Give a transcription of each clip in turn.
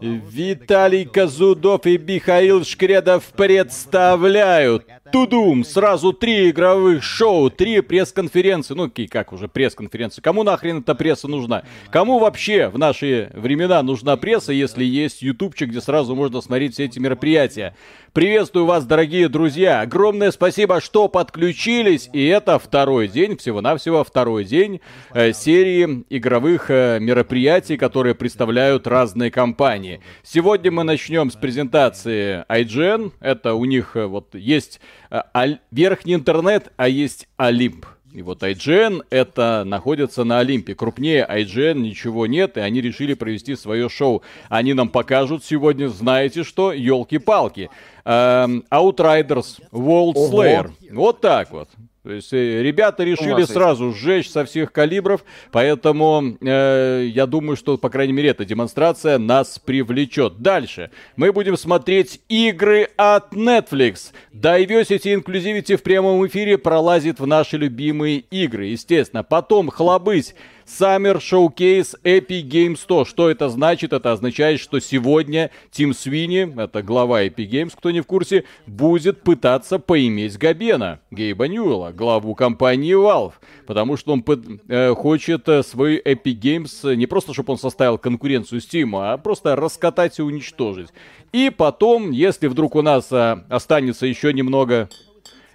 Виталий Казудов и Михаил Шкредов представляют Тудум! Сразу три игровых шоу, три пресс-конференции. Ну, как уже пресс-конференции? Кому нахрен эта пресса нужна? Кому вообще в наши времена нужна пресса, если есть ютубчик, где сразу можно смотреть все эти мероприятия? Приветствую вас, дорогие друзья. Огромное спасибо, что подключились. И это второй день, всего-навсего второй день э, серии игровых э, мероприятий, которые представляют разные компании. Сегодня мы начнем с презентации IGN. Это у них э, вот есть э, верхний интернет, а есть Олимп. И вот IGN это находится на Олимпе. Крупнее IGN ничего нет, и они решили провести свое шоу. Они нам покажут сегодня, знаете что, елки-палки. Эм, Outriders, World Slayer. Вот так вот. То есть э, ребята решили сразу сжечь со всех калибров, поэтому э, я думаю, что, по крайней мере, эта демонстрация нас привлечет. Дальше мы будем смотреть игры от Netflix. Diversity Inclusivity в прямом эфире пролазит в наши любимые игры, естественно. Потом хлобысь Summer Showcase Epic Games 100. Что это значит? Это означает, что сегодня Тим Свини, это глава Epic Games, кто не в курсе, будет пытаться поиметь Габена, Гейба Ньюэлла, главу компании Valve. Потому что он э, хочет э, свой Epic Games э, не просто, чтобы он составил конкуренцию Steam, а просто раскатать и уничтожить. И потом, если вдруг у нас э, останется еще немного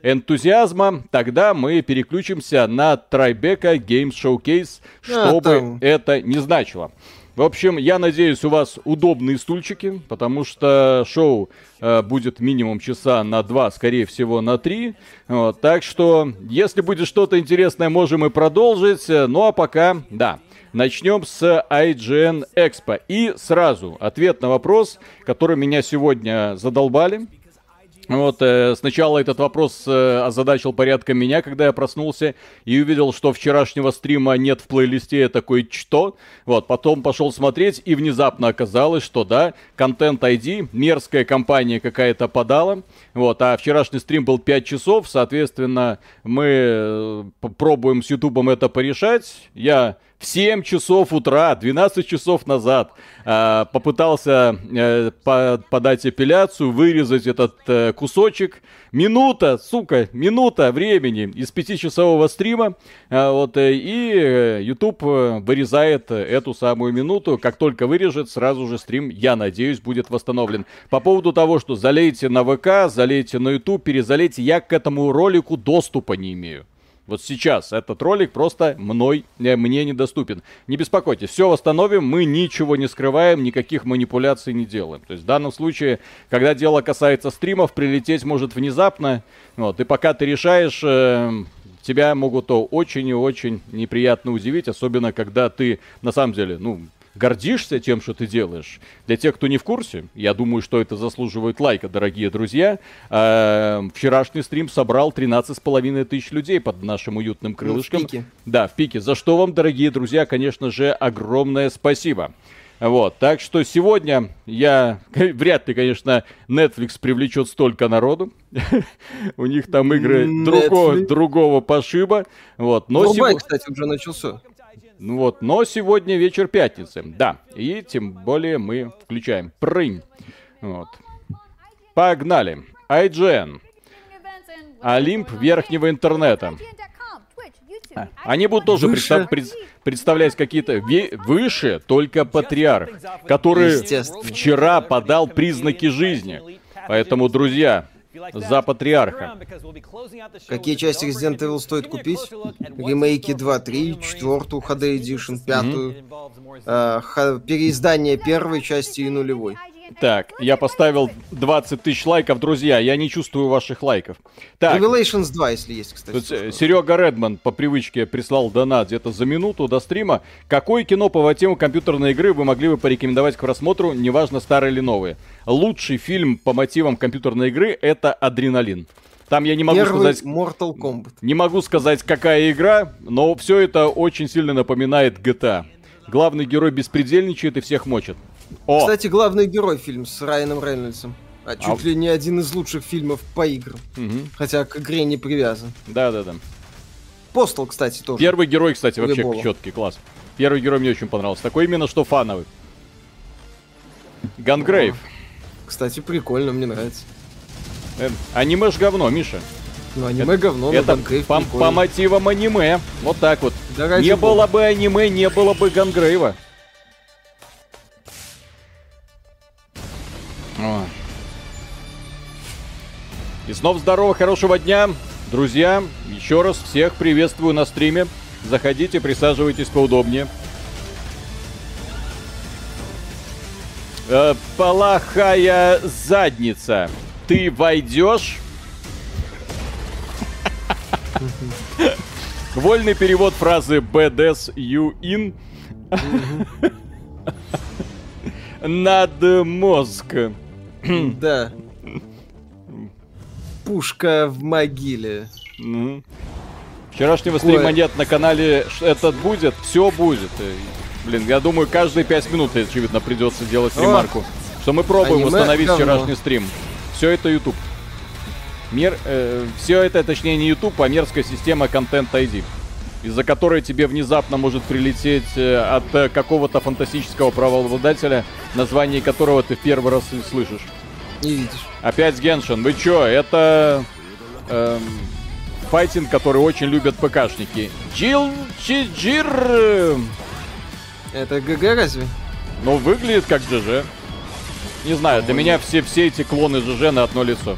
энтузиазма, тогда мы переключимся на Tribeca Games Showcase, чтобы а, там... это не значило. В общем, я надеюсь, у вас удобные стульчики, потому что шоу э, будет минимум часа на два, скорее всего, на три. Вот, так что, если будет что-то интересное, можем и продолжить. Ну а пока, да, начнем с IGN Expo. И сразу ответ на вопрос, который меня сегодня задолбали. Вот, э, сначала этот вопрос э, озадачил порядком меня, когда я проснулся и увидел, что вчерашнего стрима нет в плейлисте, я такой, что? Вот, потом пошел смотреть, и внезапно оказалось, что да, Content ID, мерзкая компания какая-то подала, вот, а вчерашний стрим был 5 часов, соответственно, мы э, пробуем с Ютубом это порешать, я в 7 часов утра, 12 часов назад, э, попытался э, по подать апелляцию, вырезать этот э, кусочек. Минута, сука, минута времени из пятичасового стрима. Э, вот, э, и э, YouTube вырезает эту самую минуту. Как только вырежет, сразу же стрим, я надеюсь, будет восстановлен. По поводу того, что залейте на ВК, залейте на YouTube, перезалейте, я к этому ролику доступа не имею. Вот сейчас этот ролик просто мной, э, мне недоступен. Не беспокойтесь, все восстановим, мы ничего не скрываем, никаких манипуляций не делаем. То есть в данном случае, когда дело касается стримов, прилететь может внезапно, вот, и пока ты решаешь, э, тебя могут то очень и очень неприятно удивить, особенно когда ты на самом деле, ну, гордишься тем, что ты делаешь. Для тех, кто не в курсе, я думаю, что это заслуживает лайка, дорогие друзья. Э, вчерашний стрим собрал 13,5 тысяч людей под нашим уютным крылышком. Ну, в пике. Да, в пике. За что вам, дорогие друзья, конечно же, огромное спасибо. Вот, так что сегодня я, вряд ли, конечно, Netflix привлечет столько народу. У них там игры другого, другого пошиба. Вот, но сегодня... кстати, уже начался. Ну вот, но сегодня вечер пятницы, да, и тем более мы включаем прынь. Вот. Погнали. IGN. Олимп верхнего интернета. А, они будут тоже представ, пред, представлять какие-то выше, только патриарх, который вчера подал признаки жизни. Поэтому, друзья, за патриарха. Какие части Resident Evil стоит купить? Ремейки 2, 3, 4, HD Edition, 5, mm-hmm. э, переиздание первой части и нулевой. Так, я поставил 20 тысяч лайков, друзья, я не чувствую ваших лайков. Так. Revelations 2, если есть, кстати. Тут, Серега Редман по привычке прислал донат где-то за минуту до стрима. Какое кино по тему компьютерной игры вы могли бы порекомендовать к просмотру, неважно старые или новые? Лучший фильм по мотивам компьютерной игры это «Адреналин». Там я не могу Первый сказать... Mortal Kombat. Не могу сказать, какая игра, но все это очень сильно напоминает GTA. Главный герой беспредельничает и всех мочит. О. Кстати, главный герой фильм с Райаном Рейнольдсом. А чуть а... ли не один из лучших фильмов по играм. Угу. Хотя к игре не привязан. Да-да-да. Postal, кстати, тоже. Первый герой, кстати, вообще Любого. четкий, класс. Первый герой мне очень понравился. Такой именно, что фановый. Gungrave. Кстати, прикольно, мне нравится. Э, аниме ж говно, Миша. Ну, аниме это, говно, но Это Gungrave по, по мотивам аниме. Вот так вот. Да не бога. было бы аниме, не было бы Gungrave а. Ой. И снова здорово, хорошего дня, друзья. Еще раз всех приветствую на стриме. Заходите, присаживайтесь поудобнее. Э, плохая задница. Ты войдешь? Вольный перевод фразы BDS you in над мозг. Да. Пушка в могиле. Мгм. Вчерашнего стрима нет на канале. Этот будет, все будет. Э, Блин, я думаю, каждые пять минут, очевидно, придется делать О. ремарку. Что мы пробуем Аниме восстановить говно. вчерашний стрим. Все это YouTube. Мер, все это, точнее, не YouTube, а мерзкая система Content ID. Из-за которой тебе внезапно может прилететь э, от э, какого-то фантастического правообладателя, название которого ты в первый раз слышишь. Не видишь. Опять Геншин, вы чё, это эм, файтинг, который очень любят ПКшники. Джил Чиджир, Это ГГ разве? ну выглядит как ЖЖ. Не знаю, для меня все, все эти клоны ЖЖ на одно лицо.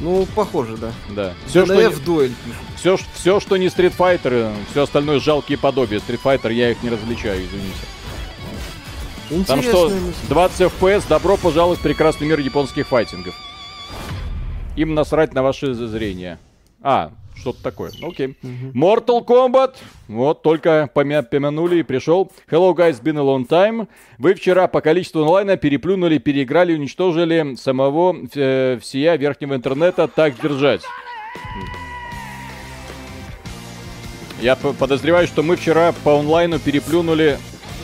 Ну, похоже, да. Да. Все, что, F-дуэль пишут. все, все, что не Street Fighter, все остальное жалкие подобия. Street Fighter я их не различаю, извините. Там Интересная что, мысль. 20 FPS, добро пожаловать в прекрасный мир японских файтингов. Им насрать на ваше зрение. А, что-то такое. Ну, Окей. Mortal Kombat. Вот, только помя- помянули и пришел. Hello, guys, been a long time. Вы вчера по количеству онлайна переплюнули, переиграли, уничтожили самого э, всея верхнего интернета. Так держать. Я подозреваю, что мы вчера по онлайну переплюнули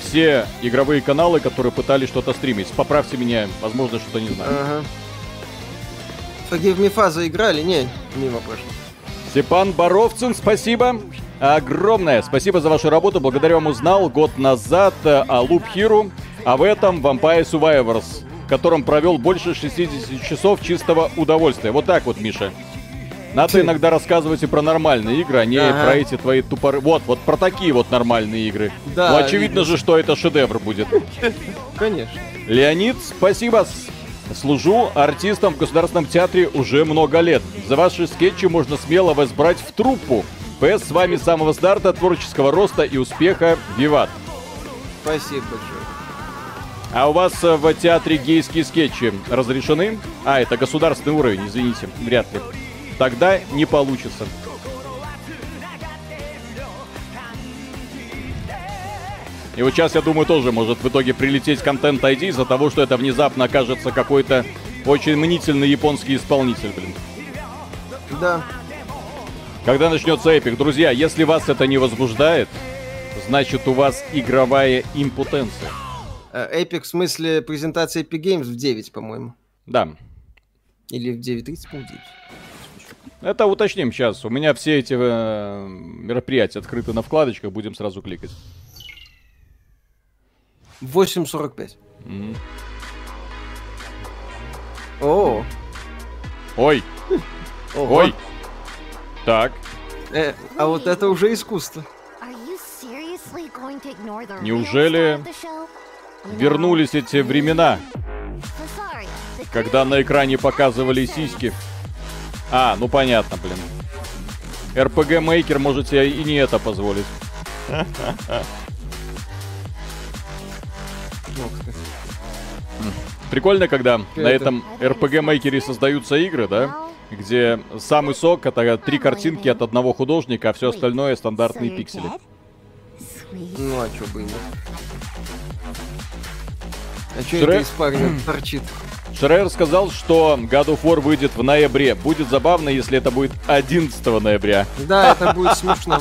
все игровые каналы, которые пытались что-то стримить. Поправьте меня, возможно, что-то не знаю. Ага. Forgive Me фаза играли? Не, мимо прошло. Степан Боровцин, спасибо. Огромное спасибо за вашу работу. Благодаря вам узнал год назад э, о Loop Hero, а в этом Vampire Survivors, в котором провел больше 60 часов чистого удовольствия. Вот так вот, Миша. Надо иногда рассказывать и про нормальные игры, а не Ага. про эти твои тупоры. Вот, вот про такие вот нормальные игры. Да, ну, очевидно видно. же, что это шедевр будет. Конечно. Леонид, спасибо. Служу артистом в Государственном театре уже много лет. За ваши скетчи можно смело возбрать в труппу. ПС с вами с самого старта творческого роста и успеха. Виват. Спасибо большое. А у вас э, в театре гейские скетчи разрешены? А, это государственный уровень, извините, вряд ли. Тогда не получится. И вот сейчас, я думаю, тоже может в итоге прилететь контент ID из-за того, что это внезапно окажется какой-то очень мнительный японский исполнитель, блин. Да. Когда начнется эпик, друзья, если вас это не возбуждает, значит у вас игровая импотенция. Э, Epic в смысле презентация Epic Games в 9, по-моему. Да, Или в 9.30, по-моему, 9. Это уточним сейчас. У меня все эти э, мероприятия открыты на вкладочках, будем сразу кликать. 8.45. Мгм. О, Ой, ого. ой. Так, Э, а вот это уже искусство. Неужели вернулись эти времена, когда на экране показывали сиськи. А, ну понятно, блин. RPG Maker может себе и не это позволить. Прикольно, когда на Это- этом RPG Maker создаются игры, да? Где самый сок это три картинки от одного художника, а все остальное стандартные пиксели. Ну, а чё бы и нет. А чё Шрек- это из парня торчит? Шрер сказал, что God of War выйдет в ноябре. Будет забавно, если это будет 11 ноября. Да, это будет смешно.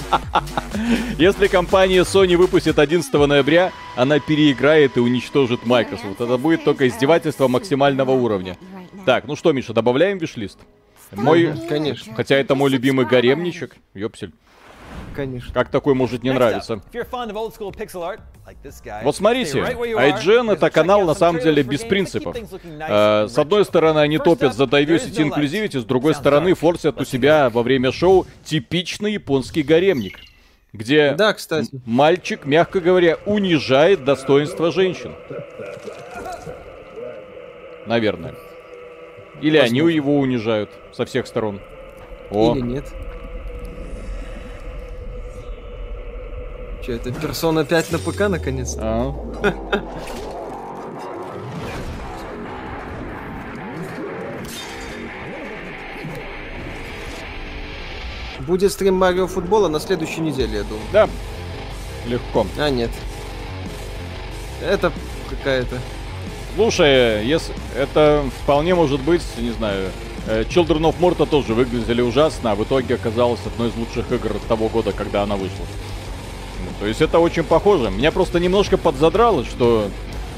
Если компания Sony выпустит 11 ноября, она переиграет и уничтожит Microsoft. Это будет только издевательство максимального уровня. Так, ну что, Миша, добавляем вишлист? Мой... Конечно. Хотя это мой любимый гаремничек. Ёпсель. Конечно. Как такой может не нравиться? Вот смотрите, IGN это канал на самом деле без принципов. Э, с одной стороны, они топят за diversity и inclusivity, с другой стороны, форсят у себя во время шоу типичный японский гаремник. Где Да, кстати. мальчик, мягко говоря, унижает достоинство женщин. Наверное. Или они его унижают со всех сторон. О, Или нет. Че, это персона 5 на ПК наконец-то? а. Будет стрим Марио Футбола на следующей неделе, я думаю. Да, легко. А, нет. Это какая-то... Слушай, если это вполне может быть, не знаю, э, Children of Morta тоже выглядели ужасно, а в итоге оказалась одной из лучших игр того года, когда она вышла. То есть это очень похоже. Меня просто немножко подзадрало, что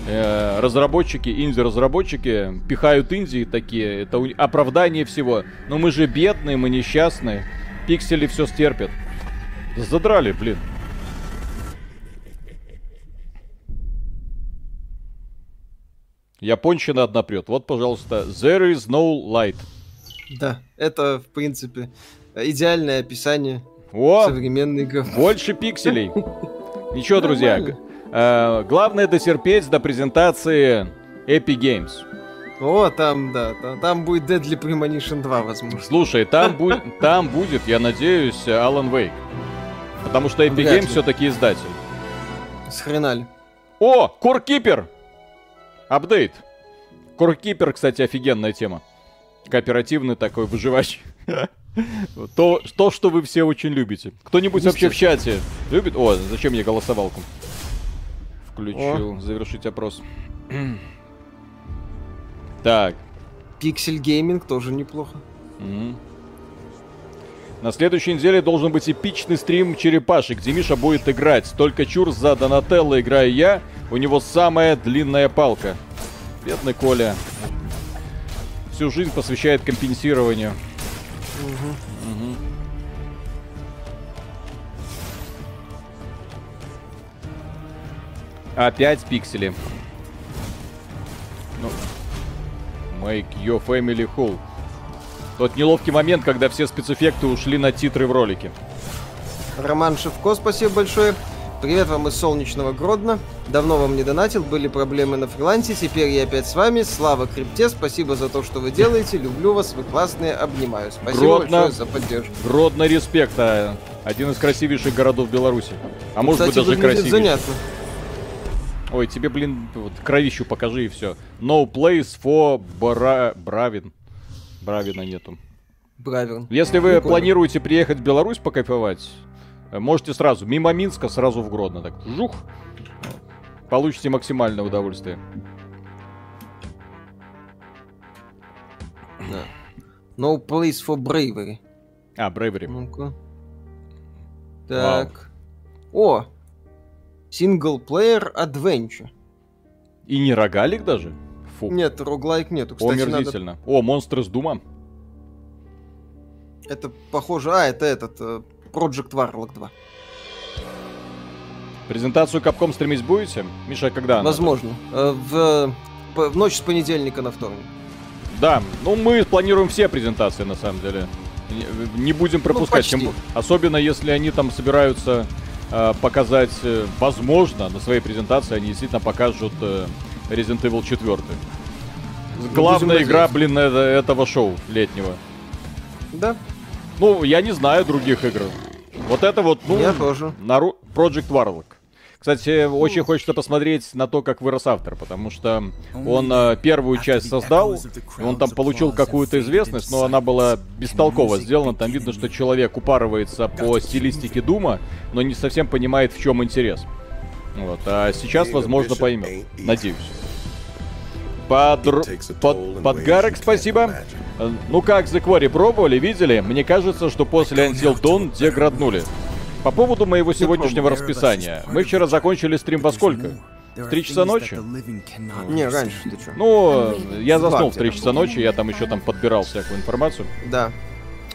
э, разработчики, инди-разработчики пихают Индии такие. Это оправдание всего. Но мы же бедные, мы несчастные. Пиксели все стерпят. Задрали, блин. Японщина одна прет. Вот, пожалуйста, There is no light. Да, это, в принципе, идеальное описание О, современной игры. больше пикселей. Ничего, друзья. Э, главное дотерпеть до презентации Epic Games. О, там, да, там, там будет Deadly Premonition 2, возможно. Слушай, там, бу- там будет, я надеюсь, Alan Wake. Потому что Epic Вряд Games все-таки издатель. С хрена ли. О, Core Апдейт. Core кстати, офигенная тема. Кооперативный такой выживач. То, то, что вы все очень любите. Кто-нибудь вообще в чате любит? О, зачем я голосовалку? Включил. Завершить опрос. Так. Пиксель Гейминг тоже неплохо. Мгм. На следующей неделе должен быть эпичный стрим черепашек, где Миша будет играть. Только чур за Донателло играю я, у него самая длинная палка. Бедный Коля. Всю жизнь посвящает компенсированию. Опять пиксели. Ну, Make your family whole. Тот неловкий момент, когда все спецэффекты ушли на титры в ролике. Роман Шевко, спасибо большое. Привет вам из солнечного Гродно. Давно вам не донатил, были проблемы на фрилансе, теперь я опять с вами. Слава крипте, спасибо за то, что вы делаете. Люблю вас, вы классные, обнимаю. Спасибо Гродно. большое за поддержку. Гродно респект, а один из красивейших городов Беларуси. А может быть даже красивейший. занятно. Ой, тебе, блин, вот кровищу покажи и все. No place for Бра... Бравин. Бравина нету. Браверн. Если вы Прикольно. планируете приехать в Беларусь покайфовать, можете сразу мимо Минска сразу в Гродно. Так, жух. Получите максимальное удовольствие. Да. No place for bravery. А, Брейвери. Ну-ка. Так. О! Синглплеер Adventure. И не рогалик даже? Фу. Нет, роглайк нету. Кстати, надо... Омерзительно. О, монстры с Дума. Это похоже... А, это этот... э, Project Warlock 2. Презентацию Capcom стримить будете? Миша, когда она? Возможно. Э, В... п- в ночь с понедельника на вторник. Да, ну мы планируем все презентации на самом деле. Не, будем пропускать, почти. тем особенно если они там собираются э, показать, э, возможно, на своей презентации они действительно покажут э, Resident Evil 4. Главная будем игра, блин, это- этого шоу летнего. Да, Ну, я не знаю других игр. Вот это вот, ну, я тоже. Нару... Project Warlock. Кстати, очень хочется посмотреть на то, как вырос автор, потому что он э, первую часть создал, и он там получил какую-то известность, но она была бестолково сделана. Там видно, что человек упарывается по стилистике Дума, но не совсем понимает, в чем интерес. Вот, а сейчас, возможно, поймет. Надеюсь. Подр... Под... Подгарок, спасибо. Э, Ну как, The Quarry пробовали, видели? Мне кажется, что после Until Dawn деграднули. По поводу моего сегодняшнего расписания. Мы вчера закончили стрим во сколько? В 3 часа ночи? Не, раньше ты чё? Ну, я Два заснул в 3 где-то. часа ночи, я там еще там подбирал всякую информацию. Да.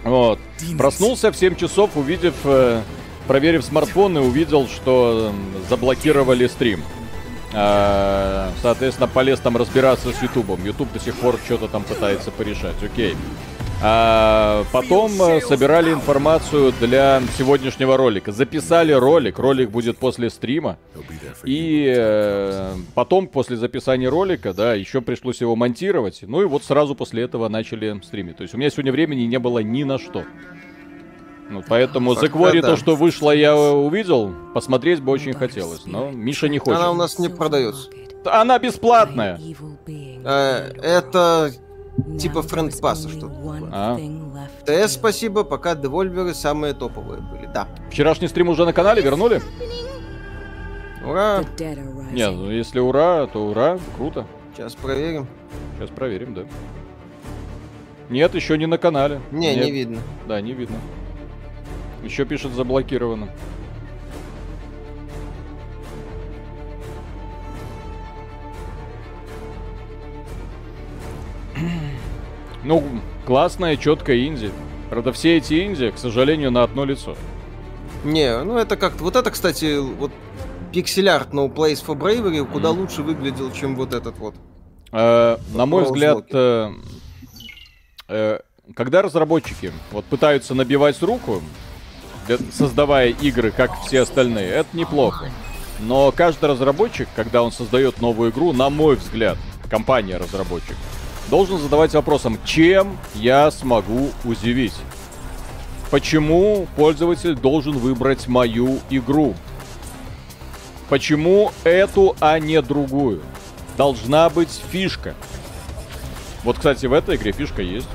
Вот. Проснулся в 7 часов, увидев э, проверив смартфон, и увидел, что заблокировали стрим. А, соответственно, полез там разбираться с Ютубом. Ютуб до сих пор что-то там пытается порешать. Окей. А потом э, собирали информацию для сегодняшнего ролика. Записали ролик. Ролик будет после стрима. И э, потом, после записания ролика, да, еще пришлось его монтировать. Ну и вот сразу после этого начали стримить. То есть у меня сегодня времени не было ни на что. Ну, поэтому The Quarry, да. то, что вышло, я увидел, посмотреть бы очень хотелось. Но Миша не хочет. Она у нас не продается. Она бесплатная. Э, это типа френд пасса что-то. А? ТС спасибо, пока девольверы самые топовые были, да. Вчерашний стрим уже на канале вернули? Ура! Нет, ну если ура, то ура, круто. Сейчас проверим. Сейчас проверим, да. Нет, еще не на канале. Не, Нет. не видно. Да, не видно. Еще пишет заблокировано. Ну, классная, четкая инди. Правда, все эти инди, к сожалению, на одно лицо. Не, ну это как-то... Вот это, кстати, вот пиксель-арт No Place for Bravery куда mm. лучше выглядел, чем вот этот вот. Э, на мой взгляд, э, э, когда разработчики вот пытаются набивать руку, создавая игры, как все остальные, это неплохо. Но каждый разработчик, когда он создает новую игру, на мой взгляд, компания-разработчик, должен задавать вопросом, чем я смогу удивить? Почему пользователь должен выбрать мою игру? Почему эту, а не другую? Должна быть фишка. Вот, кстати, в этой игре фишка есть.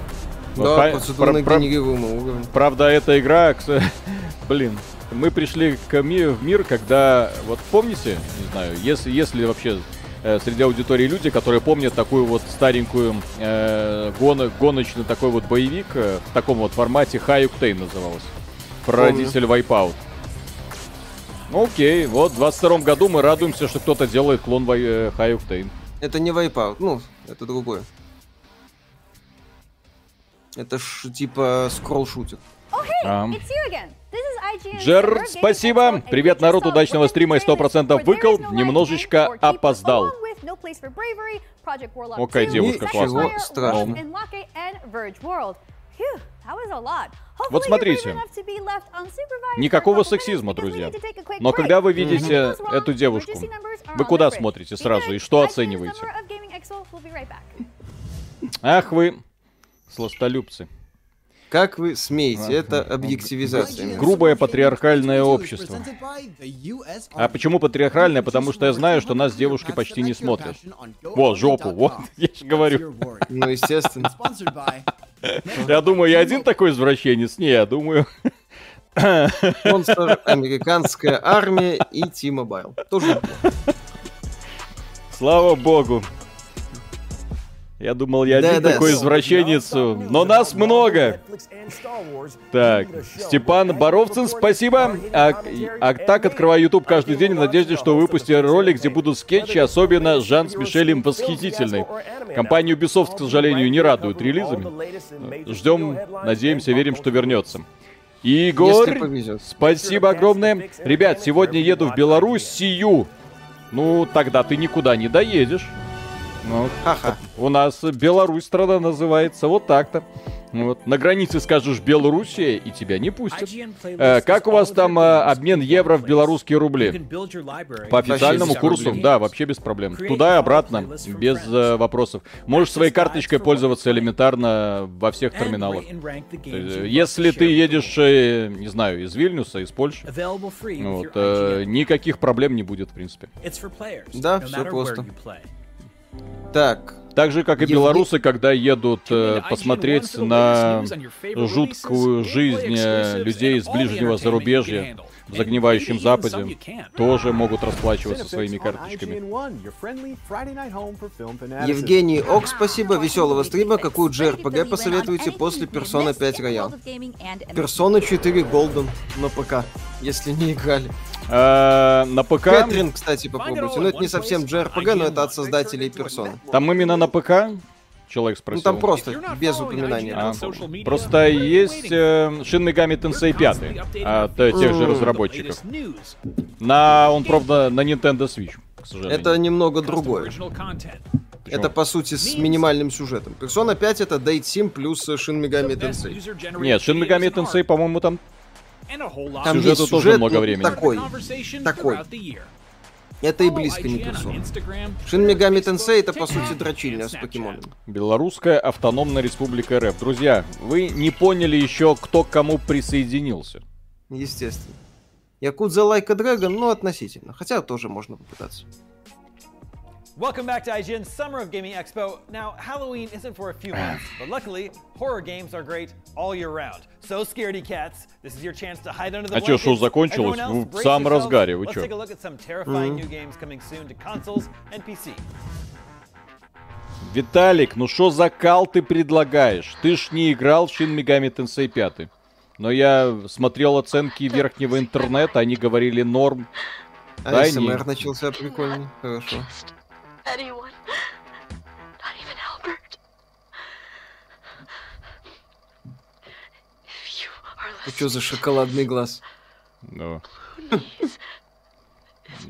Да, процедурно про, уровень. Правда, эта игра, блин, мы пришли к ми в мир, когда, вот помните, не знаю, если, если вообще э, среди аудитории люди, которые помнят такую вот старенькую э, гон, гоночный такой вот боевик э, в таком вот формате High Octane назывался. Прародитель Wipeout. Ну окей, вот в 22 году мы радуемся, что кто-то делает клон э, High Octane. Это не Wipeout, ну, это другое. Это ж типа скролл-шутер. А. Джер, спасибо. Привет, народ, удачного стрима и 100% выкол. Немножечко опоздал. Окей, девушка, классно. страшно. Вот смотрите, никакого сексизма, друзья. Но когда вы видите эту девушку, вы куда смотрите сразу и что оцениваете? Ах вы, сластолюбцы. Как вы смеете? Это объективизация. Грубое патриархальное общество. А почему патриархальное? Потому что я знаю, что нас девушки почти не смотрят. Во, жопу, вот, я же говорю. Ну, естественно. Я думаю, я один такой извращенец? Не, я думаю... Монстр, американская армия и T-Mobile. Тоже. Слава богу. Я думал, я да, один да, такой извращенец, но нас много. Так, Степан Боровцин, спасибо. А, а так открываю YouTube каждый день в надежде, что выпустят ролик, где будут скетчи, особенно Жан с Мишелем восхитительный. Компанию Ubisoft, к сожалению, не радует релизами. Ждем, надеемся, верим, что вернется. Игорь, спасибо огромное. Ребят, сегодня еду в Беларусь, сию. Ну, тогда ты никуда не доедешь. Ну, Ха-ха. У нас Беларусь страна называется вот так-то. Вот. На границе скажешь Белоруссия, и тебя не пустят. Э, как у вас там э, обмен евро в белорусские рубли? По официальному курсу, да, вообще без проблем. Туда и обратно, без э, вопросов. Можешь своей карточкой пользоваться элементарно во всех терминалах. Если ты едешь, э, не знаю, из Вильнюса, из Польши, вот, э, никаких проблем не будет, в принципе. Да, все просто. Так. Так же, как и белорусы, когда едут э, посмотреть на жуткую жизнь э, людей из ближнего зарубежья в загнивающем Западе, тоже могут расплачиваться своими карточками. Евгений Ок, спасибо. Веселого стрима. Какую JRPG посоветуете после Persona 5 Royal? Persona 4 Golden на ПК, если не играли. Э, на ПК... Кэтрин, кстати, попробуйте. Ну, это не совсем JRPG, но это от создателей персоны. Там именно на ПК Человек спросил. Ну там просто без упоминания. А, просто есть э, Shin Megami Tensei 5 от э, тех же разработчиков. На, он, правда, на Nintendo Switch, к сожалению. Это немного другое. Это по сути с минимальным сюжетом. Persona 5 это Date Sim плюс э, Shin Megami Tensei. Нет, Shin Megami Tensei, по-моему, там... Там Сюжету есть тоже сюжет, много ну, времени. Такой. Такой. Это и близко не Persona. Shin Megami Tensei это по сути дрочильня с покемонами. Белорусская автономная республика РФ. Друзья, вы не поняли еще, кто к кому присоединился. Естественно. Якудза a Dragon, ну, относительно. Хотя тоже можно попытаться. Welcome back to IGN Summer of Gaming Expo. Now, Halloween isn't for a few months, but luckily, horror games are great all year round. So, scaredy cats, this is your chance to hide under the А чё, шоу закончилось? Ну, else, в самом yourselves. разгаре, вы Let's чё? take a look at some terrifying new games coming soon to consoles and PC. Виталик, ну что за кал ты предлагаешь? Ты ж не играл в Shin Megami Tensei 5. Но я смотрел оценки верхнего интернета, они говорили норм. А Да, СМР начался прикольный. Хорошо. Anyone. Not even Albert. If you are Это что за шоколадный глаз? Ну.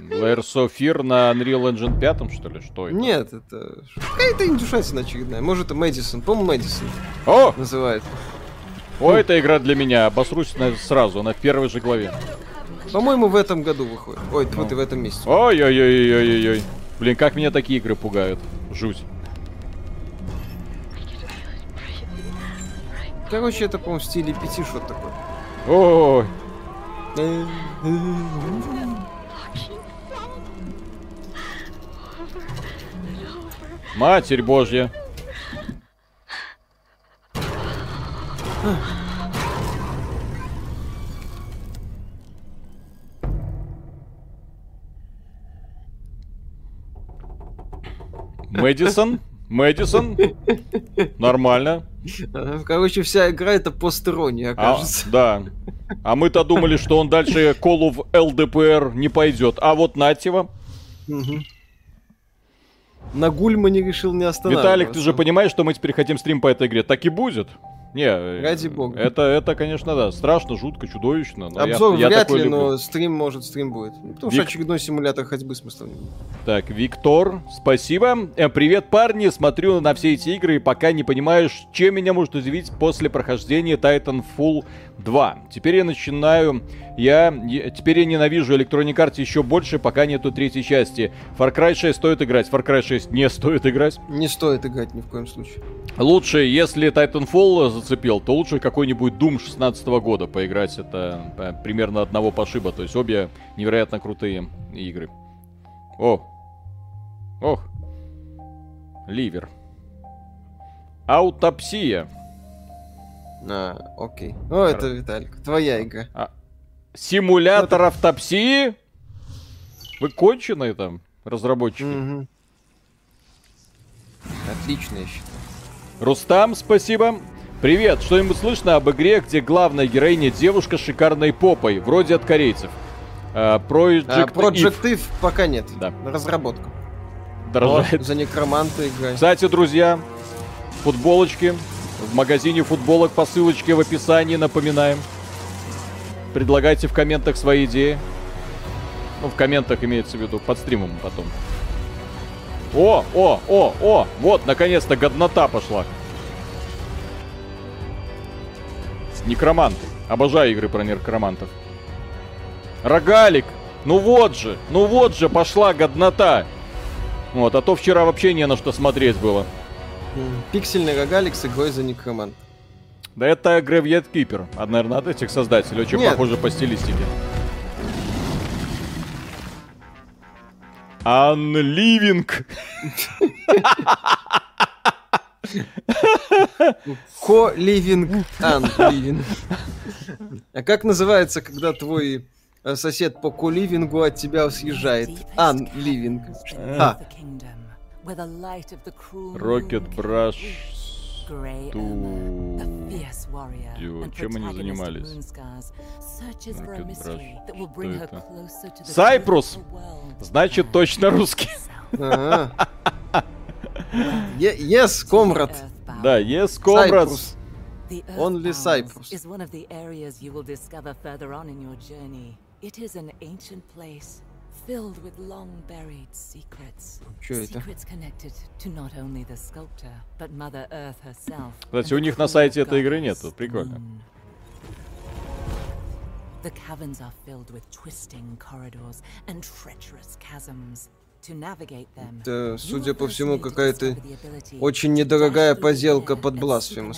Layers of Fear на Unreal Engine 5, что ли? Что это? Нет, это какая-то индюшатина очередная. Может, это Мэдисон. По-моему, Мэдисон О! называет. О, эта игра для меня. Обосрусь на- сразу, на первой же главе. По-моему, в этом году выходит. Ой, вот и в этом месяце. Ой-ой-ой-ой-ой-ой. Блин, как меня такие игры пугают. Жуть. Короче, это, по-моему, в стиле пяти что-то такое. Ой. Матерь Божья. Мэдисон? Мэдисон? Нормально. А, Короче, вся игра это постерония, А, окажется. да. А мы-то думали, что он дальше Call of LDPR не пойдет. А вот Натива. Мгм. На Гульмане решил не останавливаться. Виталик, ты же понимаешь, что мы теперь хотим стрим по этой игре? Так и будет. Не, э, Ради бога. Это, это, конечно, да. Страшно, жутко, чудовищно. но я- Обзор я, вряд такое ли, люблю. но стрим может, стрим будет. Ну, Потому что Вик- очередной симулятор ходьбы смысла нет. Так, Виктор, спасибо. Э, Привет, парни. Смотрю на все эти игры и пока не понимаю, ш- чем меня может удивить после прохождения Titanfall 2. Теперь я начинаю... Я... я- Теперь я ненавижу Electronic Arts еще больше, пока нету третьей части. Far Cry 6 стоит играть, Far Cry 6 не стоит играть. Не стоит играть ни в коем случае. Лучше, если Titanfall зацепил, то лучше какой-нибудь Doom 16 года поиграть. Это э, примерно одного пошиба. То есть обе невероятно крутые игры. О! Ох! Ливер. Аутопсия. А, окей. О, это, Виталик, твоя игра. Симулятор автопсии? Вы конченые там, разработчики? Мгм. Отлично, я считаю. Рустам, спасибо. Привет, что-нибудь слышно об игре, где главная героиня девушка с шикарной попой, вроде от корейцев? А, Project, Eve Project Eve пока нет. Да. Разработка. дорожает. О, за некроманта играй. Кстати, друзья, футболочки в магазине футболок по ссылочке в описании, напоминаем. Предлагайте в комментах свои идеи. Ну, в комментах имеется в виду, под стримом потом. О, о, о, о, вот, наконец-то годнота пошла. Некроманты. Обожаю игры про некромантов. Рогалик. Ну вот же, ну вот же пошла годнота. Вот, а то вчера вообще не на что смотреть было. Пиксельный рогалик с игрой за некромант. Да это Graveyard Keeper. А, наверное, от этих создателей. Очень Нет. похоже по стилистике. Unliving. Ко-ливинг. Ан-ливинг. А как называется, когда твой э, сосед по ко-ливингу от тебя съезжает? Ан-ливинг. А, Рокет Браш. And Чем они занимались? To the Сайпрус. Значит, точно русский. ага. Yes, комрад. Earthbound. Да, yes, comrades. Only Cyprus. is one of the areas you will discover further on in your journey. It is an ancient place filled with long-buried secrets. Чё это? Secrets connected to not only the sculptor, but Mother Earth herself. Кстати, у них на сайте этой игры нету. Прикольно. The caverns are filled with twisting corridors and treacherous chasms. To navigate them, Это, судя по всему, какая-то discover the ability очень недорогая поделка air под Blasphemous.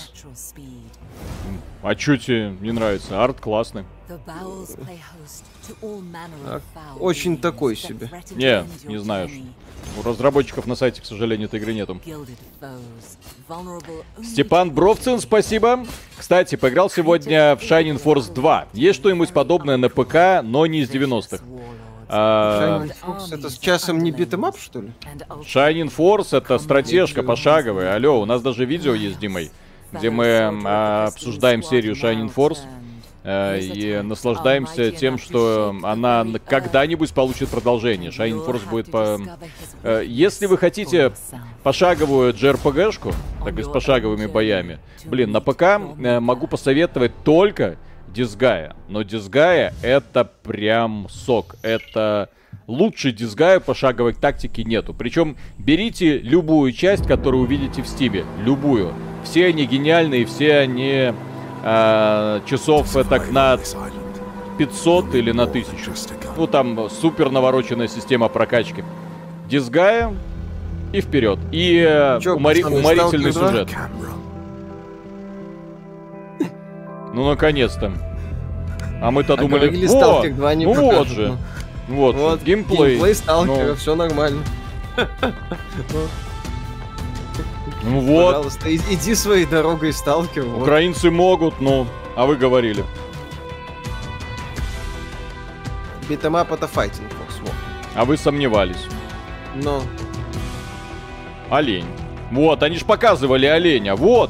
А чё тебе не нравится? Арт классный. The bowels play host to all manner А, of foul очень такой себе. Не, не journey. У разработчиков на сайте, к сожалению, этой игры нету. Степан Бровцин, спасибо. Кстати, поиграл сегодня в Shining Force 2. Есть что-нибудь подобное на ПК, но не из 90-х. А, Shining Force, это сейчас он не beat 'em up, что ли? Shining Force это стратежка пошаговая. Алло, у нас даже видео есть с Димой, где мы а, обсуждаем серию Shining Force э, и наслаждаемся тем, что она н- когда-нибудь получит продолжение. Shining Force будет по... Э, Если вы хотите пошаговую JRPG-шку, так и с пошаговыми боями, блин, на ПК э, могу посоветовать только Дизгая. Но Дизгая это прям сок. Это лучше Дизгая пошаговой тактики нету. Причем берите любую часть, которую увидите в Стиме. Любую. Все они гениальные, все они э, часов так на 500 или на 1000. Ну там супер навороченная система прокачки. Дизгая и вперед. И э, умори- уморительный Stalker 2? Ну наконец-то. А мы-то А думали, говорили, вот, 2 не ну вот покажут, же. ну. Вот, Вот, геймплей. Геймплей сталкера, Ну, все нормально. ну вот, Пожалуйста, иди своей дорогой, сталкер. вот. украинцы могут, ну, а вы говорили. Beat 'em up это файтинг, Фокс, вот. А вы сомневались. Но Олень. Вот, они ж показывали оленя, вот.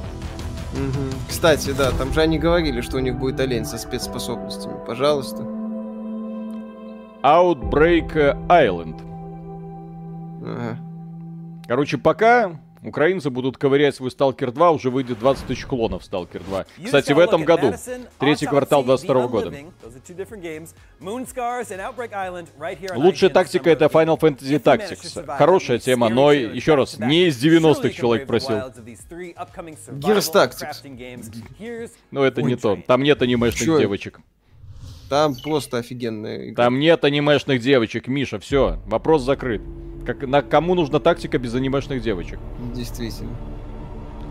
Мгм. Кстати, да, там же они говорили, что у них будет олень со спецспособностями. Пожалуйста. Outbreak Island. Ага. Короче, пока украинцы будут ковырять свой Сталкер 2, уже выйдет 20 тысяч клонов Сталкер 2. You Кстати, в этом году, третий квартал The 22 года. Лучшая тактика это Final. Fantasy Tactics. Хорошая тема, но еще раз, не из surely you 90-х can человек просил. Gears Tactics. Но это не то. Там нет анимешных девочек. Там просто офигенная игра. Там нет анимешных девочек, Миша, все, вопрос закрыт. Как, на кому нужна тактика без анимешных девочек? Действительно.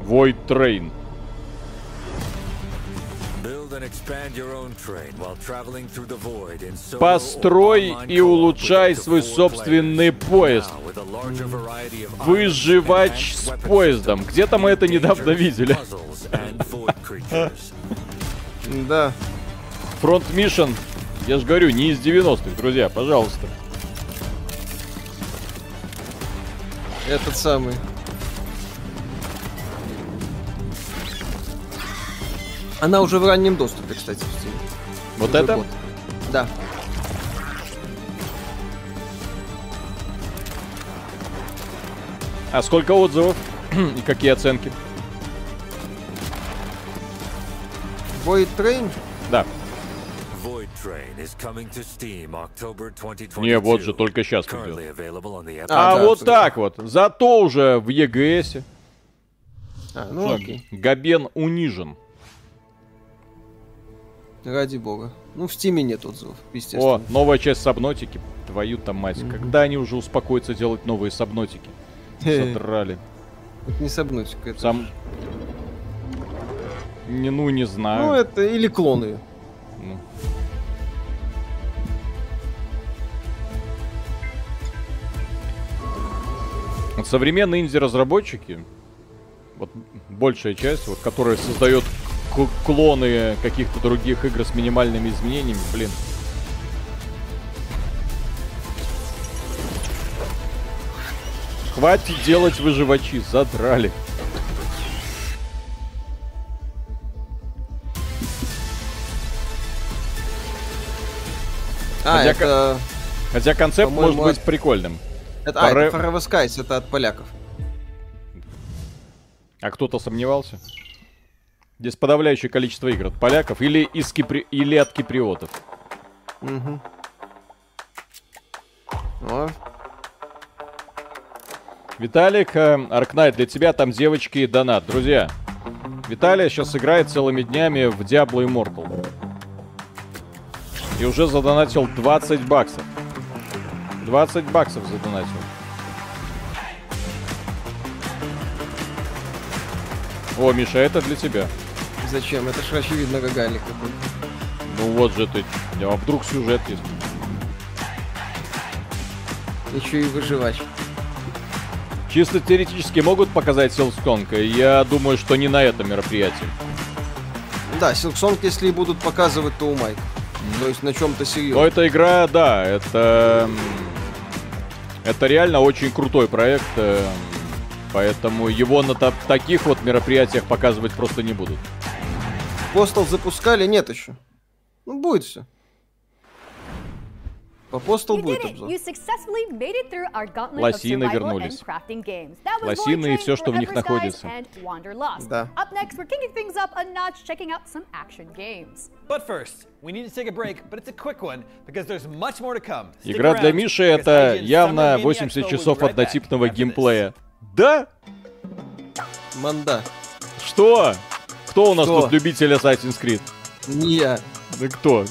Void Train. Build and expand your own train while traveling through the void in solo or Построй и улучшай свой собственный поезд. Выживач items, с поездом. Где-то мы это недавно видели. Да. Фронт Мишен. Я же говорю, не из 90-х, друзья, пожалуйста. Этот самый. Она уже в раннем доступе, кстати, в Steam. Вот Уже это? год. Да. А сколько отзывов? И какие оценки? Void Train? Да. Void Train is coming to Steam October 2022. Не, вот же только сейчас App А, А, да, вот абсолютно. так вот. Зато уже в ЕГС. А, ну окей. Габен унижен. Ради бога. Ну, в Стиме нет отзывов, естественно. О, новая часть Сабнотики. Твою там мать. Когда они уже успокоятся делать новые Сабнотики? Содрали. Это не сабнотика, это... Сам... Не, ну, не знаю. Ну, это или клоны. Ну. Вот современные инди-разработчики, вот большая часть, вот, которая создает клоны каких-то других игр с минимальными изменениями, блин. Хватит делать выживачи, задрали. А, Хотя это... Хотя концепт может быть от- прикольным. это а, это Forever Skies, это от поляков. А кто-то сомневался? Здесь подавляющее количество игр от поляков или, из кипри... или от киприотов. Мгм. О, Виталик, э, Аркнайт, для тебя там девочки донат. Друзья, Виталий сейчас играет целыми днями в Diablo Immortal. И уже задонатил 20 баксов. 20 баксов задонатил. О, Миша, это для тебя. Зачем? Это ж очевидно рогалик какой-то. Ну вот же ты. А вдруг сюжет есть? Еще и выживач. Чисто теоретически могут показать Силсконг? Я думаю, что не на этом мероприятии. Да, Silksong, если и будут показывать, то у Майк. То есть на чем-то Но серьезном. эта игра, да, это... Это реально очень крутой проект. э, Поэтому его на та- таких вот мероприятиях показывать просто не будут. Постал запускали? Нет еще. Ну, будет все. По Постал будет обзор. Лосины вернулись. Лосины и всё, что в них находится. Да. Up next, we're kicking things up a notch, checking out some action games. But first, we need to take a break, but it's a quick one because there's much more to come. Stick Игра для Миши это явно Summer Gaming 80 Expo will часов однотипного геймплея. Да? Манда. Что? Кто у нас Кто? тут любитель Assassin's Creed? Не я. Да кто?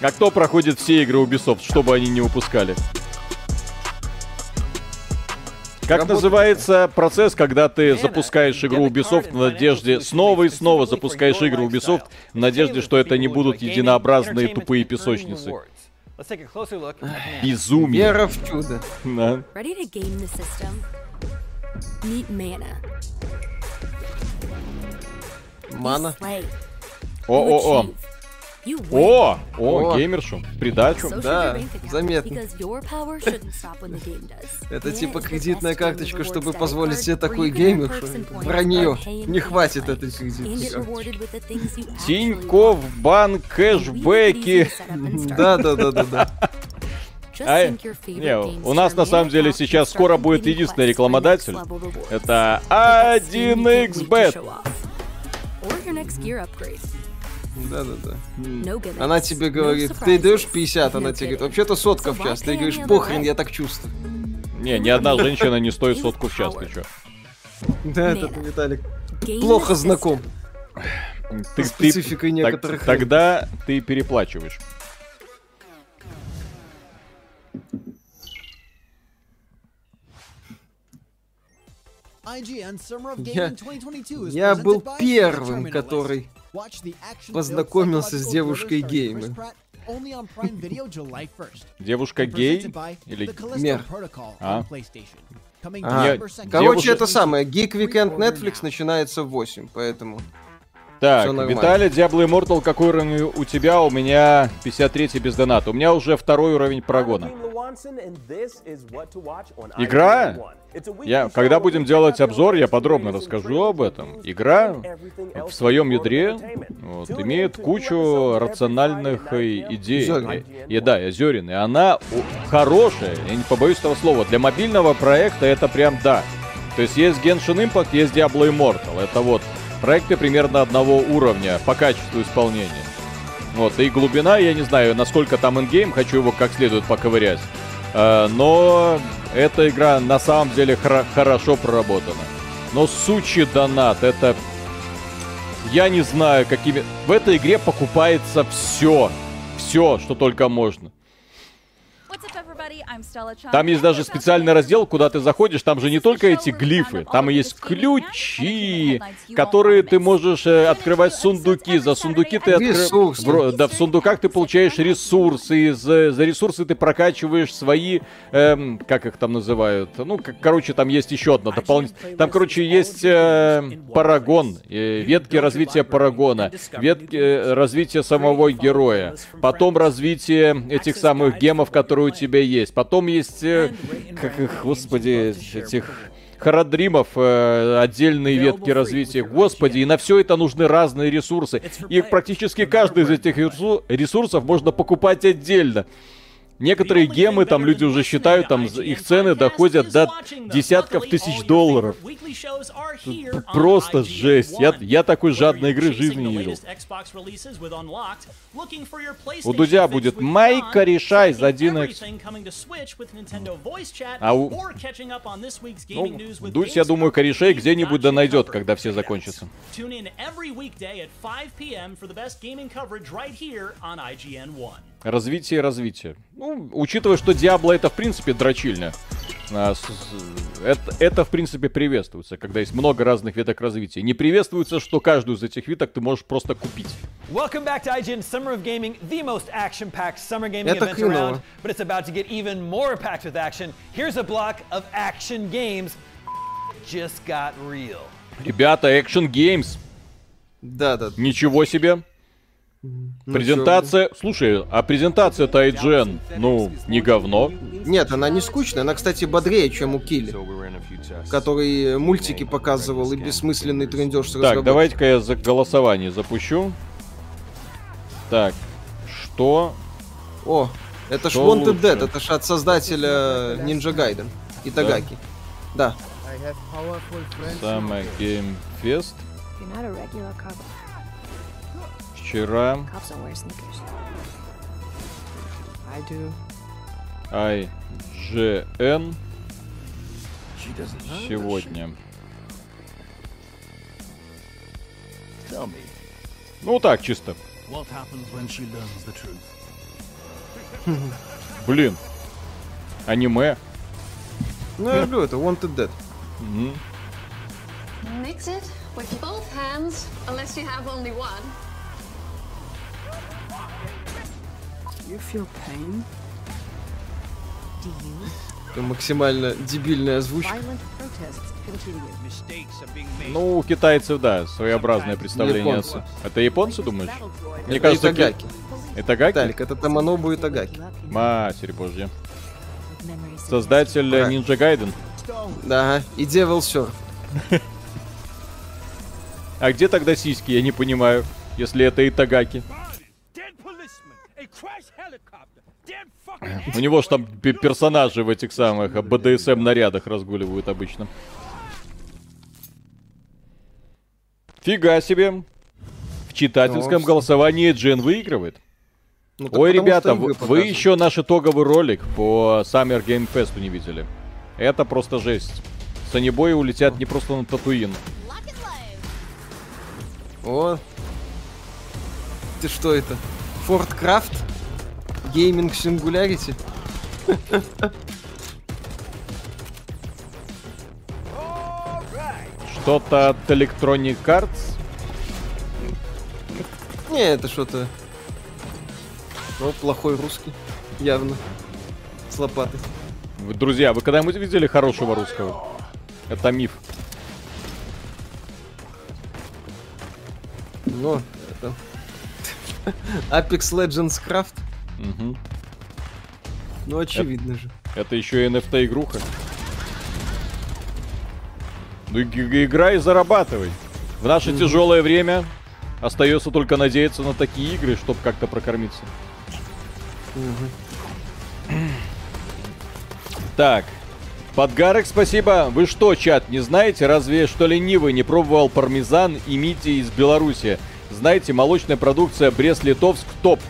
А кто проходит все игры Ubisoft, чтобы они не упускали? Как Работа называется процесс, когда ты запускаешь игру Ubisoft в надежде, снова и снова запускаешь игры Ubisoft в надежде, что это не будут единообразные тупые песочницы? Безумие. Вера в чудо. Да. Meet Mana. Мана. О-о-о. О! О, О. геймершу. Придачу. Да, заметно. Это типа кредитная карточка, чтобы позволить себе такой геймершу. Вранье. Не хватит этой кредитной Тиньков, банк, кэшбэки. Да, да, да, да, да. А, не, у нас на самом деле сейчас скоро будет единственный рекламодатель. Это Like that scene you can't wait to 1xbet. show off. Or your next gear upgrade. Да, да, да. No gimmicks, Она тебе говорит, ты даешь 50, no она тебе говорит, вообще-то сотка в час. Ты говоришь, похрен, я так чувствую. Не, ни одна женщина не стоит сотку в час, ты чё? Да, этот Виталик плохо знаком. Ты, спецификой так- некоторых тогда ты переплачиваешь. Я- Gaming 2022 is я был первым, который познакомился с девушкой thriller starring гейм. Chris Pratt only on Prime Video July 1st. Девушка гей или... Мер. А. December 2nd. Короче, Девушка- это самое, Geek Weekend Netflix начинается в 8, поэтому... Так. Виталий, Diablo Immortal, какой уровень у тебя? У меня 53 без доната. У меня уже второй уровень прогона. Игра? Я, когда будем делать обзор, я подробно расскажу об этом. Игра в своем ядре вот, имеет кучу рациональных э, идей. И, и да, и зерен. И она хорошая, я не побоюсь этого слова. Для мобильного проекта это прям да. То есть есть Genshin Impact, есть Diablo Immortal. Это вот проекты примерно одного уровня по качеству исполнения. Вот, и глубина, я не знаю, насколько там ингейм, хочу его как следует поковырять. Э, но эта игра на самом деле хра- хорошо проработана. Но сучий донат, это... Я не знаю, какими... В этой игре покупается все. Все, что только можно. Там есть даже специальный раздел, куда ты заходишь, там же не только эти глифы, там и есть ключи, которые ты можешь э, открывать сундуки. За сундуки ты открываешь... Да, в сундуках ты получаешь ресурсы, и за, за ресурсы ты прокачиваешь свои... эм, как их там называют? Ну, как- короче, там есть еще одно дополнительное... Там, короче, есть э, парагон, э, ветки развития парагона, ветки э, развития самого героя, потом развитие этих самых гемов, которые у тебя есть, потом есть, э, как их, господи, этих Харадримов, э, отдельные ветки развития. Господи, и на все это нужны разные ресурсы. И практически каждый из этих ресу- ресурсов можно покупать отдельно. Некоторые гемы, там люди уже считают, там их цены доходят до десятков тысяч долларов. Просто жесть. Я, я такой жадной игры жизни не видел. У Дудя будет «Майка, решай за 1x». А у... Ну, Дудь, я думаю, корешей где-нибудь да найдет, когда все закончатся. Tune in every weekday at 5 p.m. for the best gaming coverage right here on IGN1. Развитие, развитие. Ну, учитывая, что Диабло это, в принципе, дрочильня. а, Это, это, в принципе, приветствуется, когда есть много разных веток развития. Не приветствуется, что каждую из этих веток ты можешь просто купить. Welcome back to IGN Summer of Gaming, the most action-packed summer gaming Это event хреново. around, but it's about to get even more packed with action. Here's a block of action games. Just got real. Ребята, Action Games. Да, да. Ничего себе. Презентация... Слушай, а презентация-то IGN, ну, не говно. Нет, она не скучная. Она, кстати, бодрее, чем у Килли, который мультики показывал и бессмысленный трендеж с Так, давайте-ка я за голосование запущу. Так, что... О, это ж Wanted лучше? Dead, это ж от создателя Ninja Gaiden и Тагаки. Да. Самое Game Fest вчера. IGN сегодня. Ну так, чисто. Блин. Аниме. Ну, я люблю это, Wanted Dead. Mix it with both hands, unless you have only one. You feel pain? Do you? Это максимально дебильная озвучка. Ну, у китайцев, да, своеобразное представление. Японцы. Это японцы, думаешь? Мне Это кажется, Итагаки. ки- Итагаки? Талик, это Таманобу и Тагаки. Матерь божья. Создатель Да. Ninja Gaiden. Да, и Devil Surf. А где тогда сиськи, я не понимаю, если это Итагаки. У него ж там пе- персонажи в этих самых БДСМ нарядах разгуливают обычно. Фига себе. В читательском Ну, голосовании Джен выигрывает. Ну, Ой, ребята, вы, еще наш итоговый ролик по Summer Game Fest не видели. Это просто жесть. Санебои улетят не просто на Татуин. О. Ты что это? Крафт? Гейминг Singularity? Что-то от Electronic Arts. Не, это что-то... О, плохой русский. Явно. С лопатой. Вы, Друзья, вы когда-нибудь видели хорошего русского? Это миф. Но это... Apex Legends Craft? Мгм. Ну, очевидно же. Это еще и NFT игруха. Ну и играй и зарабатывай. В наше тяжелое время остается только надеяться на такие игры, чтобы как-то прокормиться. Так. Подгарок, спасибо. Вы что, чат, не знаете, разве что ленивый не пробовал пармезан и мидии из Беларуси? Знаете, молочная продукция Брест-Литовск топ.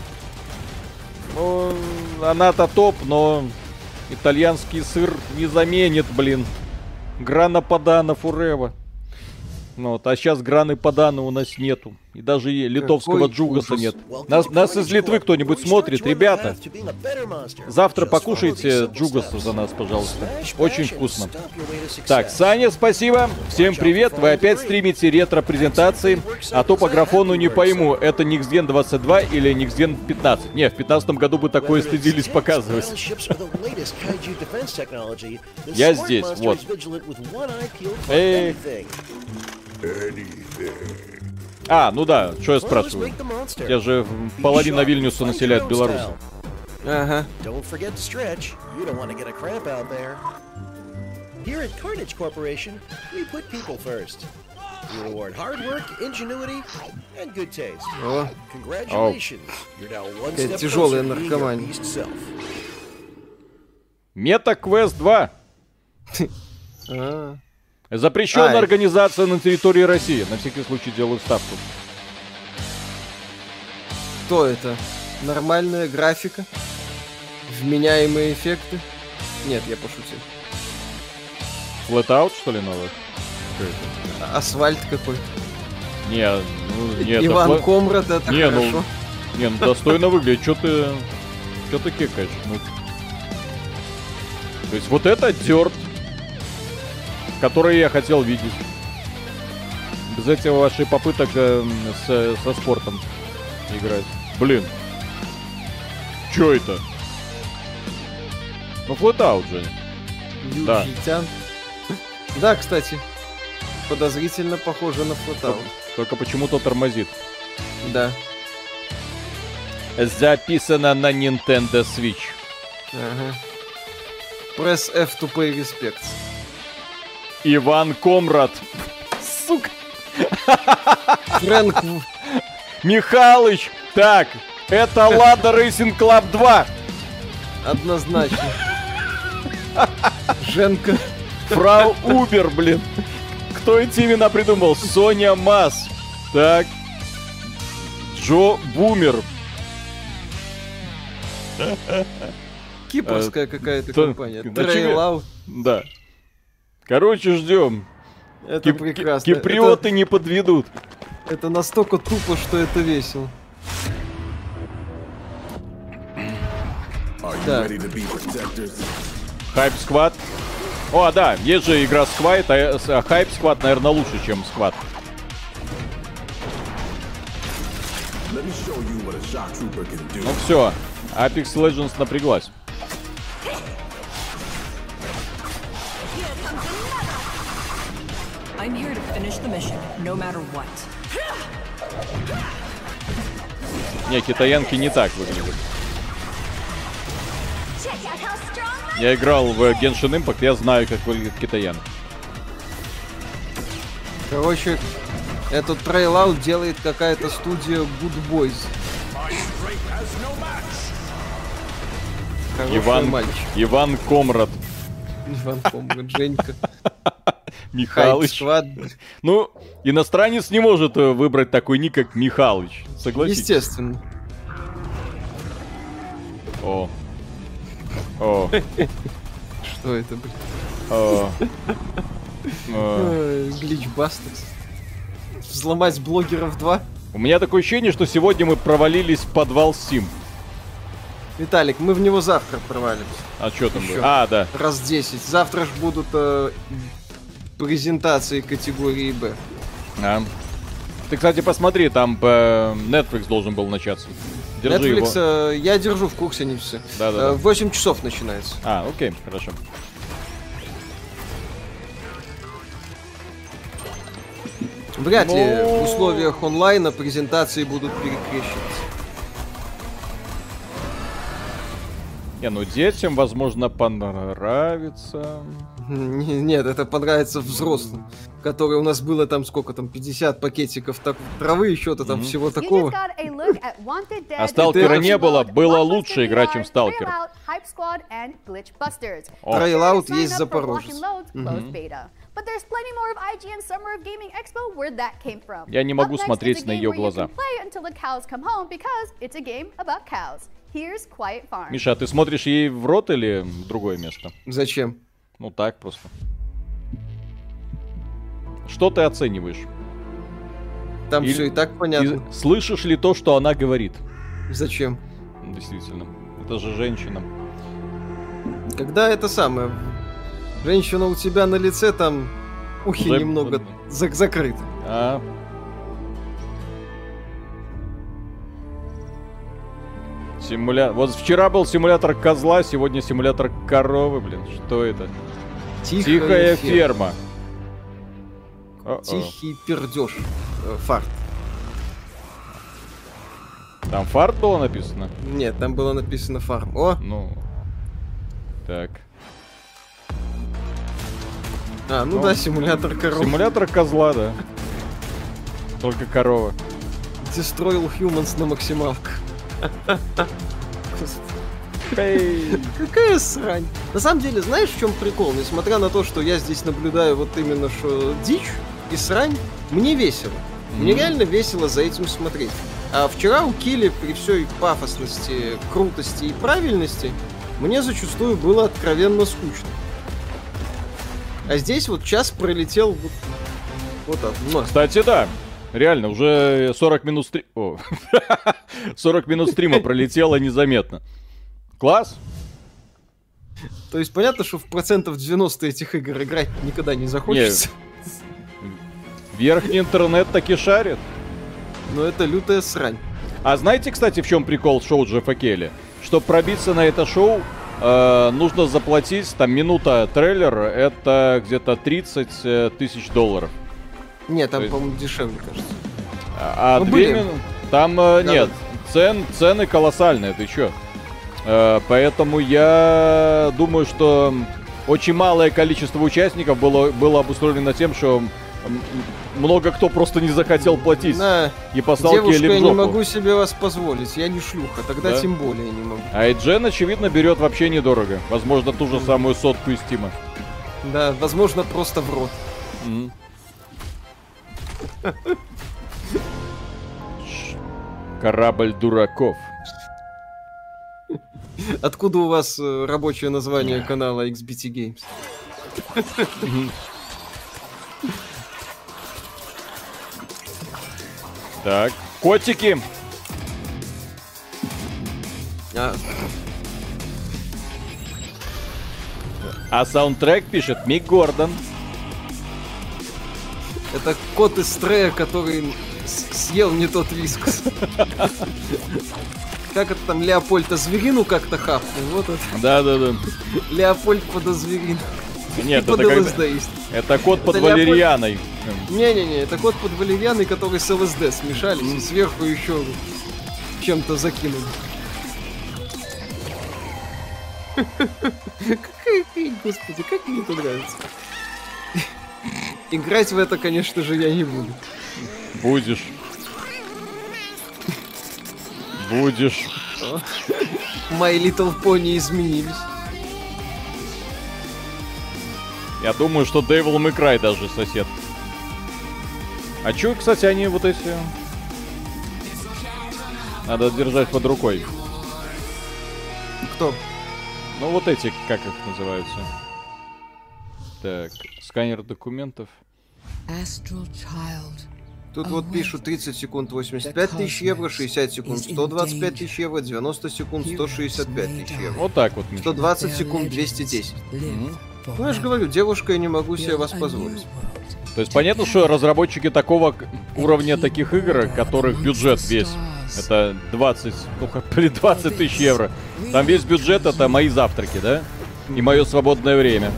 Ну, она-то топ, но итальянский сыр не заменит, блин. Грана Падана Фурева. Ну вот, а сейчас Граны Падана у нас нету. И даже и литовского Какой джугаса ужас. нет. Нас, нас из Литвы кто-нибудь смотрит, ребята. Завтра покушайте джугаса за нас, пожалуйста. Очень вкусно. Так, Саня, спасибо. Всем привет. Вы опять стримите ретро-презентации. А то по графону не пойму, это Никсген 22 или Никсген 15. Не, в 15 году бы такое стыдились показывать. Я здесь, вот. Эй. А, ну да, что я спрашиваю? Я же половина Вильнюса населяет белорусы. Ага. Here at Carnage Corporation, we put people first. We reward hard work, ingenuity, and good taste. О, Congratulations. You're now one Какая step тяжелая наркомания. beast self. Мета Квест 2. А, Запрещенная Ай. организация на территории России. На всякий случай делаю ставку. Что это? Нормальная графика? Вменяемые эффекты? Нет, я пошутил. Flatout, что ли, новый? А- Асфальт какой? Не, ну, нет. Иван это фла- Комрад, это не, ну, хорошо. не, ну достойно выглядит. Что ты, что ты кекаешь? Ну, то есть вот это дерт, который я хотел видеть. Без этих ваших попыток э, с- со спортом играть. Блин. Чё это? Ну, флотаут же. Да. Южитян. Да, кстати. Подозрительно похоже на флотаут. Только почему-то тормозит. Да. Записано на Nintendo Switch. Ага. Press F to pay respects. Иван Comrade. Сука. Фрэнк... Михалыч. Так, это Lada Racing Club 2. Однозначно. Женка. Фрау Убер, блин. Кто эти имена придумал? Соня Мас. Так. Джо Бумер. Кипрская Э, какая-то то- компания. зачем Trail я- Out. Да. Короче, ждем. Это Кип- прекрасно. Киприоты не подведут. Это, это настолько тупо, что это весело. Да. Hype Squad. О, да, есть же игра Squad, а а Hype Squad, наверное, лучше, чем Squad. Ну все, Apex Legends напряглась. I'm here to finish the mission, no matter what. Не, китаянки не так выглядят. Я играл в Genshin Impact, я знаю, как выглядит китаян. Короче, этот Out делает какая-то студия Good Boys. Хороший Иван, мальчик. Иван Комрад. Иван Комрад, Женька. Михалыч. Ну, иностранец не может э, выбрать такой ник, как Михалыч. Согласитесь? Естественно. О. О. Что это, блин? О. Глич Бастерс. Взломать блогеров 2. У меня такое ощущение, что сегодня мы провалились в подвал Steam. Виталик, мы в него завтра провалимся. А что там было? А, да. Раз 10. Завтра ж будут э, презентации категории Б. А. Ты, кстати, посмотри, там э, Netflix должен был начаться. Держи Netflix, его. э, я держу в курсе не все. Да-да-да. В 8 часов начинается. А, окей, хорошо. Вряд ли Ну- в условиях онлайна презентации будут перекрещиваться. Не, ну детям, возможно, понравится. Не- Нет, это понравится взрослым, которые у нас было там сколько там, 50 пакетиков так- травы, еще-то там Мгм. всего такого. А Сталкера не было, было лучше игра, чем Сталкер. Sign есть Запорожец. Lock and Load's closed Мгм. beta. But there's plenty more of IGN Summer of Gaming Expo where that came from. Я не могу смотреть на you глаза. Миша, а ты смотришь ей в рот или в другое место? Зачем? Ну так просто. Что ты оцениваешь? Там Или- все и так понятно. И слышишь ли то, что она говорит? Зачем? Действительно. Это же женщина. Когда это самое, женщина у тебя на лице там ухи За- немного зак- закрыты. А? Симуля... Вот вчера был симулятор козла, сегодня симулятор коровы, блин. Что это? Тихая ферма. О-о. Тихий пердеж. Э, Фарт. Там фарт было написано? Нет, там было написано фарм. О, Ну. Так. а, ну, да, симулятор коров. Симулятор козла, да. Только корова. Destroyal Humans на максималках. Какая срань. На самом деле, знаешь, в чем прикол? Несмотря на то, что я здесь наблюдаю вот именно что дичь и срань, мне весело. Мне Мгм. реально весело за этим смотреть. А вчера у Килли при всей пафосности, крутости и правильности мне зачастую было откровенно скучно. А здесь вот час пролетел вот, вот так. Кстати, да. Реально, уже 40 минут стри... О. 40 минут стрима пролетело незаметно. Класс. То есть понятно, что в процентов 90 этих игр играть никогда не захочется. Верхний интернет таки шарит. Но это лютая срань. А знаете, кстати, в чем прикол шоу Джеффа Келли? Чтобы пробиться на это шоу, э, нужно заплатить, там, минута трейлер, это где-то 30 э, тысяч долларов. Нет, там, по-моему, дешевле, кажется. А, а Ну, две были. мину- Там э, Да, нет, цен, цены колоссальные, ты чё? Э, поэтому я думаю, что очень малое количество участников было, было обусловлено тем, что много кто просто не захотел платить На, и послал девушка, в я не могу себе вас позволить, я не шлюха, тогда Да? тем более не могу. А Эджен, очевидно, берет вообще недорого. Возможно, ту же самую сотку из Стима. Да, возможно, просто в рот. Мгм. Корабль дураков. Откуда у вас э, рабочее название канала XBT Games? Так, котики. А, А саундтрек пишет Мик Гордон. Это кот из Трея, который съел не тот вискус. Как это там, Леопольда зверину как-то хапнул? Вот это. Да-да-да. Леопольд под зверину. Нет, это есть. Это кот под Это валерьяной. Не-не-не, это кот под валерьяной, который с ЛСД смешались, и сверху еще чем-то закинули. Какая хрень, господи, как мне это нравится. Играть в это, конечно же, я не буду. Будешь. Будешь. My Little Pony изменились. Я думаю, что Devil May Cry даже сосед. А чё, кстати, они вот эти... Надо держать под рукой. Кто? Ну вот эти, как их называются? Так, сканер документов. Тут вот пишут 30 секунд 85 тысяч евро, 60 секунд 125 тысяч евро, 90 секунд 165 тысяч евро. Вот так вот, Миша. 120 секунд 210. Ну, я же говорю, девушка, я не могу себе вас позволить. То есть понятно, что разработчики такого уровня таких игр, которых бюджет весь, это 20, ну как, блин, 20 тысяч евро. Там весь бюджет это мои завтраки, да? И мое свободное время.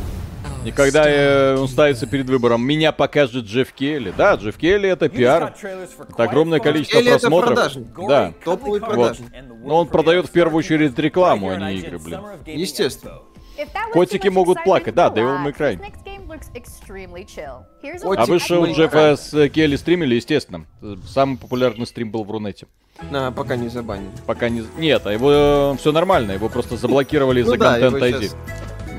И когда э, он ставится перед выбором, меня покажет Джефф Келли. Да, Джефф Келли это пиар. Это огромное количество Келли это просмотров. Да. Топовый Вот. Но он продает в первую очередь рекламу, а не игры, блин. Естественно. Котики могут плакать. Да, Devil. May Cry. А вы же у Джеффа с э, Келли стримили, естественно. Самый популярный стрим был в Рунете. На, пока не забанили. Пока не... Нет, а его все нормально, его просто заблокировали Ну за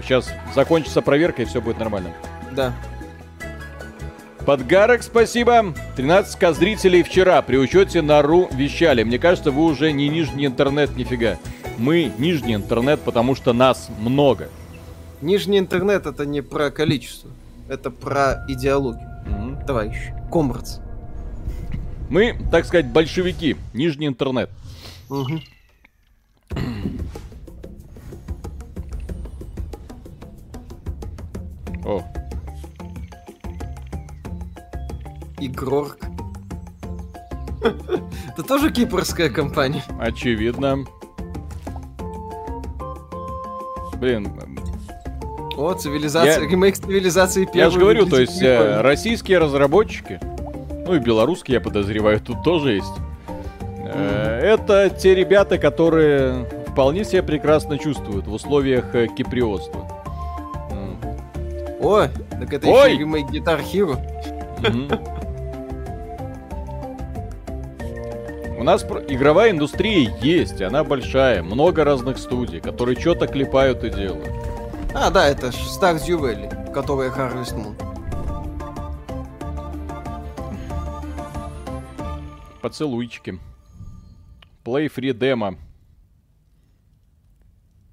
Сейчас закончится проверка и все будет нормально. Да. Подгарок, спасибо. 13к зрителей вчера при учете на РУ вещали. Мне кажется, вы уже не нижний интернет, нифига. Мы нижний интернет, потому что нас много. Нижний интернет это не про количество. Это про идеологию. Товарищ. Комрадс. Мы, так сказать, большевики. Нижний интернет. Мгм. О, Игрорг. Это тоже кипрская компания. очевидно. Блин, О, цивилизация, Я- ремейк цивилизации первой. Я же говорю, то есть э, российские разработчики, ну и белорусские, я подозреваю, тут тоже есть. Э, Это те ребята, которые вполне себя прекрасно чувствуют в условиях э, киприотства. О, так это Ой! еще ремейк Guitar Hero. У нас игровая индустрия есть, она большая, много разных студий, которые что-то клепают и делают. А, да, это Stardew Valley, которая Harvest Moon. Поцелуйчики. Play free demo.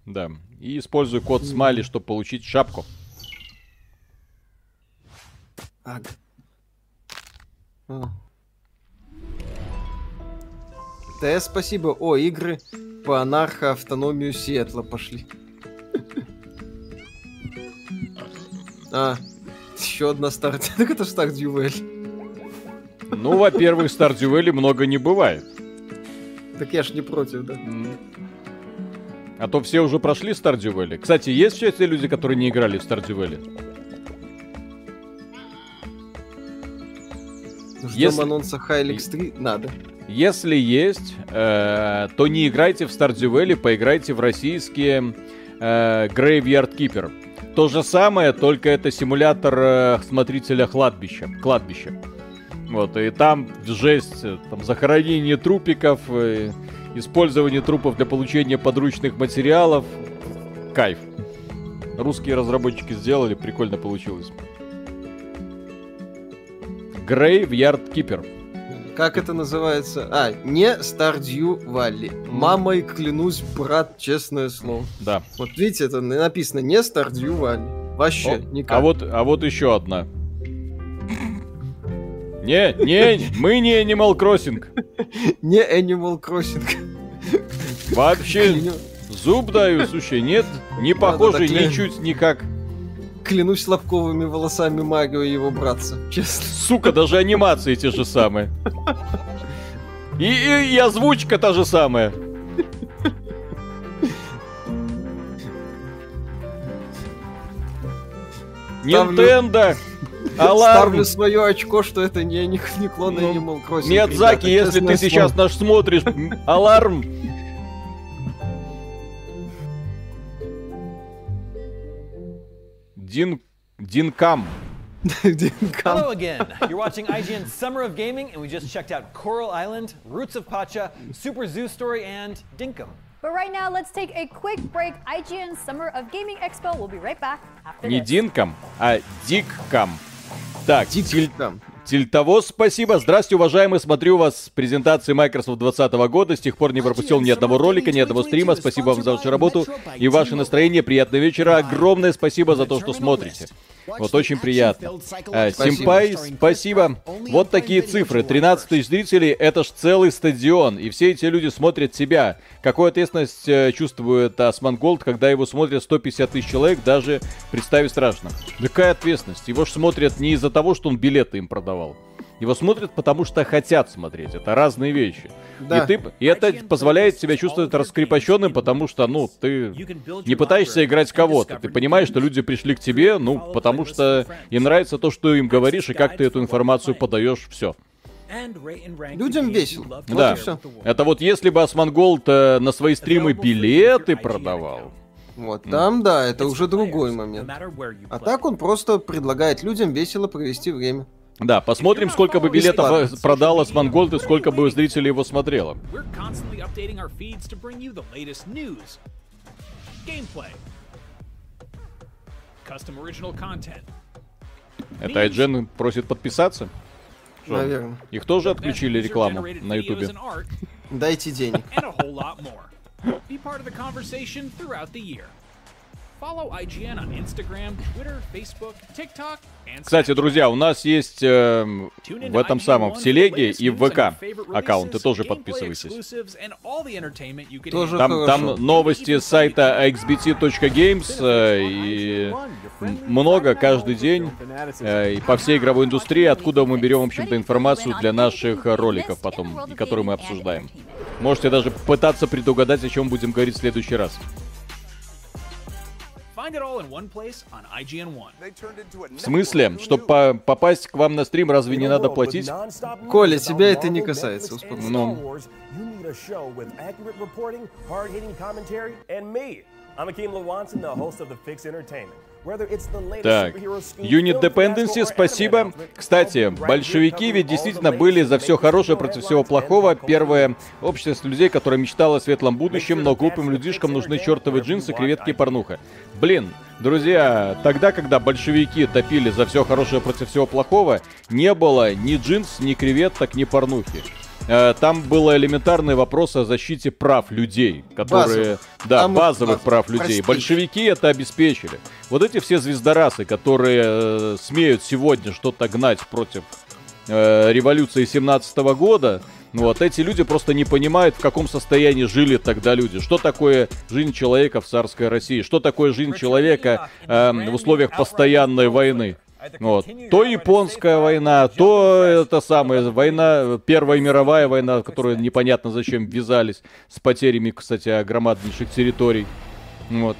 Да. И использую код смайли, чтобы получить шапку. Ага. А. ТС, спасибо. О, игры по анархо автономию Сиэтла пошли. А, еще одна старт. Так это Stardew Valley. Ну, во-первых, Stardew Valley много не бывает. Так я ж не против, да. А то все уже прошли Stardew Valley. Кстати, есть все те люди, которые не играли в Stardew Valley? Ждем Если... анонса Hylix 3? Надо. Если есть, э, то не играйте в Stardew Valley, поиграйте в российские э, Graveyard Keeper. То же самое, только это симулятор э, смотрителя кладбища. кладбища. Вот, и там жесть, там захоронение трупиков, э, использование трупов для получения подручных материалов. Кайф. Русские разработчики сделали, прикольно получилось. Graveyard Keeper. Как это называется? А, не Stardew Valley. Мамой клянусь, брат, честное слово. Да. Вот видите, это написано не Stardew Valley. Вообще О, никак. А вот, а вот еще одна. Не, не, мы не Animal Crossing. Не Animal Crossing. Вообще, зуб даю, слушай, нет, не похоже ничуть никак клянусь лобковыми волосами Марио и его братца. Честно. Сука, даже анимации те же самые. И, и, и озвучка та же самая. Нинтендо! Аларм. Ставлю свое очко, что это не, не, не клон ну, Animal Crossing. Нет, Заки, если ты сейчас наш смотришь, аларм, Дин... Динкам. Hello again. You're watching IGN's Summer of Gaming, and we just checked out Coral Island, Roots of Pacha, Super Zoo Story, and Dinkum. But right now, let's take a quick break. IGN's Summer of Gaming Expo. We'll be right back after Не this. Динкам, а Диккам. Так, Диккам. Тильтовоз, спасибо. Здравствуйте, уважаемые. Смотрю вас презентации Microsoft 2020 года. С тех пор не пропустил ни одного ролика, ни одного стрима. Спасибо вам за вашу работу и ваше настроение. Приятного вечера. Огромное спасибо за то, что смотрите. Вот очень приятно. А, Симпай, спасибо. Вот такие цифры. 13 тысяч зрителей, это ж целый стадион. И все эти люди смотрят тебя. Какую ответственность э, чувствует Asmongold, когда его смотрят 150 тысяч человек, даже представить страшно. Какая ответственность? Его ж смотрят не из-за того, что он билеты им продавал. Его смотрят, потому что хотят смотреть. Это разные вещи. Да. И, ты, и это позволяет себя чувствовать раскрепощенным, потому что, ну, ты не пытаешься играть кого-то. Ты понимаешь, что люди пришли к тебе, ну, потому что им нравится то, что им говоришь, и как ты эту информацию подаешь, все. Людям весело. Да. Вот это вот если бы Asmongold э, на свои стримы билеты продавал. Вот там, да, это уже другой момент. А так он просто предлагает людям весело провести время. Да, посмотрим, сколько бы билетов продал Asmongold и сколько бы зрителей его смотрело. Это IGN просит подписаться? Что? Наверное. Их тоже отключили рекламу на Ютубе. Дайте денег. Кстати, друзья, у нас есть э, в этом самом в Телеге и в ВК аккаунты, тоже подписывайтесь. Тоже там, там новости с сайта xbt.games э, и много каждый день э, и по всей игровой индустрии, откуда мы берем, в общем-то, информацию для наших роликов потом, которые мы обсуждаем. Можете даже пытаться предугадать, о чем будем говорить в следующий раз. В смысле? Чтобы по попасть к вам на стрим, разве не надо платить? Коля, тебя это не касается, успокойся. Ну. I'm Akeem Lewanson, the host of the Fix Entertainment. Так, Unit Dependency, спасибо. Кстати, большевики ведь действительно были за все хорошее против всего плохого. Первое общество людей, которое мечтало о светлом будущем, но глупым людишкам нужны чертовы джинсы, креветки и порнуха. Блин, друзья, тогда, когда большевики топили за все хорошее против всего плохого, не было ни джинс, ни креветок, ни порнухи. Э, там было элементарный вопрос о защите прав людей, которые... Базовых. Да, А мы- базовых а, прав людей. простите. Большевики это обеспечили. Вот эти все звездорасы, которые э, смеют сегодня что-то гнать против э, революции 17 года, вот эти люди просто не понимают, в каком состоянии жили тогда люди. Что такое жизнь человека в царской России? Что такое жизнь человека э, в условиях постоянной войны? Вот. То японская война, то это самая война, Первая мировая война, которую непонятно зачем ввязались, с потерями, кстати, громаднейших территорий. Вот.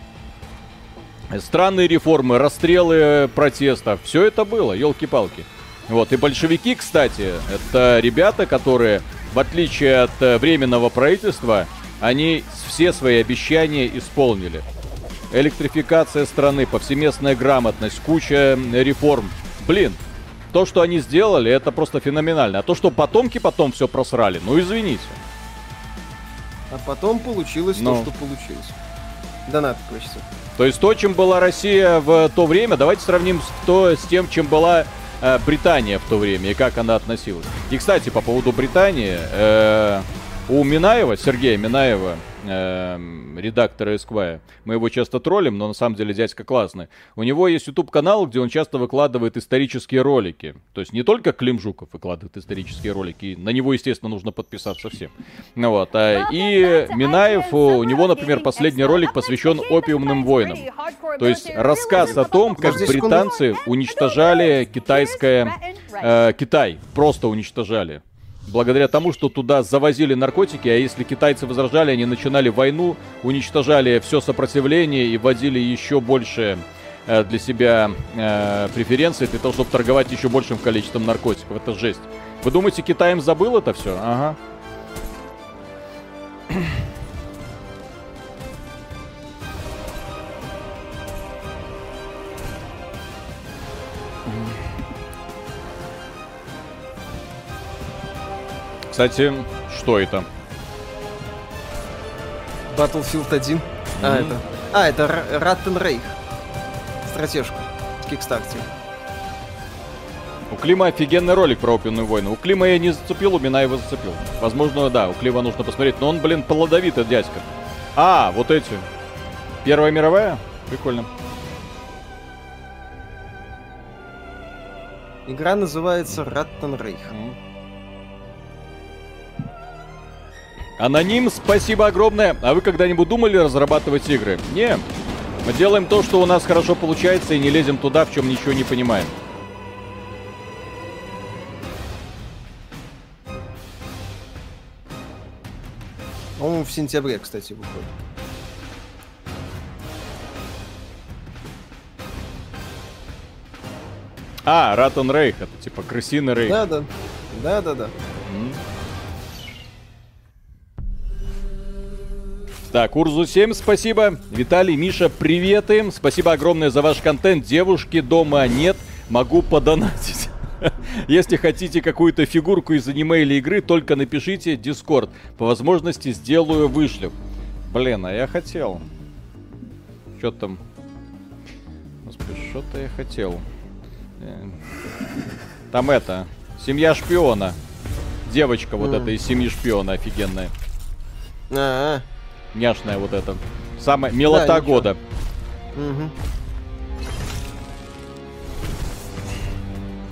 Странные реформы, расстрелы протестов, все это было, елки-палки. Вот, и большевики, кстати, это ребята, которые, в отличие от э, временного правительства, они все свои обещания исполнили. Электрификация страны, повсеместная грамотность, куча реформ. Блин, то, что они сделали, это просто феноменально. А то, что потомки потом все просрали, ну извините. А потом получилось Ну. то, что получилось. Донат просится. То есть то, чем была Россия в то время, давайте сравним с, то, с тем, чем была э, Британия в то время и как она относилась. И, кстати, по поводу Британии, э, у Минаева, Сергея Минаева, э, редактора Esquire, мы его часто троллим, но на самом деле дядька классный. У него есть YouTube канал, где он часто выкладывает исторические ролики. То есть не только Клим Жуков выкладывает исторические ролики, на него, естественно, нужно подписаться всем. Ну вот, а, и Минаев, у него, например, последний ролик посвящен опиумным войнам. То есть рассказ о том, как британцы уничтожали китайское... э, Китай, просто уничтожали. Благодаря тому, что туда завозили наркотики, а если китайцы возражали, они начинали войну, уничтожали все сопротивление и вводили еще больше э, для себя э, преференций для того, чтобы торговать еще большим количеством наркотиков. Это жесть. Вы думаете, Китай им забыл это все? Ага. Кстати, что это? Battlefield 1. А, Мгм. это... А, это Рейх. Стратежка. В Кикстарте. У Клима офигенный ролик про опиумную войну. У Клима я не зацепил, у Минаева зацепил. Возможно, да, у Клима нужно посмотреть, но он, блин, плодовитый дядька. А, вот эти. Первая мировая? Прикольно. Игра называется Раттен Рейх. Аноним, спасибо огромное. А вы когда-нибудь думали разрабатывать игры? Не. Мы делаем то, что у нас хорошо получается, и не лезем туда, в чем ничего не понимаем. По-моему, в сентябре, кстати, выходит. А, Ратан Рейх, это типа крысиный рейх. Да, да. Да, да, да. Так, Урзу 7, спасибо. Виталий, Миша, приветы. Спасибо огромное за ваш контент. Девушки дома нет, могу подонатить. Если хотите какую-то фигурку из аниме или игры, только напишите Discord. По возможности сделаю, вышлю. Блин, а я хотел. Что там? Господи, что-то я хотел. Э, Там это, семья шпиона. Девочка вот М. эта из семьи шпиона офигенная. А, Няшная вот эта. Самая милота ничего. года. Мгм.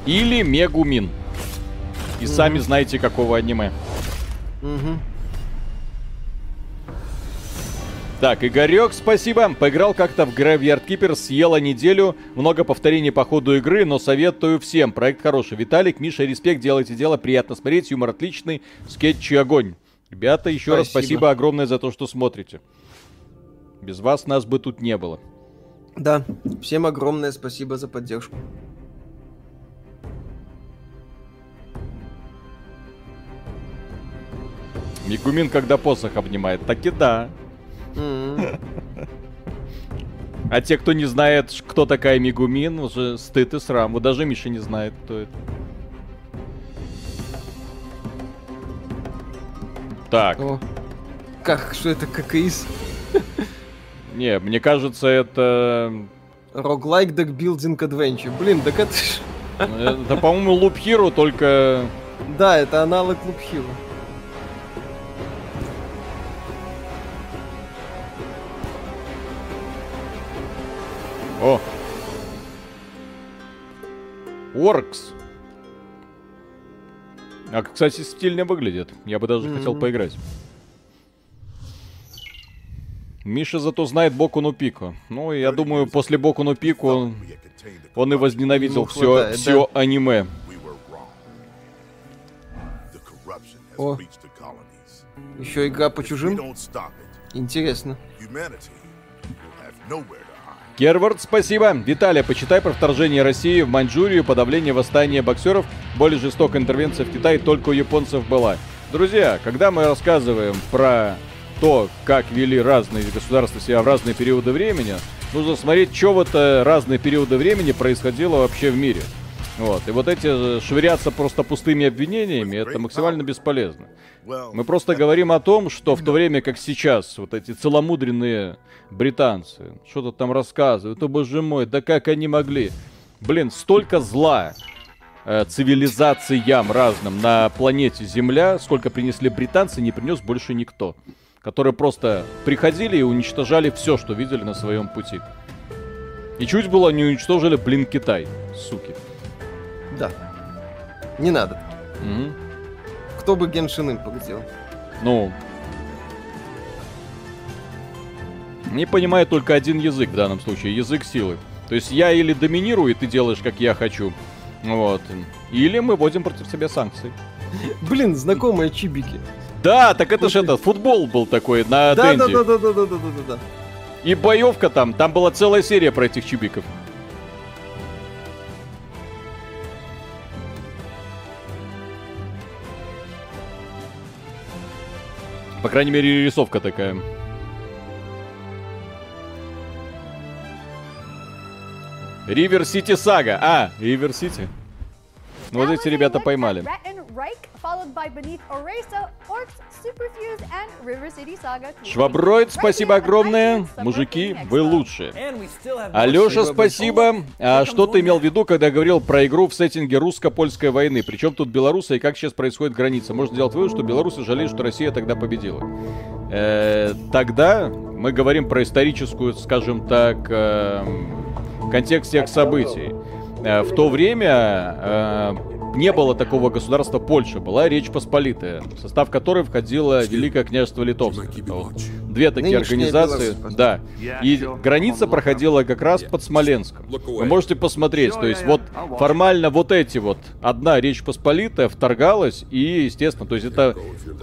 Или Мегумин. И сами знаете, какого аниме. Мгм. Так, Игорек, спасибо. Поиграл как-то в Graveyard Keeper, съела неделю. Много повторений по ходу игры, но советую всем. Проект хороший. Виталик, Миша, респект, делайте дело. Приятно смотреть, юмор отличный. Скетчи огонь. Ребята, еще раз Спасибо. спасибо огромное за то, что смотрите. Без вас нас бы тут не было. Да, всем огромное спасибо за поддержку. Мегумин, когда посох обнимает, так и да. А те, кто не знает, кто такая Мегумин, уже стыд и срам. Вот даже Миша не знает, кто это. Так, О, как, что это ККИС? не, мне кажется, это... Roguelike Deck Building Adventure. Блин, так это ж... Это, по-моему, Loop Hero, только... Да, это аналог Loop Hero. О! Оркс. А, кстати, стильно выглядит. Я бы даже хотел Мгм. поиграть. Миша зато знает Боку ну Пико. Ну, я думаю, после Боку ну Пико он, он и возненавидел Ну, все, хватает, все аниме. О, еще игра по чужим? Интересно. Кервард, спасибо. Виталия, почитай про вторжение России в Маньчжурию, подавление восстания боксеров. Более жестокая интервенция в Китае только у японцев была. Друзья, когда мы рассказываем про то, как вели разные государства себя в разные периоды времени, нужно смотреть, что в это разные периоды времени происходило вообще в мире. Вот. И вот эти э, швыряться просто пустыми обвинениями, это максимально бесполезно. Мы просто говорим о том, что в то время, как сейчас, вот эти целомудренные британцы что-то там рассказывают, о боже мой, да как они могли? Блин, столько зла э, цивилизациям разным на планете Земля, сколько принесли британцы, не принес больше никто. Которые просто приходили и уничтожали все, что видели на своем пути. И чуть было не уничтожили, блин, Китай, суки. Да. Не надо. Мгм. Кто бы Геншин Impact сделал? Ну, не понимаю только один язык в данном случае, язык силы. То есть я или доминирую, и ты делаешь, как я хочу, вот, или мы вводим против себя санкции. Блин, знакомые чибики. Да, так это же этот футбол был такой на Да, да, да, да, да, да, да, да, да. И боевка там, там была целая серия про этих чибиков. По крайней мере, рисовка такая. Ривер Сити Сага. А, Ривер Сити. Ну, Вот эти ребята поймали. Reich, followed by Beneath Oresa, Orcs, Superfuse, and River City Saga. Шваброид, спасибо огромное. Мужики, вы лучшие. Алёша, спасибо. А что ты имел в виду, когда говорил про игру в сеттинге русско-польской войны? Причем тут Беларусь и как сейчас происходит граница? Можно сделать вывод, что белорусы жалеют, что Россия тогда победила. Э, тогда мы говорим про историческую, скажем так, эм, контекст тех событий. Э, В то время э, не было такого государства Польша, была Речь Посполитая, в состав которой входило Великое княжество Литовское. Вот. Две такие Нынешняя организации, Беларусь, да. И граница проходила как раз под Смоленском. Вы можете посмотреть, то есть вот формально вот эти вот, одна Речь Посполитая вторгалась, и, естественно, то есть это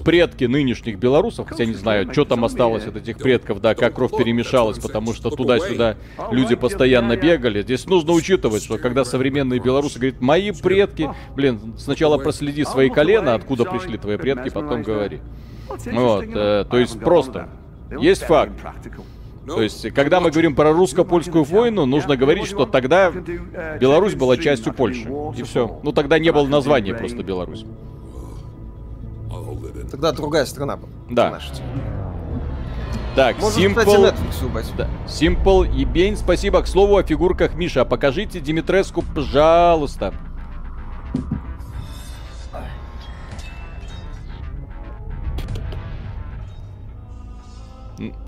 предки нынешних белорусов, хотя не знаю, что там осталось от этих предков, да, как кровь перемешалась, потому что туда-сюда люди постоянно бегали. Здесь нужно учитывать, что когда современные белорусы говорят, мои предки, блин, сначала проследи свои колена, откуда пришли твои предки, потом говори. Вот, э, то есть просто. Есть факт. То есть, когда мы говорим про русско-польскую войну, нужно говорить, что тогда Беларусь была частью Польши. И все. Ну, тогда не было названия просто Беларусь. Тогда другая страна была. Да. Наша. Так, Можно, Simple... кстати. Да. Simple и Бейн, спасибо. К слову о фигурках Миша. Покажите Димитреску, пожалуйста.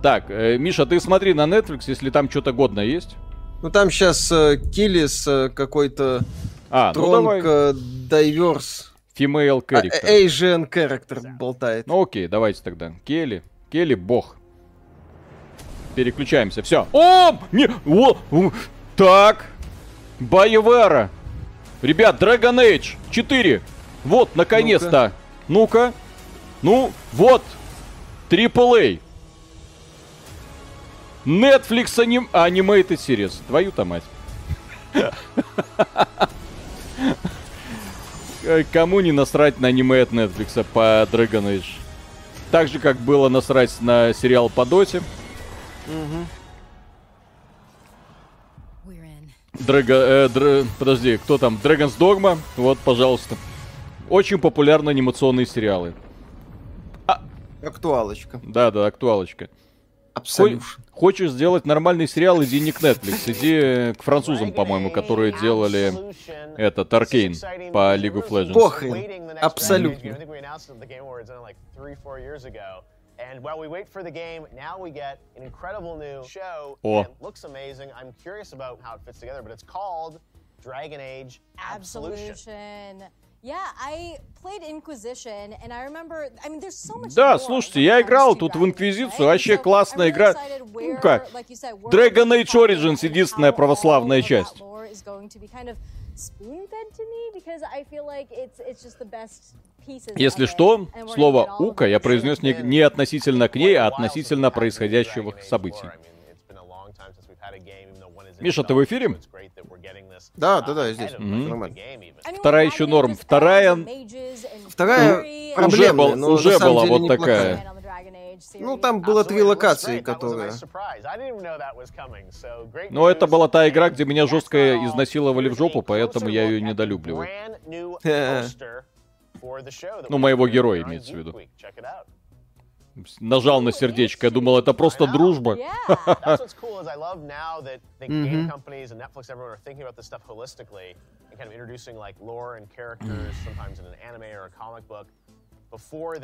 Так, э, Миша, ты смотри на Netflix, если там что-то годное есть. Ну там сейчас э, Киллис э, какой-то А, ну Тронг давай. э, Дайверс. Female А, character. э, Asian character болтает. Ну окей, давайте тогда. Келли. Келли бог. Переключаемся. Все. О! Не! О! Так. Боевара. Ребят, Dragon Age 4. Вот, наконец-то. Ну-ка. Ну, вот. AAA. Netflix аним... Animated Series. Твою-то мать. Кому не насрать на аниме от Netflix по Dragon Age? Так же, как было насрать на сериал по Доте. Дрэга... э, др- Подожди, кто там? Dragon's Dogma? Вот, пожалуйста. Очень популярные анимационные сериалы. Актуалочка. Да, да, актуалочка. Absolution. Хочешь сделать нормальный сериал, иди не к Netflix, иди э, к французам, по-моему, которые делали этот Аркейн по League of Legends. Похрен. Абсолютно. Uh. And while we wait for the game, now we get an incredible new show. О. And it looks amazing. I'm curious about how it fits together, but it's called Dragon Age Absolution. Absolution. Yeah, I played Inquisition, and I remember. I mean, there's so much. Да, слушайте, я играл тут в Инквизицию, вообще классная игра. Ну как, Dragon Age Origins единственная православная часть. Если что, слово «ука» я произнес не, не относительно к ней, а относительно происходящих событий. Миша, ты в эфире? Да, да, да, я здесь. Нормально. Вторая еще норм. Вторая Вторая уже, проблемная, был- но уже была вот неплохая. такая. Ну, там было три локации, которые... Но это была та игра, где меня жестко изнасиловали в жопу, поэтому я ее недолюбливаю. Ну, моего героя имеется в виду. Нажал на сердечко, я думал, это просто дружба. Mhm.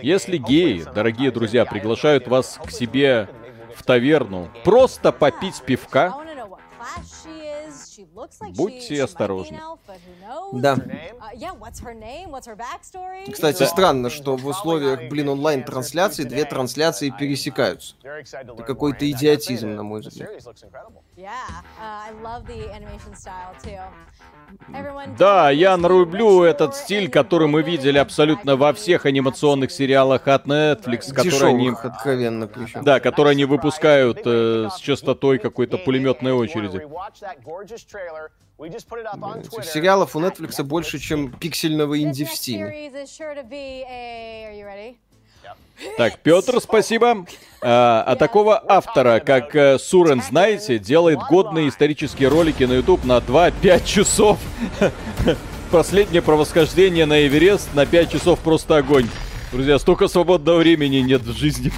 Если геи, дорогие друзья, приглашают вас к себе в таверну просто попить пивка, будьте осторожны. Да. Кстати, странно, что в условиях, блин, онлайн-трансляции две трансляции пересекаются. Это какой-то идиотизм, на мой взгляд. Yeah, uh, I love the animation style too. Everyone Да, я нарублю этот стиль, который мы видели абсолютно во всех анимационных сериалах от Netflix, которые они... Откровенно, причем. Да, которые они выпускают э, с частотой какой-то пулеметной очереди. Сериалов у Netflix больше, чем пиксельного инди в Steam. Так, Петр, спасибо. А, а такого автора, как э, Сурен, знаете, делает годные исторические ролики на YouTube на 2-5 часов. Последнее про восхождение на Эверест на 5 часов просто огонь. Друзья, столько свободного времени нет в жизни.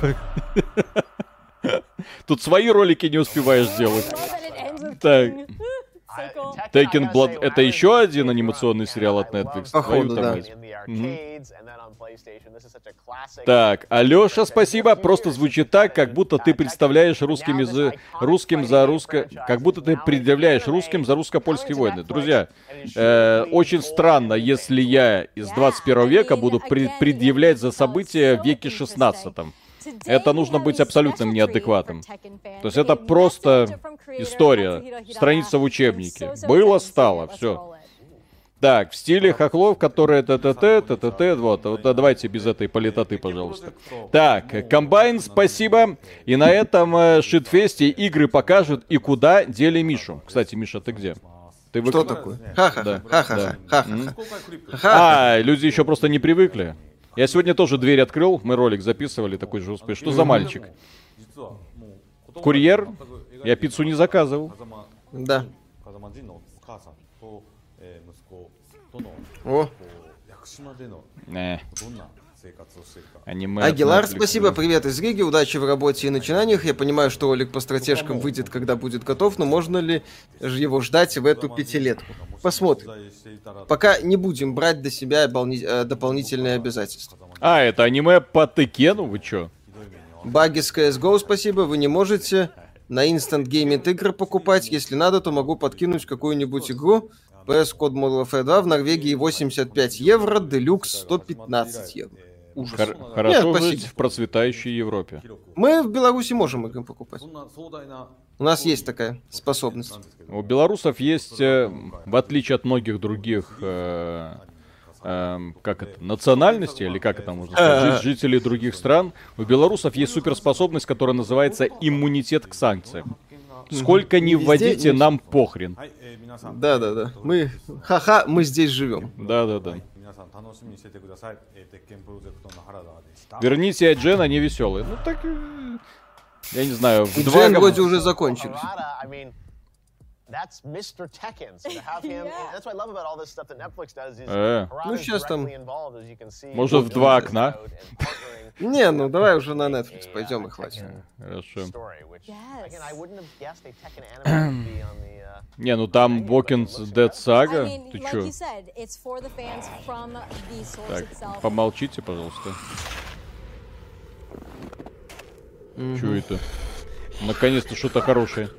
Тут свои ролики не успеваешь сделать. Так. Taken Blood это еще один анимационный сериал от Netflix? Походу, да. Так, Алёша, спасибо. Просто звучит так, как будто ты представляешь русским язы... русским за русско... Как будто ты предъявляешь русским за русско-польские войны. Друзья, э, очень странно, если я из 21 века буду пред- предъявлять за события в веке 16 Это нужно быть абсолютным неадекватом. То есть это просто история, страница в учебнике. Было, стало, все. Так, в стиле хохлов, которые т-т-т, т-т-т, вот, вот, давайте без этой политоты, пожалуйста. Так, комбайн, спасибо. И на этом э, шитфесте игры покажут и куда дели Мишу. Кстати, Миша, ты где? Ты Что выкла- такое? Ха-ха-ха, Да, ха-ха-ха, да. А, люди еще просто не привыкли. Я сегодня тоже дверь открыл, мы ролик записывали такой же успешный. Что за мальчик? Курьер? Я пиццу не заказывал. Да. Э. О. Не. Аниме Агилар, спасибо, привет из Риги, удачи в работе и начинаниях. Я понимаю, что ролик по стратежкам выйдет, когда будет готов, но можно ли его ждать в эту пятилетку? Посмотрим. Пока не будем брать до себя э, дополнительные обязательства. А, это аниме по Текену, вы чё? Баги с CSGO, спасибо, вы не можете на Instant Gaming игры покупать. Если надо, то могу подкинуть какую-нибудь игру. PS Code Model Warfare 2 в Норвегии 85 евро, Deluxe 115 евро ужас. Хор- хорошо Нет, жить в процветающей Европе. Мы в Беларуси можем их покупать. У нас есть такая способность. У белорусов есть, э, в отличие от многих других, э, э, как это, национальности, или как это можно сказать, жителей других стран, у белорусов есть суперспособность, которая называется иммунитет к санкциям. Сколько не вводите, нам похрен. Да, да, да. Мы, ха-ха, мы здесь живем. Да, да, да. さん楽しみにしててください。えー鉄拳プロジェクトの原田でした。 Верните Джен, они веселые. Ну так, э, я не знаю, в И два Джен гом- вроде уже закончились. That's Mr. Tekken. So to have him, and that's what I love about all this stuff that Netflix does is Э. Ну, сейчас там- directly involved, as you can see. Может, в два окна? Не, ну давай уже на Netflix пойдем и хватит. Хорошо. Uh, Не, ну там Dead Saga. I mean, Ты чё? Так, помолчите, пожалуйста. Чё это? Наконец-то что-то хорошее.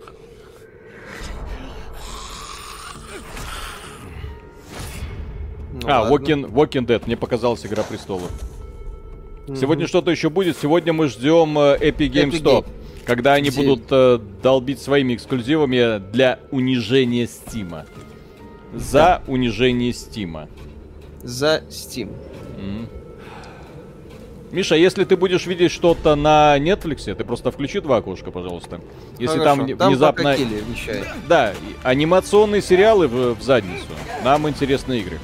Ну, а, ладно. Walking, Walking Dead, мне показалась Игра Престолов. Сегодня что-то еще будет. Сегодня мы ждем э, Epic Games Epic Store, Game. когда они Где- будут э, долбить своими эксклюзивами для унижения Стима. За унижение Стима. За Steam. Миша, если ты будешь видеть что-то на Netflix, ты просто включи два окошка, пожалуйста. Если Хорошо, там там внезапно... Да, анимационные сериалы в, в задницу. Нам интересны игры.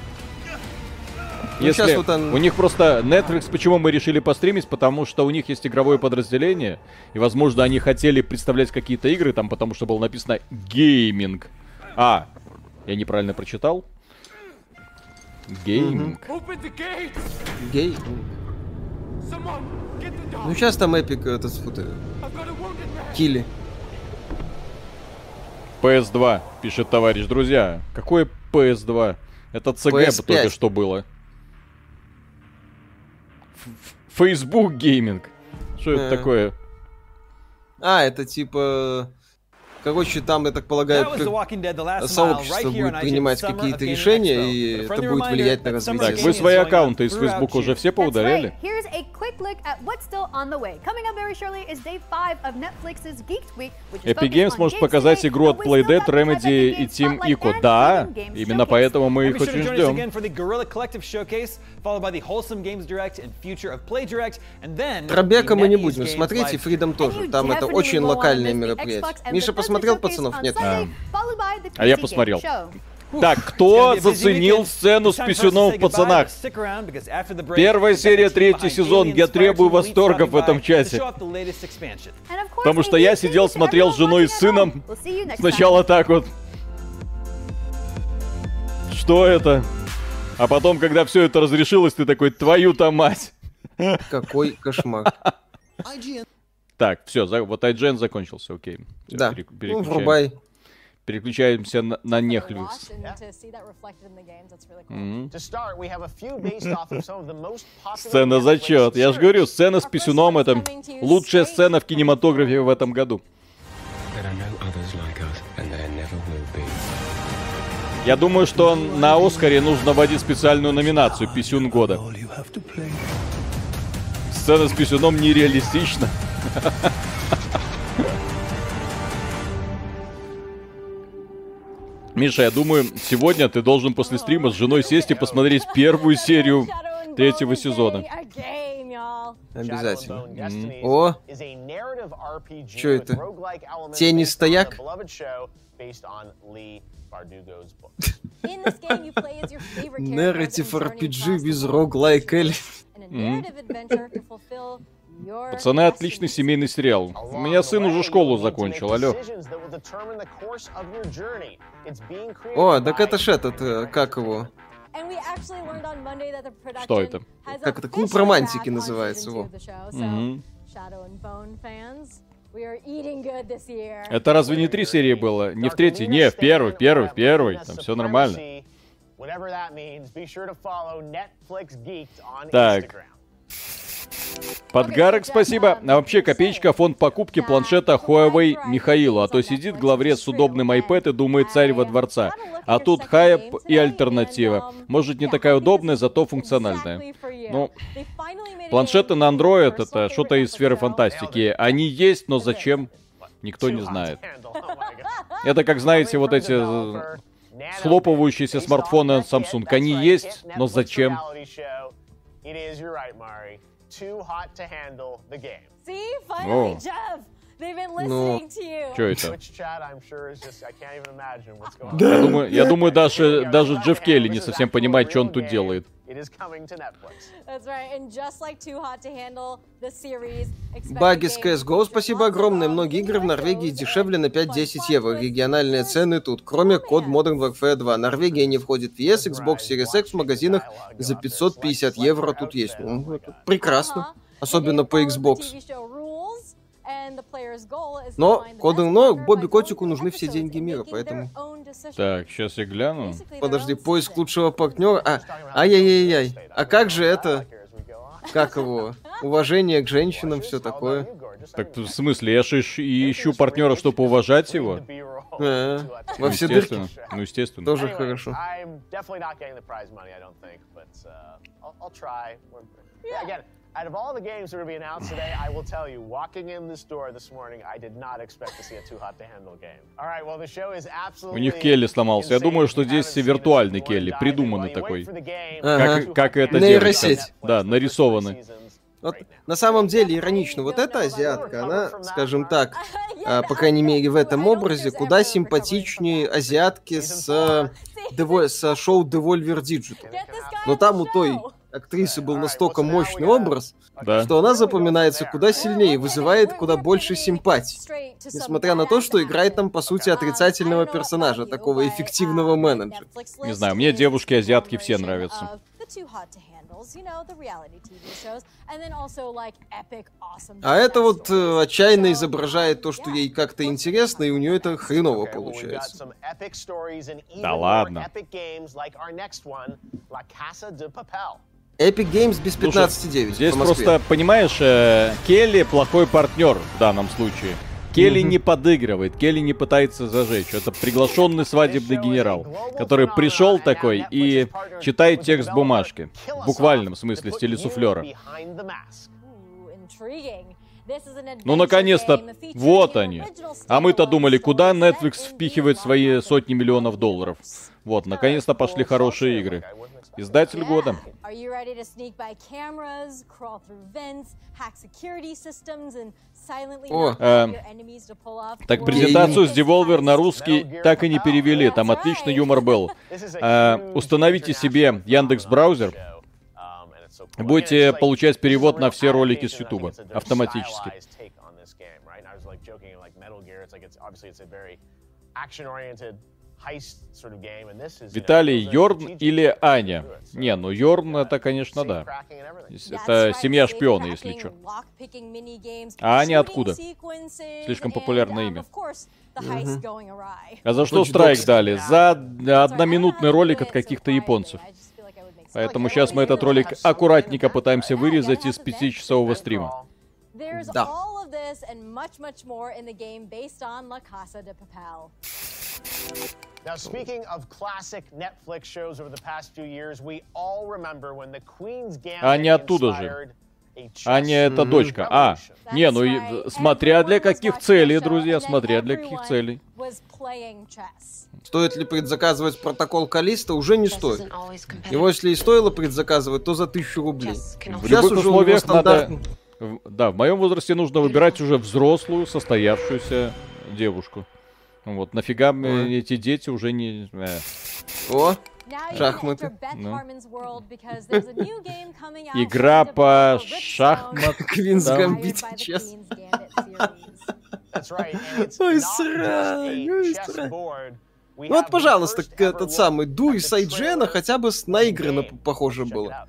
Ну, Если щас вот он- у них просто Netflix, почему мы решили постримить, потому что у них есть игровое подразделение, и, возможно, они хотели представлять какие-то игры там, потому что было написано гейминг. А, я неправильно прочитал? Гейминг. Гей. Ну сейчас там эпик этот фут, Килли. PS2, пишет товарищ. Друзья, какое PS2? Это ЦГ PS5. только что было. Facebook гейминг. Что это Э. такое? А, это типа... Короче, там, я так полагаю, сообщество будет принимать какие-то Gaming решения, и это будет влиять на развитие. Gaming Вы свои аккаунты из Фейсбука уже все поудаляли? right. Here's a quick look at what's still on the way. Coming up very shortly is day five of Netflix's Geeked Week, which is Epic Games может показать игру от Playdead, Remedy и Team Ico. Да, именно поэтому мы их очень ждем. Followed by the Wholesome Games Direct and Future of Play Direct, and then the мы не будем смотреть, и Фридом тоже. Там это очень локальное мероприятие. Миша посмотрел пацанов? Нет. А я посмотрел. Так, кто заценил сцену с писюном в пацанах? Первая серия, третий сезон. Я требую восторгов в этом чате. Потому что я сидел, смотрел с женой и сыном. Сначала так вот. Что это? А потом, когда все это разрешилось, ты такой, твою-то мать. Какой кошмар. Так, все, вот IGN закончился, окей. Всё, Да. перек- Ну, врубай. Переключаемся на, на popular Сцена зачет. Я же говорю, сцена с писюном это лучшая сцена в кинематографе в этом году. There are no others like Я думаю, что на Оскаре нужно вводить специальную номинацию «Писюн года». Сцена с писюном нереалистична. Миша, я думаю, сегодня ты должен после стрима с женой сесть и посмотреть первую серию третьего сезона. Обязательно. Мгм. О, with это? Тени стояк? Journey RPG без roguelike эль. in a Мгм. narrative adventure to fulfill your Пацаны, отличный семейный сериал. У меня сын уже школу закончил, алло. Created О, так это ж этот, э, как его? Что это? Как это? Клуб романтики называется, season two Это разве не три серии было? Не в третьей? Не, в первой, в первой, в первой. Там все нормально. Так. Подгарок, спасибо. А вообще, копеечка, фонд покупки планшета Huawei Михаилу. А то сидит главред с удобным iPad и думает царь во дворца. А тут хайп и альтернатива. Может, не такая удобная, зато функциональная. Ну, планшеты на Android это что-то из сферы фантастики. Они есть, но зачем? Никто не знает. Это как, знаете, вот эти э, схлопывающиеся смартфоны Samsung. Они есть, но зачем? It is, you're right, Mari. Too hot to handle the game. See, finally, Oh. Jeff, they've been Ну, listening to you. чё это? Twitch chat, I'm sure, is just, I can't even imagine what's going Я on. думаю, я думаю, даже, даже Джефф Келли не совсем понимает, что он тут делает. It is coming to Netflix. That's right. And just like Too Hot to Handle, the series. Баги с CSGO, спасибо огромное. Многие игры в Норвегии дешевле на 5-10 евро. Региональные цены тут, кроме код Modern Warfare 2. Норвегия не входит в ES, Xbox Series X в магазинах за 550 евро тут есть. Ну, прекрасно. Особенно по Xbox. Но, find the коды, best но partner by Бобби Котику нужны все деньги мира, поэтому... Так, сейчас я гляну. Подожди, поиск лучшего партнера. А, ай-яй-яй-яй. А как же это? Как его? Уважение к женщинам, все такое. Так в смысле, я же ищ- и ищу партнера, чтобы уважать его. А, Ну, во все дырки. естественно. Ну, естественно. Тоже хорошо. Uh, out of all the games that are being announced today, I will tell you, walking in this door this morning, I did not expect to see a too hot to handle game. All right, well, the show is absolutely У них Келли сломался. Я думаю, что здесь виртуальный Келли, придуманный такой. Как, как это Нейросеть. Да, нарисованный. Вот на самом деле иронично, вот эта азиатка, она, скажем так, а, по крайней мере в этом образе, куда симпатичнее азиатки с, э, со шоу Devolver Digital. Но там у той актрисы был настолько мощный образ, Да. что она запоминается куда сильнее, и вызывает куда больше симпатий. Несмотря на то, что играет там, по сути, отрицательного персонажа, такого эффективного менеджера. Не знаю, мне девушки-азиатки все нравятся. А это вот э, отчаянно изображает то, что ей как-то интересно, и у нее это хреново получается. Да ладно. Epic games без Слушай, 15,9 Здесь просто, понимаешь, э, Келли плохой партнер в данном случае. Келли не подыгрывает, Келли не пытается зажечь. Это приглашенный свадебный генерал, который пришел такой и читает текст бумажки. В буквальном смысле, в стиле суфлера. Behind the mask. Ooh, intriguing. This is an Ну, наконец-то, вот они. А мы-то думали, куда Netflix впихивает свои сотни миллионов долларов. Вот, наконец-то пошли хорошие игры. Издатель года. Are you ready to sneak by cameras, crawl through vents, hack security systems, and silently О, эм, Так презентацию с Devolver на русский так и не перевели. Там отличный юмор был. Э, установите себе Яндекс браузер. Будете получать перевод на все ролики с Ютуба автоматически. action-oriented Виталий, Йорн или Аня? Не, ну Йорн это, конечно, да. Это семья шпиона, если что. А Аня откуда? Слишком популярное um, имя. А за что страйк дали? За одноминутный ролик от каких-то японцев. Поэтому сейчас мы этот ролик аккуратненько пытаемся вырезать из пятичасового стрима. Да. Of this and much, much more in the game based on La Casa de Papel. Now, speaking of classic Netflix shows over the past few years, we all remember when the Queen's Gambit Аня оттуда же. inspired a chess Аня это дочка. А, не, ну смотря для каких целей, друзья, смотря для каких целей. Was playing chess. Стоит ли предзаказывать протокол Калиста, уже не стоит. Его, если и стоило предзаказывать, то за тысячу рублей. В Сейчас любых уже у него условиях надо... Да, в моем возрасте нужно выбирать уже взрослую, состоявшуюся девушку. Вот, нафига мне эти дети уже не... э. О, шахматы. Ну. Игра по developer Richstone, шахмат. Квинс. Гамбит, it's Ой, срань, ой. We Ну вот, пожалуйста, этот самый Ду at из the Айджена trailer хотя бы с- наиграно п- похоже было.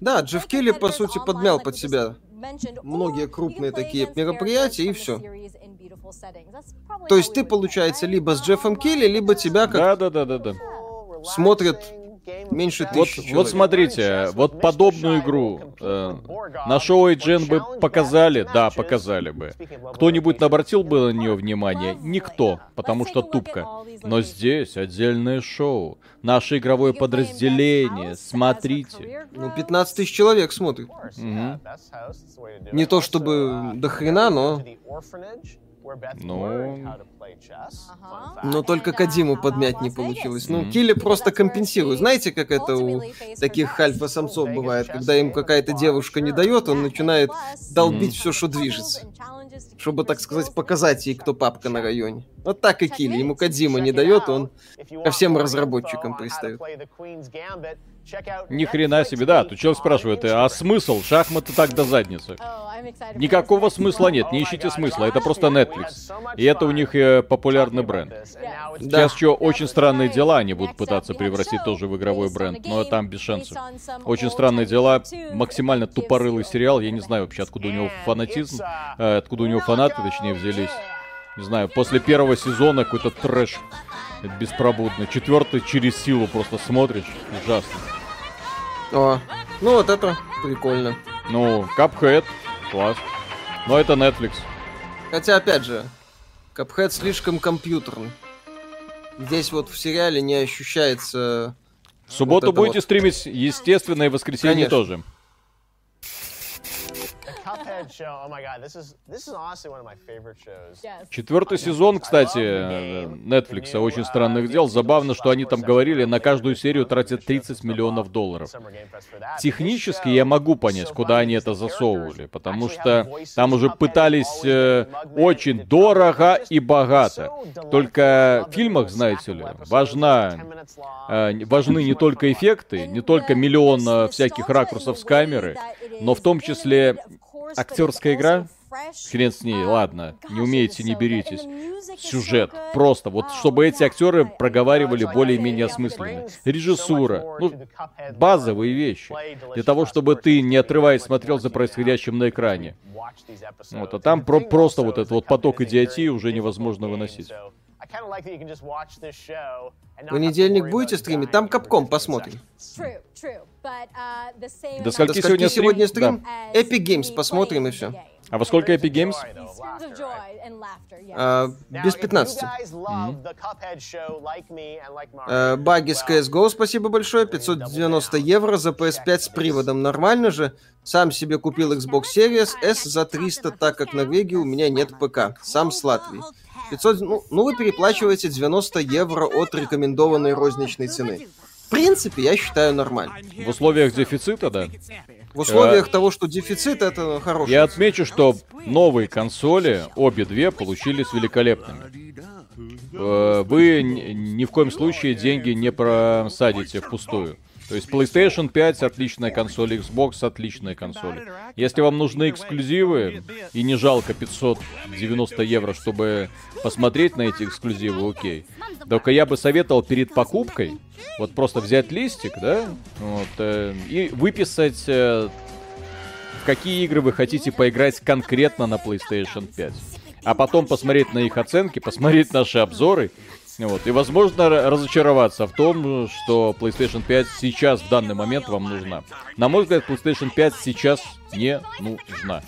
Да, Джефф Келли, по сути, подмял под себя многие you can крупные такие мероприятия, и все. То есть ты, получается, либо с Джеффом Келли, либо тебя как Да, да, меньше Вот, тысячи вот человек. смотрите, вот подобную игру э, на шоу Эйджен бы показали, да, показали бы. Кто-нибудь обратил бы на нее внимание? Никто, потому что тупка. Но здесь отдельное шоу, наше игровое подразделение, смотрите. Ну, 15 тысяч человек смотрит. Мгм. Не то чтобы до хрена, но... Ну, Но только Кадиму подмять не получилось. Ну. Килли просто компенсирует. Знаете, как это у таких альфа-самцов бывает? Когда им какая-то девушка не дает, он начинает долбить все, что движется. Чтобы, так сказать, показать ей, кто папка на районе. Вот так и Килли. Ему Кадзима не дает, он ко всем разработчикам пристает. Ни хрена себе, да. Тут человек спрашивает, а смысл? Шахматы так до задницы. Никакого смысла нет, не ищите смысла, это просто Netflix. И это у них э, популярный бренд. Сейчас еще очень странные дела они будут пытаться превратить тоже в игровой бренд, но там без шансов. Очень странные дела, максимально тупорылый сериал, я не знаю вообще, откуда у него фанатизм, э, откуда у него фанаты, точнее, взялись. Не знаю, после первого сезона какой-то трэш беспробудный. Четвертый через силу просто смотришь, ужасно. О, ну вот это прикольно. Ну, Cuphead, класс. Но это Netflix. Хотя, опять же, Cuphead слишком компьютерный. Здесь вот в сериале не ощущается... В субботу вот будете вот. стримить, естественно, и воскресенье Конечно. тоже. Четвертый сезон, кстати, э, Netflix «Очень странных дел». Забавно, что они там говорили, на каждую серию тратят 30 миллионов долларов. Технически я могу понять, куда они это засовывали, потому что там уже пытались э, очень дорого и богато. Только в фильмах, знаете ли, важна, э, важны не только эффекты, не только миллион э, всяких ракурсов с камеры, но в том числе актерская игра. Хрен с ней, ладно, не умеете, не беритесь. Сюжет, просто, вот чтобы эти актеры проговаривали более-менее осмысленно. Режиссура, ну, базовые вещи. Для того, чтобы ты, не отрываясь, смотрел за происходящим на экране. Вот, а там про просто вот этот вот поток идиотии уже невозможно выносить. В понедельник будете стримить? Там Капком посмотрим. До скольки сегодня стрим? сегодня стрим? Да. Epic Games посмотрим и все. А во сколько Epic Games? А, без 15. Э, Баги с CSGO, спасибо большое. 590 евро за PS5 с приводом. Нормально же? Сам себе купил Xbox Series S за 300, так как в Норвегии у меня нет ПК. Сам с Латвии. 500, ну, ну вы переплачиваете 90 евро от рекомендованной розничной цены. В принципе, я считаю нормально. В условиях дефицита, да. В условиях того, что дефицит, это хорошо. Я отмечу, что новые консоли, обе две, получились великолепными. Э, Вы ни в коем случае деньги не просадите впустую. То есть PlayStation 5 отличная консоль, Xbox отличная консоль. Если вам нужны эксклюзивы и не жалко 590 евро, чтобы посмотреть на эти эксклюзивы, окей. Только я бы советовал перед покупкой вот просто взять листик, да, вот, э, и выписать, э, в какие игры вы хотите поиграть конкретно на PlayStation 5. А потом посмотреть на их оценки, посмотреть наши обзоры. Вот, и, возможно, разочароваться в том, что PlayStation 5 сейчас, в данный момент, вам нужна. На мой взгляд, PlayStation 5 сейчас не нужна.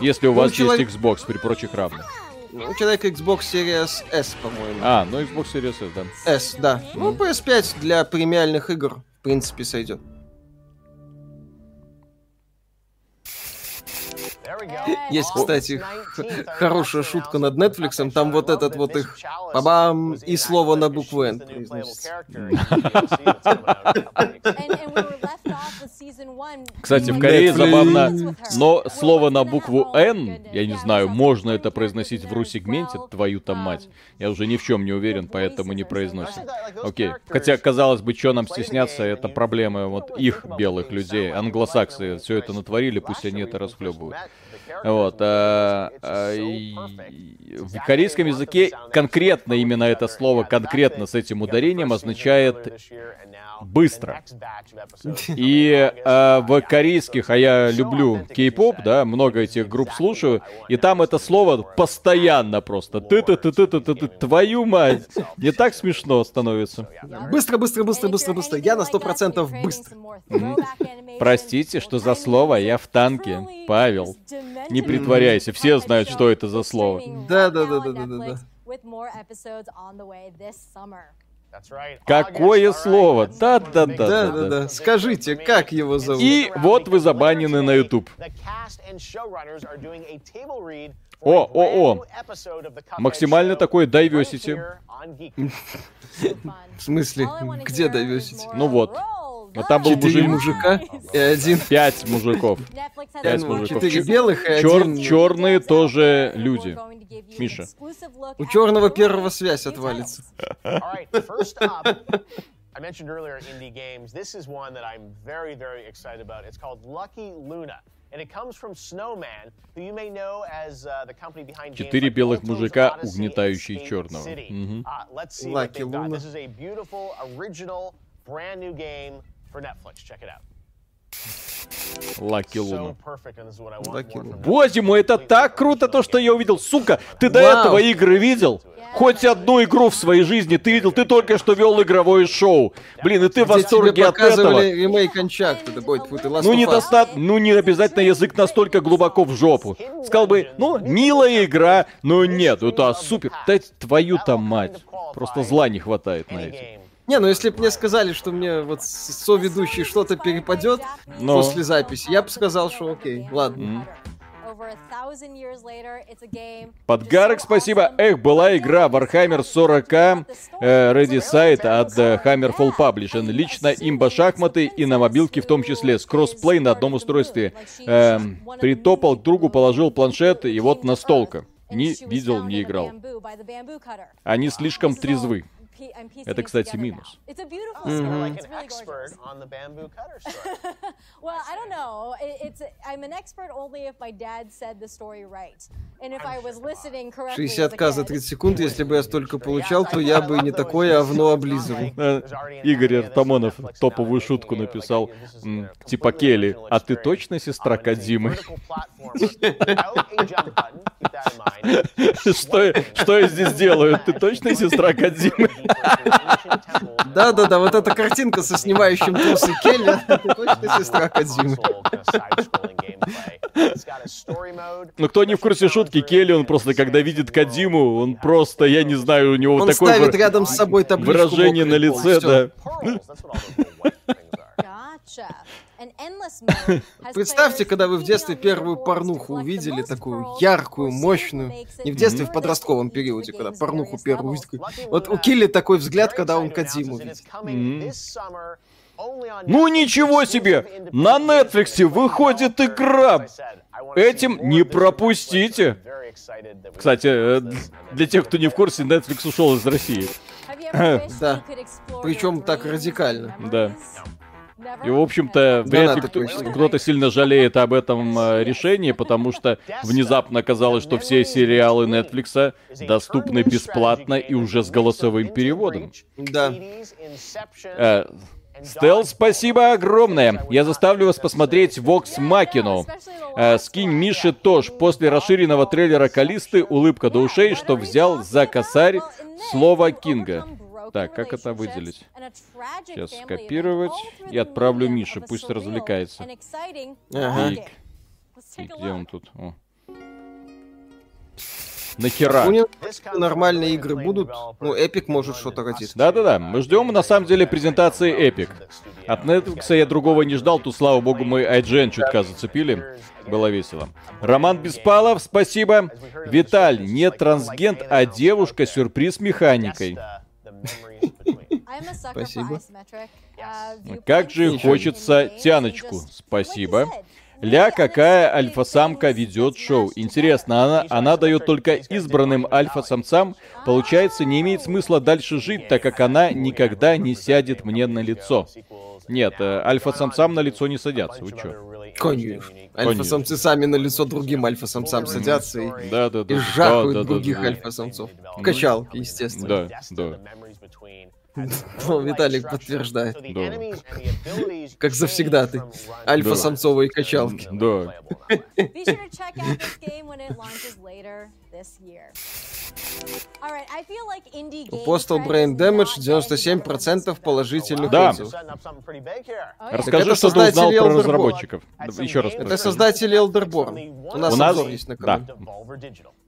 Если у Ну, вас человек- есть Xbox при прочих равных. Ну, У человека Xbox Series S, по-моему. А, ну Xbox Series S, да. S, да. Ну, PS5 для премиальных игр, в принципе, сойдет. Есть, кстати, х- хорошая шутка над Netflix, там вот этот вот их бабам и слово на букву N произносится. Кстати, в Корее забавно, но слово на букву N, я не знаю, можно это произносить в ру-сегменте, твою там мать. Я уже ни в чем не уверен, поэтому не произносим. Окей. Хотя, казалось бы, что нам стесняться, это проблемы вот их белых людей. Англосаксы все это натворили, пусть они это расхлебывают. Вот. а, а, и- в корейском языке конкретно именно это слово, конкретно с этим ударением, означает быстро. И э, в корейских, а я люблю кей-поп, да, много этих групп слушаю, и там это слово постоянно просто. ты ты ты ты ты ты твою мать. Не так смешно становится. Быстро, быстро, быстро, быстро, быстро. Я на 100% быстро. Мгм. Простите, что за слово? Я в танке. Павел. Не притворяйся, все знают, что это за слово. Да, да, да, да, да, да, Какое слово? Да, да, да, Да, да, да, да. да. Скажите, как его зовут? И вот вы забанены на YouTube. О, о, о. Максимально такой diversity. В смысле? Где Diversity? Ну вот. Но там был Четыре мужик. мужика и один... Пять мужиков. Пять Ну, мужиков. четыре белых и Чер- один- Черные тоже люди. Миша. У черного первого связь отвалится. I mentioned earlier indie games. This is one that I'm very, very excited about. It's called Lucky Luna. And it comes from Snowman, who you may know as uh, the company behind Четыре like белых мужика, угнетающие черного. Мгм. Uh, let's see what Lucky they've got. Luna. This is a beautiful, original, brand new game for Netflix. Check it out. Лаки So Луна. perfect, and this is what I want Lucky Netflix. Боже мой, это так круто, то, что я увидел. Сука, ты до Вау. этого игры видел? Хоть одну игру в своей жизни ты видел, ты только что вел игровое шоу. Блин, и ты в восторге от этого. ремейк ты, Ну, Us. недостаточно, ну, не обязательно язык настолько глубоко в жопу. Сказал бы, ну, милая игра, но нет, это супер. Да твою там мать. Просто зла не хватает на эти. Не, ну если бы мне сказали, что мне вот соведущий что-то перепадет Но. после записи, я бы сказал, что окей, ладно. Game. Подгарок, спасибо. Эх, была игра Warhammer 40 э, Ready Sight от э, Hammerfall Publishing. Лично имба шахматы и на мобилке в том числе. С кроссплей на одном устройстве. Эм, притопал к другу, положил планшет и вот настолка. Не видел, не играл. Они слишком трезвы. Это, кстати, минус. A 60к за kid. 30 секунд, если бы я столько получал, то я бы не такое овно облизывал. Э, Игорь Артамонов топовую шутку написал. Типа Келли, а ты точно сестра Кадзимы? Что, что я здесь делаю? Ты точно сестра Кадзимы? Да-да-да, вот эта картинка со снимающим трусы Келли, это точно сестра Кадзимы. Ну, кто не в курсе шутки, Келли, он просто, когда видит Кадзиму, он просто, я не знаю, у него Он такое ставит выра- рядом с собой табличку выражение на «Мокрый пол», лице, всё. да. Представьте, когда вы в детстве первую порнуху увидели, такую яркую, мощную. Не в детстве, в подростковом периоде, когда порнуху первую увидели. Вот у Килли такой взгляд, когда он Кадзиму видит. Ну ничего себе! На Netflix выходит игра! Этим не пропустите! Кстати, э, для тех, кто не в курсе, Netflix ушел из России. Да. Причем так радикально. Да. И, в общем-то, вряд ли кто- кто-то сильно жалеет об этом э, решении, потому что внезапно оказалось, что все сериалы Netflix доступны бесплатно и уже с голосовым переводом. Да. Э, Стелл, спасибо огромное. Я заставлю вас посмотреть Vox Machina. Э, скинь Мише тоже. После расширенного трейлера Калисты улыбка до ушей, что взял за косарь слово Кинга. Так, как это выделить? Сейчас скопировать и отправлю Мише, пусть развлекается. Ага. Фиг. И где он тут? О. Нахера? У них нормальные игры будут. Ну, Эпик может что-то родить. Да-да-да, мы ждем на самом деле презентации Epic. От Netflix я другого не ждал, тут, слава богу, мы IGN чутка зацепили. Было весело. Роман Беспалов, спасибо. Виталь, не трансгент, а девушка сюрприз механикой. Спасибо. Как же хочется тяночку. Спасибо. Ля, какая альфа-самка ведет шоу. Интересно, она, она дает только избранным альфа-самцам. Получается, не имеет смысла дальше жить, так как она никогда не сядет мне на лицо. Нет, э, альфа-самцам на лицо не садятся, вы чё? Конечно. Альфа-самцы сами на лицо другим альфа-самцам садятся и, Да, да, да. и да, жахают да, да, других да. альфа-самцов. В качалке, естественно. Да, да. Ну, Виталик подтверждает. Да. Как завсегда ты. Альфа-самцовые качалки. Да. Like indie У Postal Brain Damage not 97% положительных Да. отзывов. Расскажи, это что ты узнал про разработчиков. Еще раз. Это создатели Elderborn. У нас У нас? обзор есть на канале. Да.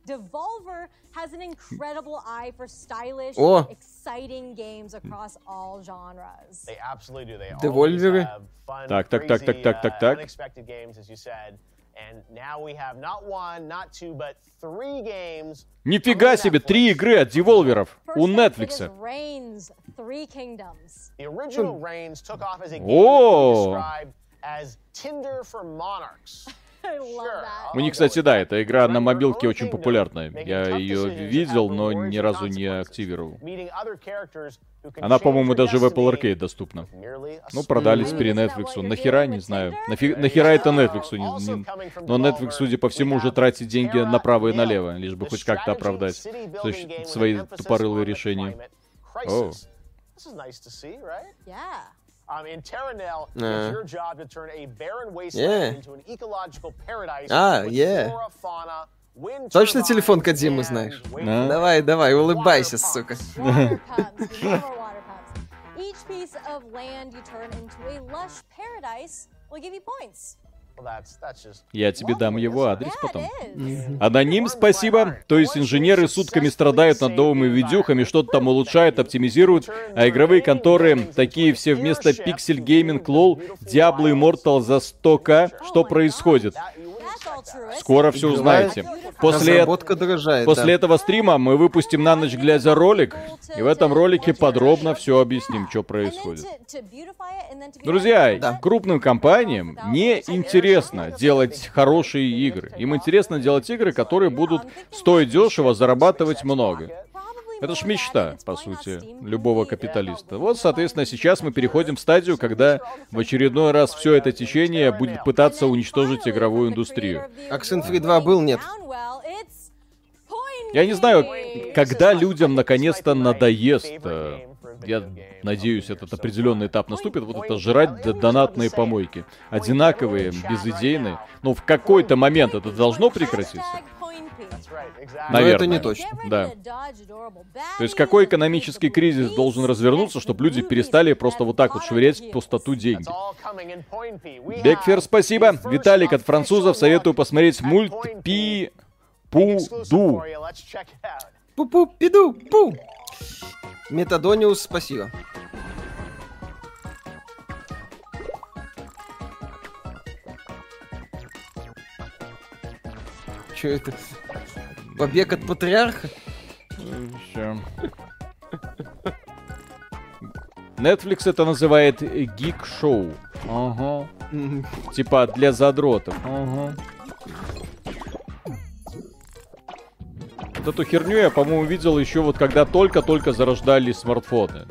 Devolver has an incredible eye for stylish, О. exciting games across all genres. They absolutely do. They Девольверы. always have fun, Так, так, так, так, crazy, так, так, uh, так. unexpected games, as you said. And now we have not one, not two, but three games Нифига себе, три игры от деволверов у First up, it Netflix. is Reigns. Three Kingdoms. The original Reigns took off as a game О. У них, кстати, да, эта игра на мобилке очень популярная. Я ее видел, но ни разу не активировал. Она, по-моему, даже в Apple Arcade доступна. Ну, продали теперь Netflix. Нахера, не знаю. Нафи- Нахера это Netflix? Не- не- Но Netflix, судя по всему, уже тратит деньги направо и налево, лишь бы хоть как-то оправдать свои- свои тупорылые решения. О. crisis. Um, in Terranel, Uh. it's your job to turn a barren wasteland Yeah. into an ecological paradise А, with yeah. flora, fauna, wind Точно turbines, телефон Кодзимы знаешь? Давай, давай, улыбайся, сука. Water pumps. We love our water pumps. Each piece of land you turn into a lush paradise will give you points. Я тебе дам его адрес потом. Аноним, спасибо. То есть инженеры сутками страдают над новыми видюхами, что-то там улучшают, оптимизируют, а игровые конторы такие все вместо Pixel Gaming, LOL, Diablo Immortal за 100к. Что происходит? Скоро все узнаете. После, дорожает, после да. этого стрима мы выпустим на ночь глядя ролик, и в этом ролике подробно все объясним, что происходит. Друзья, крупным компаниям не интересно делать хорошие игры. Им интересно делать игры, которые будут стоить дешево, зарабатывать много. Это ж мечта, по сути, любого капиталиста. Вот, соответственно, сейчас мы переходим в стадию, когда в очередной раз все это течение будет пытаться уничтожить игровую индустрию. Oxenfree 2 был, нет. Я не знаю, когда людям наконец-то надоест. э, Я надеюсь, этот определенный этап наступит. Вот это жрать донатные помойки. Одинаковые, безыдейные. Но в какой-то момент это должно прекратиться. Но Наверное. это не точно. Да. То есть какой экономический кризис должен развернуться, чтобы люди перестали просто вот так вот швырять в пустоту деньги? Бекфер, спасибо. Виталик от французов советую посмотреть мульт Пи Пу Ду. Пу-пу, пиду, пу. Метадониус, спасибо. Че это? Побег от патриарха? Всё. Netflix это называет гик-шоу. Ага. Типа для задротов. Ага. Вот эту херню я, по-моему, видел еще вот когда только-только зарождались смартфоны.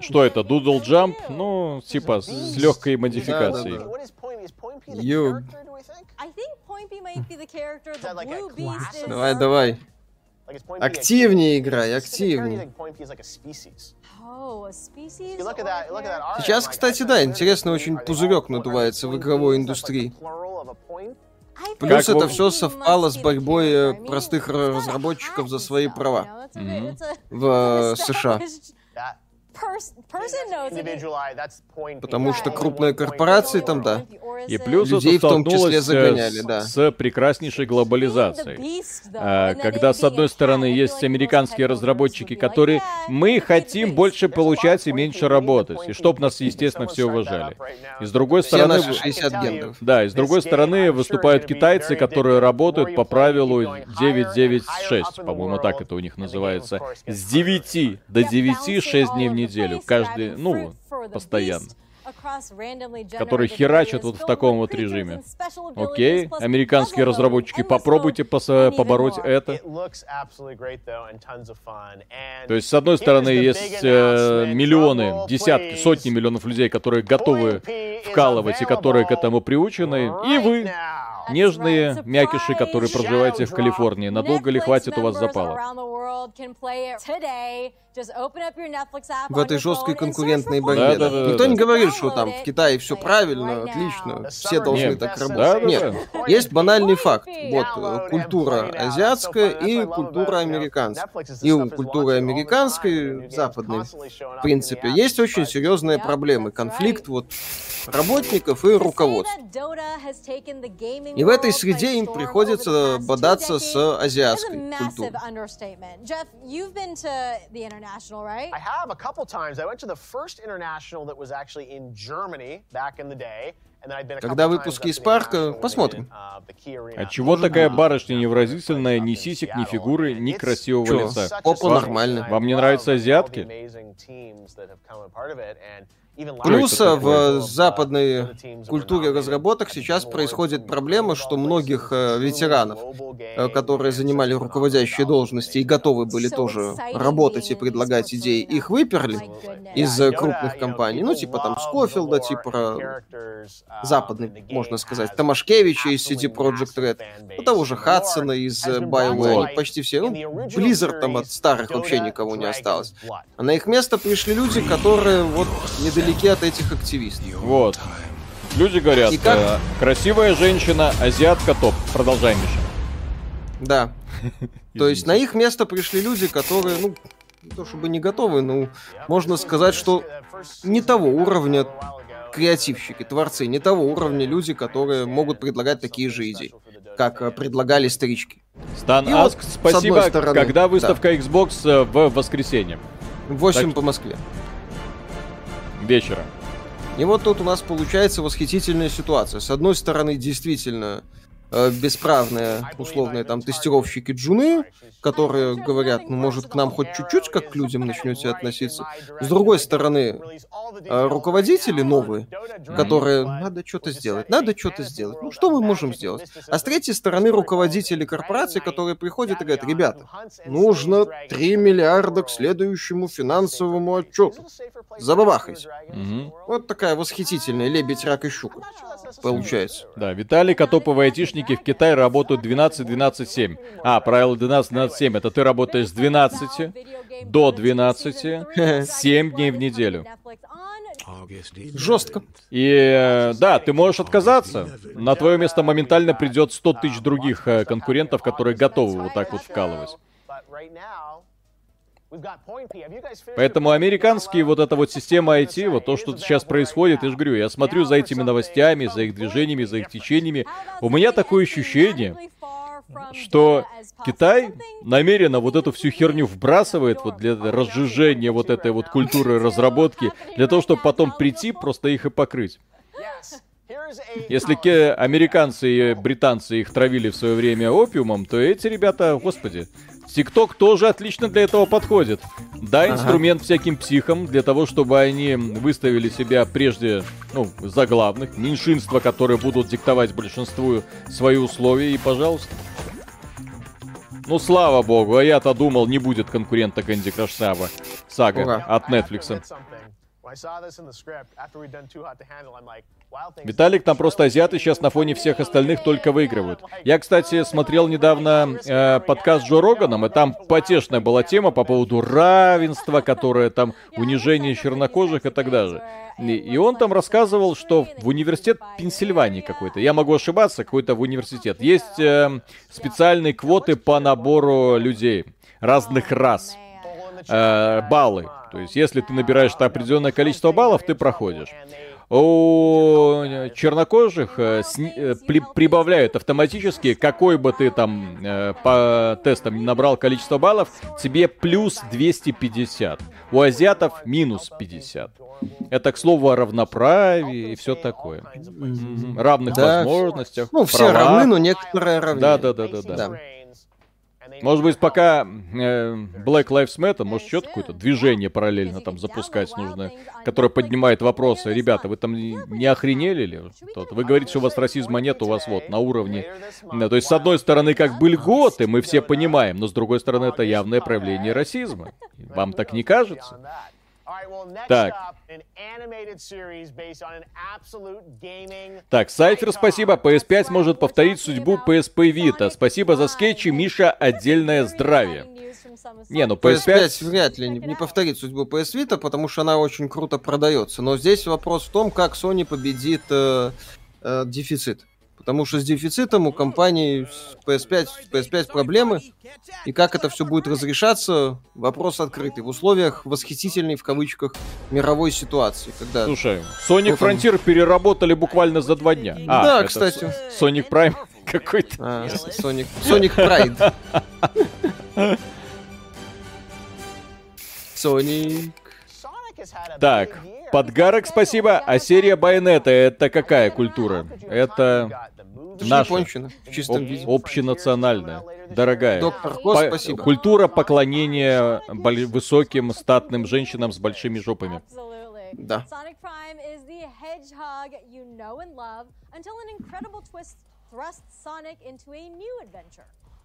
Что это, Doodle Jump? Ну, типа, с легкой модификацией. Is. Давай, давай. Активнее играй, активнее. Oh. Сейчас, кстати, да, интересно, очень пузырек надувается в игровой индустрии. Плюс Как это вы- все совпало с борьбой э, простых разработчиков за свои права Мгм. в э, США. Потому что крупные корпорации там, да. И плюс Людей это в том числе загоняли, с, да. с прекраснейшей глобализацией. А, Когда, с одной стороны, есть американские разработчики, которые мы хотим больше получать и меньше работать, и чтоб нас, естественно, все уважали. И с другой Все стороны... наши 60 гендеров. Да, и с другой стороны выступают китайцы, которые работают по правилу 996, по-моему, так это у них называется. С 9 до 9, 6 дней в неделю, каждый, ну, постоянно. Которые херачат вот в таком вот режиме. Окей, американские разработчики, попробуйте пос- побороть это. То есть, с одной стороны, есть э, миллионы, десятки, сотни миллионов людей, которые готовы вкалывать и которые к этому приучены, и вы, нежные мякиши, которые проживаете в Калифорнии. Надолго ли хватит у вас запала? В этой жесткой конкурентной борьбе. Да, да, да, Никто да. не говорит, что там в Китае все правильно, отлично, все должны Нет. так работать. да, Нет, да. есть банальный факт. Вот э, культура азиатская и культура американская. И у культуры американской, западной, в принципе, есть очень серьезные проблемы. Конфликт вот работников и руководства. И в этой среде им приходится бодаться с азиатской культурой. Jeff, you've been to the international, right? I have a couple times. I went to the first international that was actually in Germany back in the day. Когда выпуски из парка, посмотрим. А чего такая барышня невыразительная, ни сисек, ни фигуры, ни красивого Чё, лица? попа Вам- нормально. Вам не нравятся азиатки? Плюс в западной культуре разработок сейчас происходит проблема, что многих э, ветеранов, э, которые занимали руководящие должности и готовы были тоже работать и предлагать идеи, их выперли из э, крупных компаний. Ну, типа там Скофилда, типа э, западный, можно сказать, Томашкевича из CD Projekt Red, ну, того же Хадсона из BioWare, почти все. Ну, Blizzard там от старых вообще никого не осталось. А на их место пришли люди, которые вот недалеки от этих активистов. Вот. Люди говорят, И как- э, красивая женщина, азиатка топ. Продолжай, Миша. Да. То есть на их место пришли люди, которые, ну, не то чтобы не готовы, но можно сказать, что не того уровня креативщики, творцы, не того уровня люди, которые могут предлагать такие же идеи, как э, предлагали старички. Стан И вот, Аск, с спасибо. стороны, Когда да. выставка Xbox э, в воскресенье? 8 Так. по Москве. Вечера. И вот тут у нас получается восхитительная ситуация. С одной стороны, действительно э, бесправные, условные там тестировщики джуны, которые говорят, ну, может, к нам хоть чуть-чуть как к людям начнете относиться. С другой стороны, э, руководители новые, которые надо что-то сделать, надо что-то сделать. Ну, что мы можем сделать? А с третьей стороны, руководители корпораций, которые приходят и говорят, ребята, нужно 3 миллиарда к следующему финансовому отчету. Забабахайте. Мгм. Вот такая восхитительная лебедь, рак и щука получается. Да, Виталий, топовые айтишники в Китае работают 12-12-7. А, правило 12-12-7. Это ты работаешь с 12 до 12, 7 дней в неделю. Жестко. И э, да, ты можешь отказаться. На твое место моментально придет 100 тысяч других э, конкурентов, которые готовы вот так вот вкалывать. Поэтому американские вот эта вот система IT, вот то, что сейчас происходит, я же говорю, я смотрю за этими новостями, за их движениями, за их течениями. У меня такое ощущение, что Китай намеренно вот эту всю херню вбрасывает вот для разжижения вот этой вот культуры разработки, для того, чтобы потом прийти, просто их и покрыть. Если американцы и британцы их травили в свое время опиумом, то эти ребята, господи, ТикТок тоже отлично для этого подходит. Да, Ага. инструмент всяким психам для того, чтобы они выставили себя прежде, ну, за главных, меньшинства, которые будут диктовать большинству свои условия, и пожалуйста. Ну, слава богу, а я-то думал, не будет конкурента Crush Saga, сага Ура. от Netflix. Виталик, там просто азиаты сейчас на фоне всех остальных только выигрывают. Я, кстати, смотрел недавно э, подкаст Джо Роганом, и там потешная была тема по поводу равенства, которое там унижение чернокожих и так далее. И, и он там рассказывал, что в университет Пенсильвании какой-то, я могу ошибаться, какой-то в университет, есть э, специальные квоты по набору людей разных рас, э, баллы. То есть, если ты набираешь определенное количество баллов, ты проходишь. У чернокожих э, сни- э, при- прибавляют автоматически, какой бы ты там э, по тестам набрал количество баллов, тебе плюс 250. У азиатов минус 50. Это, к слову, о равноправии и все такое. Равных Да. возможностях. Ну, все правах. равны, но некоторые равны. Да, да, да, да, да. Может быть, пока э, Black Lives Matter, может, еще какое-то движение параллельно там запускать нужно, которое поднимает вопросы. Ребята, вы там не не охренели ли? Вот вы говорите, что у вас расизма нет, у вас вот на уровне... Да, то есть, с одной стороны, как бы льготы, мы все понимаем, но с другой стороны, это явное проявление расизма. Вам так не кажется? Так. Так, Сайфер, спасибо. PS5 может повторить судьбу PSP Vita. Спасибо за скетчи, Миша, отдельное здравие. Не, ну PS5... PS5 вряд ли не, не повторит судьбу PS Vita, потому что она очень круто продается. Но здесь вопрос в том, как Sony победит э, э, дефицит. Потому что с дефицитом у компании с PS5, с PS5 проблемы. И как это все будет разрешаться, вопрос открытый. В условиях восхитительной, в кавычках, мировой ситуации. Когда Слушай, Sonic он. Frontier переработали буквально за два дня. А, Да, это кстати. Sonic Prime какой-то. А, Sonic, Sonic Pride. Sonic. Так, Подгарок, спасибо. А серия Байонета это какая культура? Это наша. Японщина, в чистом Об- виде. общенациональная. Дорогая. Доктор Кос, По- спасибо. Культура поклонения высоким статным женщинам с большими жопами. Да.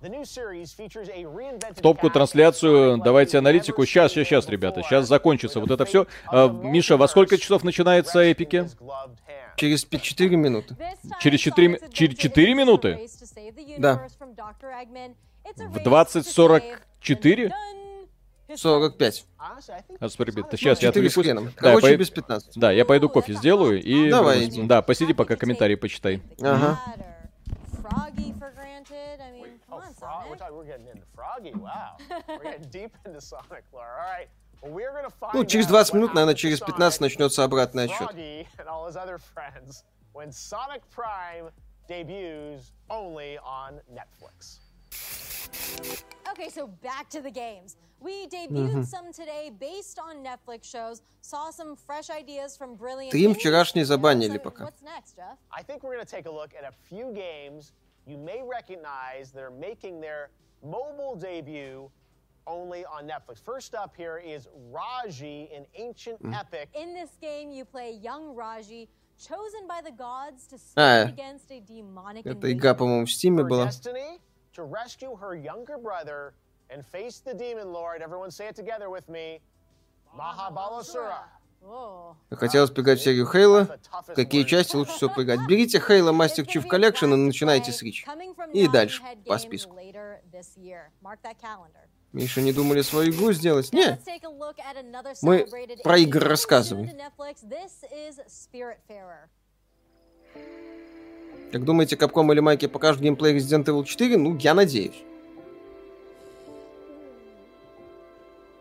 Reinvented Топку трансляцию, давайте аналитику. Сейчас, сейчас, сейчас, ребята, сейчас закончится вот это все. Миша, во сколько часов начинается эпики? Через 4 минуты. Через 4, через 4 минуты? Да. В 20.44? 45. Сейчас я Четыре с отвлекусь. Да, Короче, я без 15. Да, я пойду кофе сделаю и... Давай, вернусь. иди. Да, посиди пока комментарии почитай. Ага. we're, talking, we're getting into Froggy. Wow. we're getting deep into Sonic lore. All right. Well, we're gonna find Ну, через out 20 what минут, наверное, happened to через Sonic, 15 начнется обратный отсчет. Froggy and all his other friends when Sonic Prime debuts only on Netflix. Okay, so back to the games. We debuted Мгм. some today based on Netflix shows, saw some fresh ideas from brilliant. Стрим indies. вчерашний забанили So пока. What's next, Jeff? I think we're going to take a look at a few games you may recognize that are making their mobile debut only on Netflix. First up here is Raji, an ancient Mm. epic. In this game, you play young Raji, chosen by the gods to А, stand against a demonic Это invasion. игра, по-моему, в Стиме Her была. destiny to rescue her younger brother and face the demon lord. Everyone say it together with me. Mahabalasura. Хотелось поиграть в серию Хейла. Какие части лучше всего поиграть? Берите Хейла Master Chief Collection и начинайте с Рич. И дальше по списку. calendar. Миша, не думали свою игру сделать? Не. Мы про игры рассказываем. Как думаете, Capcom или Майки покажут геймплей Resident Evil 4? Ну, я надеюсь.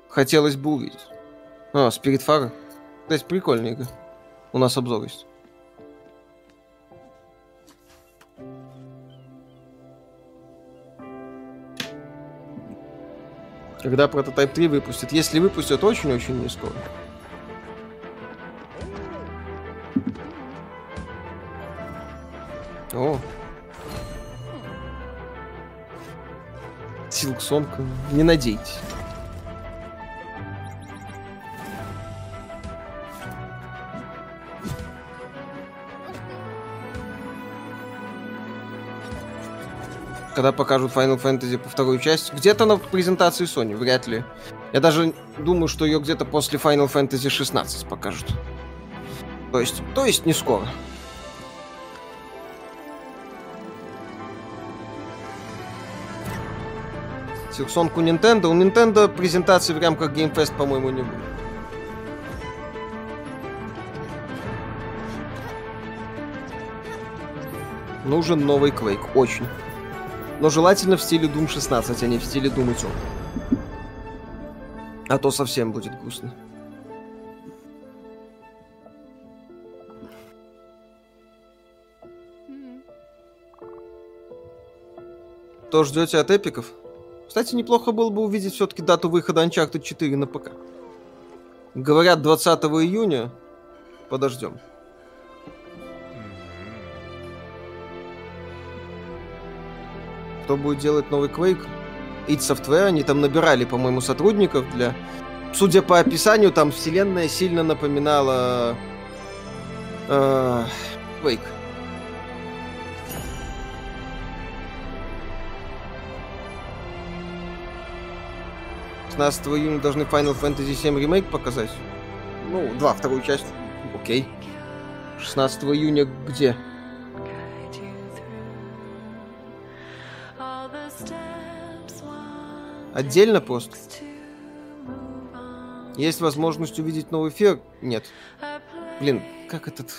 Хотелось бы увидеть. А, Spirit Fire. Кстати, прикольная игра. У нас обзор есть. Когда прототип 3 выпустят? Если выпустят, очень-очень не скоро. О. Силксонка. Не надейтесь. Когда покажут Final Fantasy по второй части. Где-то на презентации Sony, вряд ли. Я даже думаю, что ее где-то после Final Fantasy 16 покажут. То есть, то есть не скоро. Силксонку Nintendo. У Nintendo презентации в рамках Game Fest, по-моему, не будет. Нужен новый Quake. Очень. Но желательно в стиле Doom 16, а не в стиле Doom Eternal. А то совсем будет грустно. Что ждете от эпиков? Кстати, неплохо было бы увидеть все-таки дату выхода Uncharted 4 на ПК. Говорят, 20 июня. Подождем. Кто будет делать новый Quake? id Software, они там набирали, по-моему, сотрудников для... Судя по описанию, там вселенная сильно напоминала... э, Quake. С 15 июня должны Final Fantasy 7 ремейк показать. Ну, два, вторую часть. Окей. 16 июня где? Отдельно просто? Есть возможность увидеть новый эфир? Нет. Блин, как этот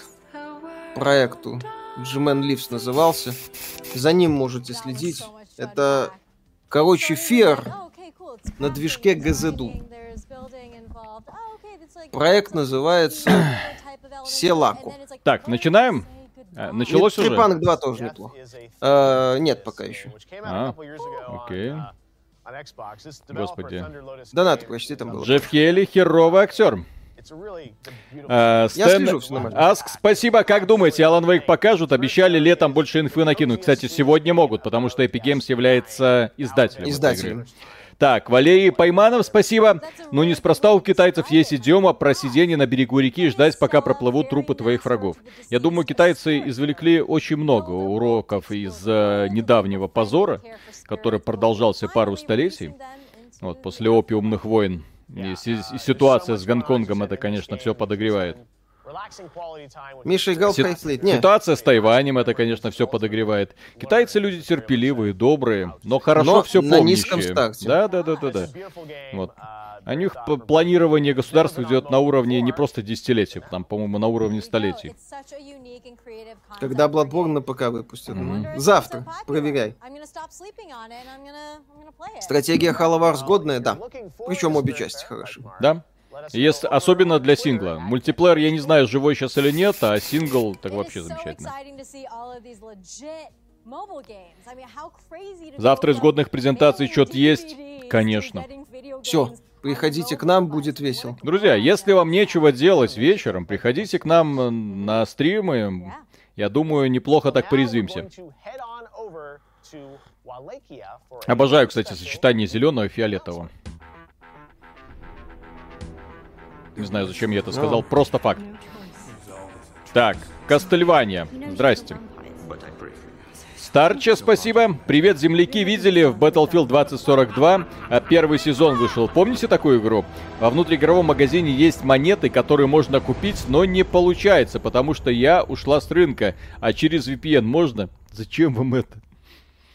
проект у G-Man Leaves назывался? За ним можете следить. Это, короче, фер на движке GZDU. Проект называется Селаку. Так, начинаем? А, Началось уже? Трипанк 2 тоже неплохо. Э, нет, пока еще. А, окей. On Господи. Донаты почти там было. Джефф Хейли херовый актер. А, Я Стэн- слежу, всё нормально. Аск, спасибо. Как думаете, Alan Wake покажут? Обещали летом больше инфы накинуть. Кстати, сегодня могут, потому что Epic Games является издателем. этой Издателем. Так, Валерий Пайманов, спасибо. Ну, неспроста у китайцев есть идиома про сидение на берегу реки и ждать, пока проплывут трупы твоих врагов. Я думаю, китайцы извлекли очень много уроков из э, недавнего позора, который продолжался пару столетий. Вот, после опиумных войн. И, и ситуация с Гонконгом это, конечно, все подогревает. Ситуация с Тайванем это, конечно, все подогревает. Китайцы люди терпеливые, добрые, но хорошо Но все на помнящие. низком старте. Да, да, да, да, да. Вот. А у них планирование государства идет на уровне не просто десятилетий, там, по-моему, на уровне столетий. когда Bloodborne на ПК выпустят. Мгм. Завтра. Проверяй. Стратегия Halo Wars годная, да. Причем обе части хороши. Да? Если, особенно для сингла. Мультиплеер, я не знаю, живой сейчас или нет, а сингл так вообще замечательно. Завтра из годных презентаций что-то есть? Конечно. Все, приходите к нам, будет весело. Друзья, если вам нечего делать вечером, приходите к нам на стримы. Я думаю, неплохо так порезвимся. Обожаю, кстати, сочетание зеленого и фиолетового. Не знаю, зачем я это сказал, просто факт. Так, Кастельвания. Здрасте. Старче, спасибо. Привет, земляки. Видели в Battlefield 2042? а, Первый сезон вышел. Помните такую игру? Во внутриигровом магазине есть монеты, которые можно купить, но не получается, потому что я ушла с рынка. А через VPN можно? Зачем вам это?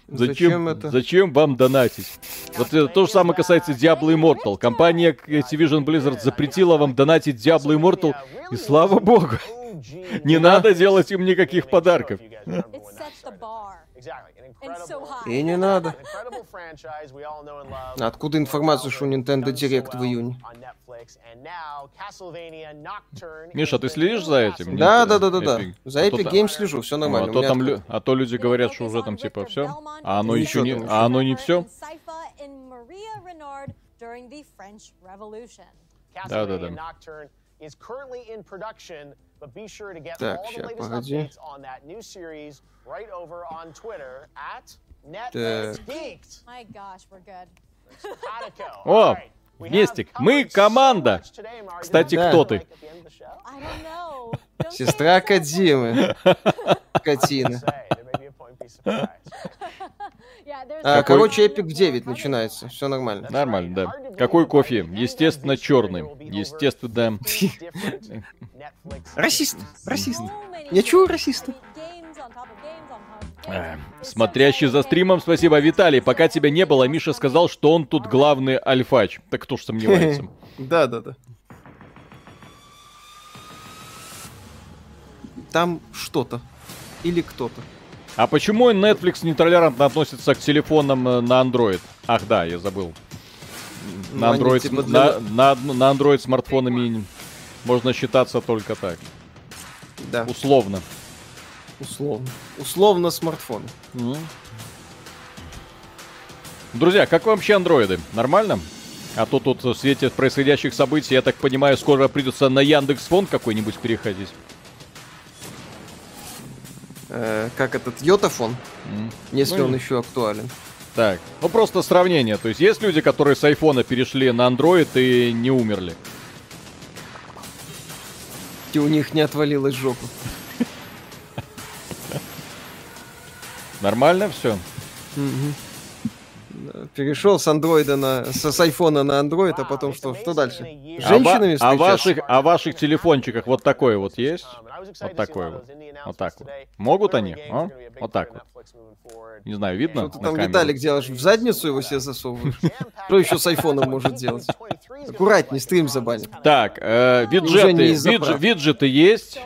Зачем это? Зачем вам донатить? Вот это то же самое касается Diablo Immortal. Компания Activision Blizzard запретила вам донатить Diablo Immortal, и слава богу, не надо делать им никаких подарков. It sets the bar. And so high. И не надо. Откуда информация, что у Nintendo Direct в июне? Миша, ты следишь за этим? Да, Нет, да, да, да, да. За А Epic Games слежу, все Ну, нормально. а то, там, лю- а то люди говорят, что уже там типа все, а оно еще не, а оно не все. Да, да, да. But be sure to get Так, all the latest погоди. updates on that new series right over on Twitter at. NetGeeked. My gosh, we're good. О, Местик, мы команда. Кстати, Да. кто ты? Сестра Кадзимы. Катина. А, короче, Эпик в 9 начинается. Все нормально. Нормально, да. Какой кофе? Естественно, черный. Естественно. Расист, расист. Я чую расиста. э, Смотрящий за стримом, спасибо, Виталий. Пока тебя не было, Миша сказал, что он тут главный альфач. Так кто ж сомневается? Да, да, да. Там что-то. Или кто-то. А почему Netflix нетолерантно относится к телефонам э, на Android? Ах да, я забыл. Ну, На Android, типа для- на, на, на Android смартфонами можно считаться только так. Да. Условно. Условно. Условно смартфон. Друзья, как вообще андроиды? Нормально? А то тут в свете происходящих событий, я так понимаю, скоро придется на Яндекс Фон какой-нибудь переходить. Э, как этот йотафон, если Ну, он еще актуален. Так, ну просто сравнение. То есть есть люди, которые с айфона перешли на Android и не умерли. И у них не отвалилась жопа. Нормально все? Перешел с андроида на... С, с айфона на андроид, а потом что? Что дальше? А, Женщинами а встречаться? ваших, а ваших телефончиках вот такой вот есть? Вот такой вот. Вот так вот. Могут они? а? Вот так вот. Не знаю, видно? Что ты там, камеру? Виталик, делаешь? В задницу его себе засовываешь? Что еще с айфоном может делать? Аккуратней, стрим забанит. Так, э, виджеты, виджеты есть?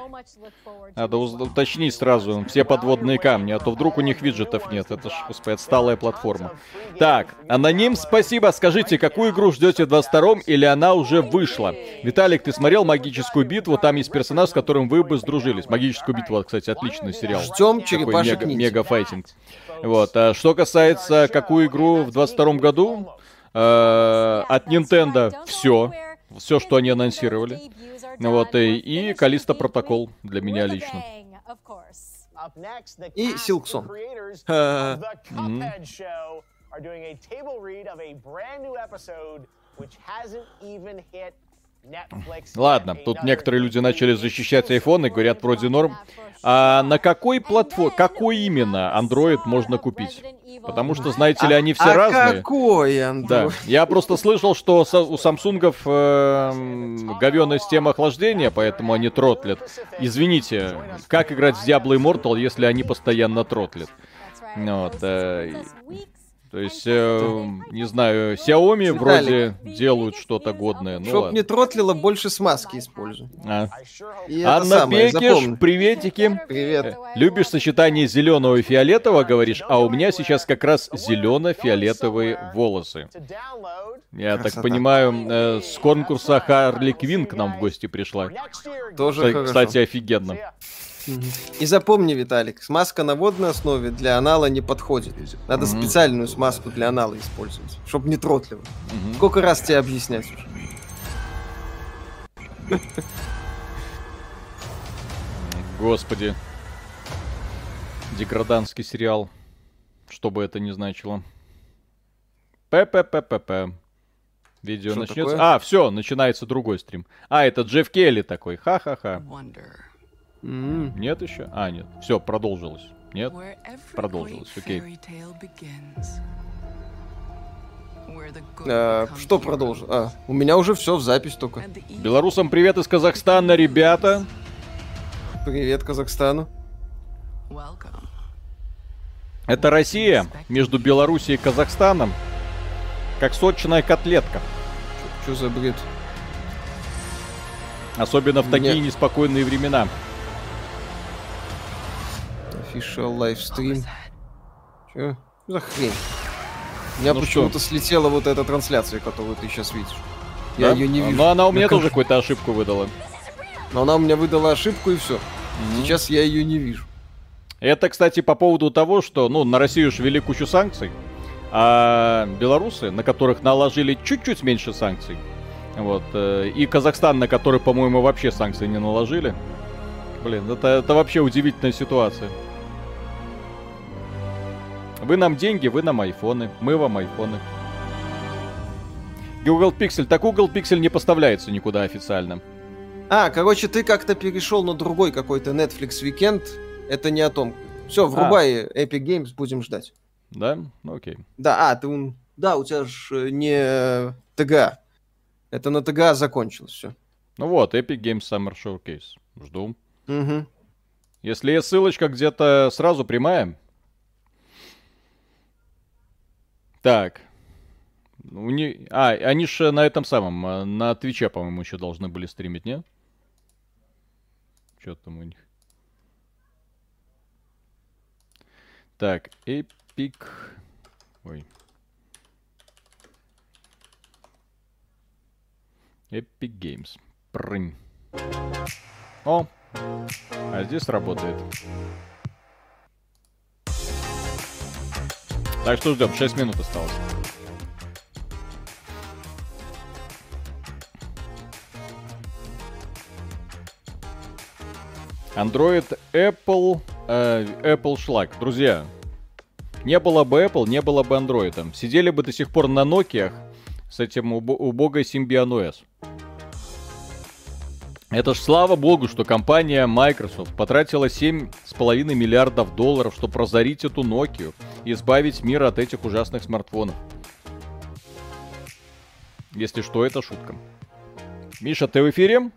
Надо уточнить сразу все подводные камни, а то вдруг у них виджетов нет. Это ж, господи, отсталая платформа. Так, аноним, спасибо. Скажите, какую игру ждете в 22-м или она уже вышла? Виталик, ты смотрел «Магическую битву»? Там есть персонаж, с которым вы бы сдружились. «Магическую битву», кстати, отличный сериал. Ждем черепашек мега, мега файтинг. Вот. А что касается, какую игру в 22 году, э, от Nintendo все. Все, что они анонсировали. Вот, и, и Калиста Протокол для меня лично. И Силксон. The Cuphead Show are doing a table read of a brand new episode which hasn't even hit. Ладно, тут некоторые люди начали защищать iPhone и говорят вроде норм. А на какой платформе, какой именно Android можно купить? Потому что, знаете ли, они все а разные. какой Android? Да, я просто слышал, что со- у Самсунгов э, говёная система охлаждения, поэтому они тротлят. Извините, как играть в Diablo Immortal, если они постоянно тротлят? Ну Вот, э, то есть, э, не знаю, Xiaomi вроде делают что-то годное. Ну Чтоб ладно. не тротлило, больше смазки используй. А. И Анна самое, Пекиш, запомни. приветики. Привет. Любишь сочетание зеленого и фиолетового, говоришь, а у меня сейчас как раз зелено-фиолетовые волосы. Я так Красота. понимаю, э, с конкурса Харли Квин к нам в гости пришла. Тоже Кстати, хорошо. Кстати, офигенно. И запомни, Виталик, смазка на водной основе для анала не подходит. Надо специальную смазку для анала использовать, чтобы не тротливо. Сколько раз тебе объяснять уже? Господи. Деграданский сериал. Что бы это ни значило. ППППП. Видео Что начнется. такое? А, все, начинается другой стрим. А, это Джефф Келли такой. Ха-ха-ха. М. Нет еще? А, нет. Все, продолжилось. Нет? Продолжилось, окей. А, что продолжил? А, у меня уже все в запись только. Белорусам привет из Казахстана, ребята. Привет Казахстану. Это Россия между Белоруссией и Казахстаном. Как сочная котлетка. Что за бред? Особенно в такие Нет. неспокойные времена. Official лайвстрим. Че? За хрень? У меня Ну почему-то слетела вот эта трансляция, которую ты сейчас видишь. Я Да? ее не вижу. Но она у меня На тоже какую-то ошибку выдала. Но она у меня выдала ошибку и все. Сейчас я ее не вижу. Это, кстати, по поводу того, что, ну, на Россию же ввели кучу санкций, а белорусы, на которых наложили чуть-чуть меньше санкций, вот, э, и Казахстан, на который, по-моему, вообще санкции не наложили. Блин, это, это вообще удивительная ситуация. Вы нам деньги, вы нам айфоны, мы вам айфоны. Google Pixel. Так Google Pixel не поставляется никуда официально. А, короче, ты как-то перешел на другой какой-то Netflix Weekend. Это не о том. Все, врубай Epic Games, будем ждать. Да? Ну окей. Да, а, ты... ун- Да, у тебя же не э, ТГА. Это на ТГА закончилось все. Ну вот, Epic Games Summer Showcase. Жду. Угу. Если есть ссылочка где-то сразу прямая. Так. У не... А, они же на этом самом, э, на Твиче, по-моему, еще должны были стримить, не? Что там у них? Так, Epic... Ой. Epic Games. Прынь. О, а здесь работает. Так что ждем, 6 минут осталось. Android, Apple, э, Apple шлак. Друзья, не было бы Apple, не было бы Android. Сидели бы до сих пор на Nokia с этим убо- убогой Symbian OS. Это ж слава богу, что компания Microsoft потратила 7,5 миллиардов долларов, чтобы разорить эту Nokia и избавить мир от этих ужасных смартфонов. Если что, это шутка. Миша, ты в эфире?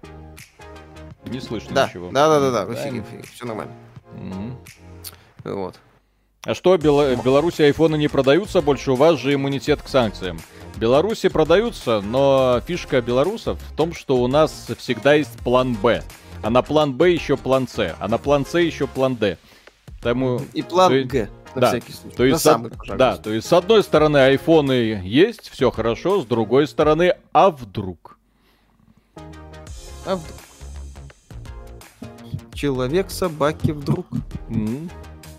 Не слышно Да, ничего. да, да, да, да, в Да. эфире, в эфире, все нормально. Мгм. Вот. А что, Бела- в Беларуси айфоны не продаются больше? У вас же иммунитет к санкциям. В Беларуси продаются, но фишка белорусов в том, что у нас всегда есть план Б. А на план Б еще план С. А на план С еще план Д. Поэтому... И план то есть- Г, на да, всякий случай. То есть, с самый, пожалуйста. да, то есть с одной стороны айфоны есть, все хорошо, с другой стороны, а вдруг? А вдруг? Человек собаки вдруг. М.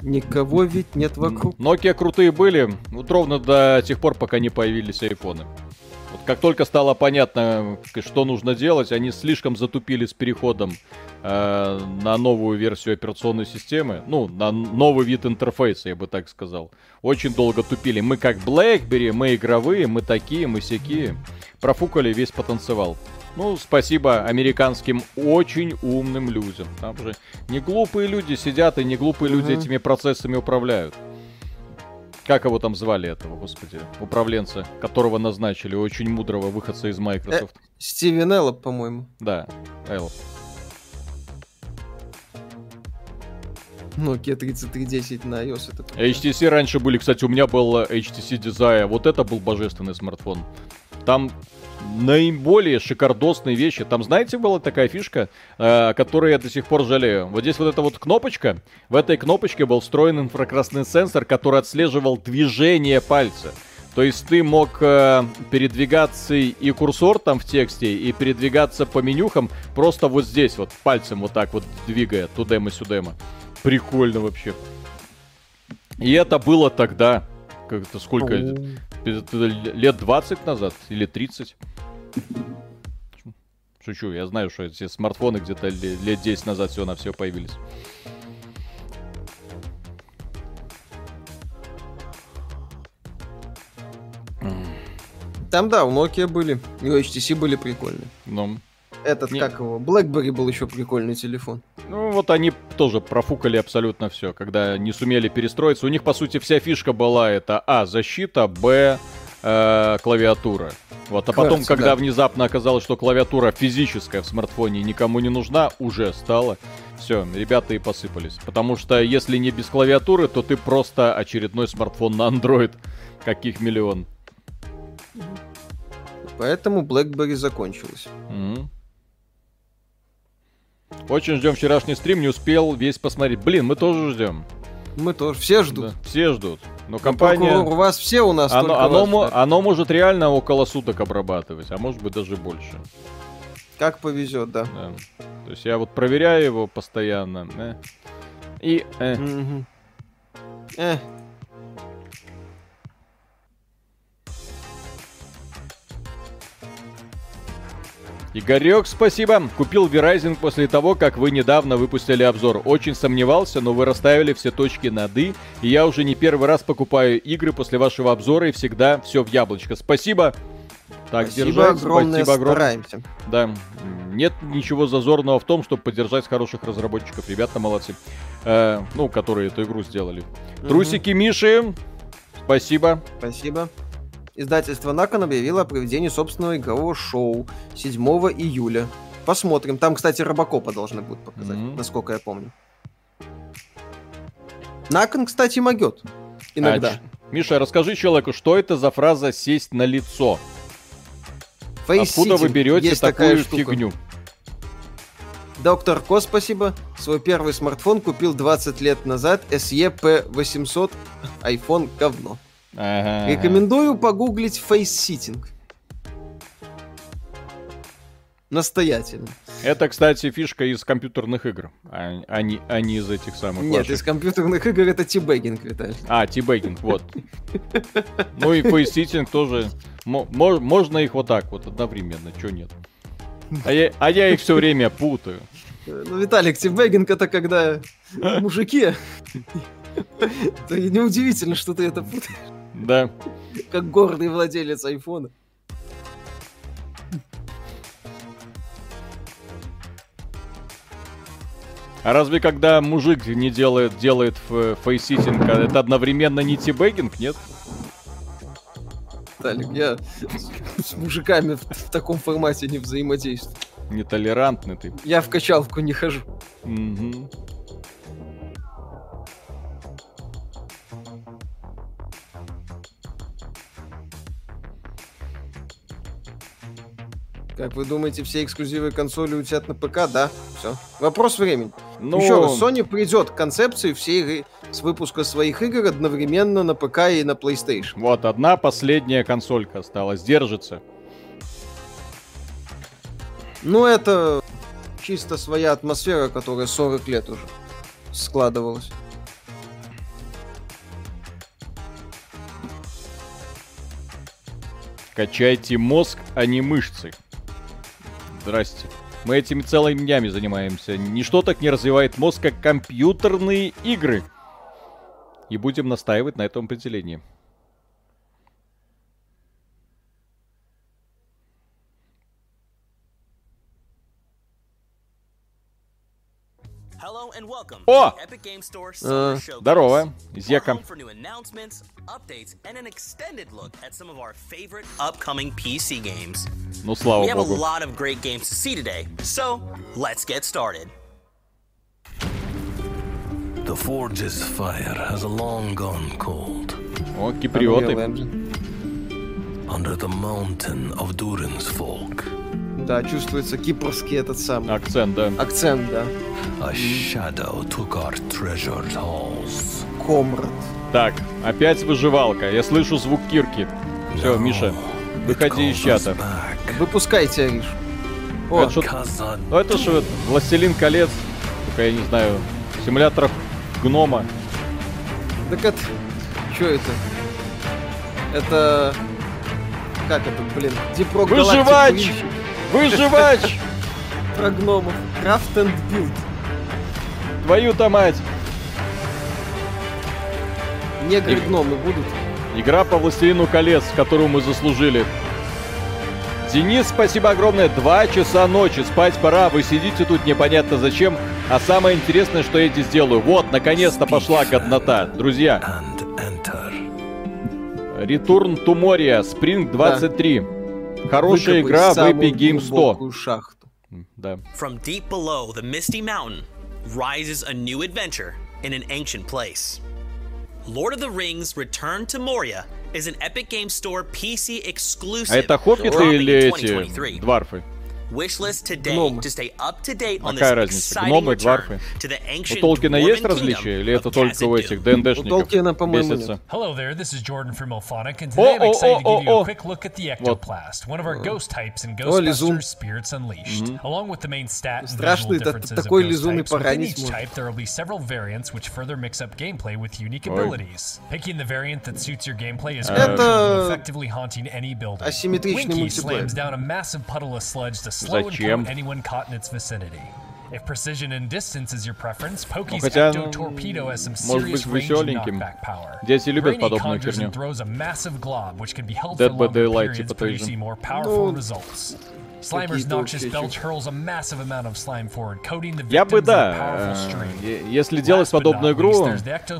Никого ведь нет вокруг. Nokia крутые были, вот ровно до тех пор, пока не появились айфоны. Вот как только стало понятно, что нужно делать, они слишком затупили с переходом э, на новую версию операционной системы, ну, на новый вид интерфейса, я бы так сказал. Очень долго тупили. Мы как BlackBerry, мы игровые, мы такие, мы сякие. Профукали весь потанцевал. Ну, спасибо американским очень умным людям. Там же не глупые люди сидят, и не глупые люди Мгм. этими процессами управляют. Как его там звали этого, господи, управленца, которого назначили, очень мудрого выходца из Microsoft. Э, Стивен Эллоп, по-моему. Да, Эллоп. Nokia 3310 на iOS. Это HTC раньше были, кстати, у меня был э, HTC Desire, вот это был божественный смартфон. Там наиболее шикардосные вещи. Там, знаете, была такая фишка, э, которую я до сих пор жалею. Вот здесь вот эта вот кнопочка, в этой кнопочке был встроен инфракрасный сенсор, который отслеживал движение пальца. То есть ты мог э, передвигаться и курсор там в тексте, и передвигаться по менюхам просто вот здесь вот, пальцем вот так вот двигая, тудема-сюдема. Прикольно вообще. И это было тогда, как-то сколько, О. это лет 20 назад или 30. Шучу, я знаю, что эти смартфоны где-то ле- лет 10 назад все на все появились. Там, да, у Nokia были, и у HTC были прикольные. Ну, Этот, Не- как его, BlackBerry был еще прикольный телефон. ну вот они тоже профукали абсолютно все, когда не сумели перестроиться. У них, по сути, вся фишка была это А, защита, Б, э, клавиатура. Вот, а потом, Кажется, когда да. внезапно оказалось, что клавиатура физическая в смартфоне никому не нужна, уже стало. Все, ребята и посыпались. Потому что если не без клавиатуры, то ты просто очередной смартфон на Android. Каких миллион. Поэтому BlackBerry закончилась. Мгм. Очень ждем вчерашний стрим, не успел весь посмотреть. Блин, мы тоже ждем. Мы тоже, все ждут. Да, все ждут. Но компания... Прокурор, у вас все у нас Оно, оно вас ждет. оно может реально около суток обрабатывать, а может быть даже больше. Как повезет, да. Да. То есть я вот проверяю его постоянно. э. И... э. Мгм. Э, Игорек, спасибо. Купил Verizon после того, как вы недавно выпустили обзор. Очень сомневался, но вы расставили все точки над «и». И я уже не первый раз покупаю игры после вашего обзора и всегда все в яблочко. Спасибо. Так, Спасибо держать. огромное, Спасибо огромное. стараемся. Да, нет ничего зазорного в том, чтобы поддержать хороших разработчиков. Ребята молодцы. Э, ну, которые эту игру сделали. Мгм. Трусики Миши. Спасибо. Спасибо. Издательство Након объявило о проведении собственного игрового шоу 7 июля. Посмотрим. Там, кстати, Робокопа должны будут показать, Мгм. насколько я помню. Након, кстати, могет. Иногда. А, Миша, расскажи человеку, что это за фраза «сесть на лицо»? Откуда вы берете Есть такую такая фигню? Доктор Ко, спасибо. Свой первый смартфон купил 20 лет назад. SE P800. iPhone говно. Ага. Рекомендую погуглить facesitting. Настоятельно. Это, кстати, фишка из компьютерных игр, а, а не, а не из этих самых Нет, ваших. из компьютерных игр это teabagging, Виталий. А, teabagging, вот. Ну и facesitting тоже. Мо- мо- Можно их вот так вот одновременно, чё нет? А я, а я их все время путаю. Ну, Виталик, teabagging это когда мужики. Неудивительно, что ты это путаешь. Да. Как гордый владелец айфона. А разве когда мужик не делает, делает facesitting, а это одновременно не teabagging, нет? Виталик, я с мужиками в, в таком формате не взаимодействую. Нетолерантный ты. Я в качалку не хожу. Мгм. Как вы думаете, все эксклюзивы консоли улетят на ПК? Да, все. Вопрос времени. Ну- Еще раз, Sony придет к концепции всей игры с выпуска своих игр одновременно на ПК и на PlayStation. Вот, одна последняя консолька осталась, держится. Ну, это чисто своя атмосфера, которая 40 лет уже складывалась. Качайте мозг, а не мышцы. Здрасте. Мы этими целыми днями занимаемся. Ничто так не развивает мозг, как компьютерные игры. И будем настаивать на этом определении. and welcome О! to the Epic Game Store Э, Summer Showcase. Здорово, We're Зека. home for new announcements, updates, and an extended look at some of our favorite upcoming PC games. Ну, слава we have a богу. lot of great games to see today, so let's get started. The Forge's fire has long gone cold. О, киприоты. Under the mountain of Durin's folk, Да, чувствуется кипрский этот самый. Акцент, да. Акцент, да. a shadow took our treasured halls. Комрад. Так, опять выживалка. Я слышу звук кирки. Все, Миша, выходи из чата. Выпускайте, Ариш. О, Это, что- ну, это же Властелин колец. Только я не знаю. Симулятор гнома. Так это... Что это? Это... Как это, блин? Galactic Выживач! Выживач! Про гномов. Craft and Build. Твою-то мать! Негры-гномы будут? Игра по Властелину колец, которую мы заслужили. Денис, спасибо огромное. Два часа ночи, спать пора. Вы сидите тут непонятно зачем. А самое интересное, что я здесь делаю. Вот, наконец-то пошла годнота. Друзья. Return to Moria, Spring 23. Хорошая Выкопай игра в самую Epic Game 100. глубокую шахту. Да. From deep below the misty mountain rises a new adventure in an ancient place. Lord of the Rings Return to Moria is an Epic Game Store PC exclusive. А это хоббиты dropping или in эти 2023. дварфы? Wishlist today Гномы. to stay up to date on Какая this разница? exciting Гномы, return дварфы. to the У ancient Толкина есть Dwarven различия? kingdom Или это of только у Khazad-dûm. этих ДНДшников Толкина, по-моему, бесится? нет. Hello there, this is Jordan from Ilphonic, and О, today I'm о, excited to о, give you о. a quick look at the Вот. Ectoplast, one of our ghost types in О, лизун. Ghostbusters Spirits Unleashed. Мгм. Along with the main stat and Страшный, visual та- differences такой of ghost лизун и types, within поранить each может. type there will be several variants which further mix up gameplay with unique Ой. abilities. Picking the variant that suits your gameplay is Это crucial to effectively haunting any building. асимметричный Winky мультиплеер. slams down a massive puddle of sludge to slow and Зачем? coat anyone caught in its vicinity. If precision and distance is your preference, Ну, Pokey's хотя, Ecto ну, Torpedo has some может serious быть, range and веселеньким. knockback power. Дети любят Brainy подобную conjures херню. and throws a massive glob, which can be held Dead for by longer Daylight, periods, типа той же. producing more powerful Ну, results. Slimer's какие-то noxious общие belch чувства. hurls a massive amount of slime forward, coating the Я бы, victims in a да, э, если делать подобную игру,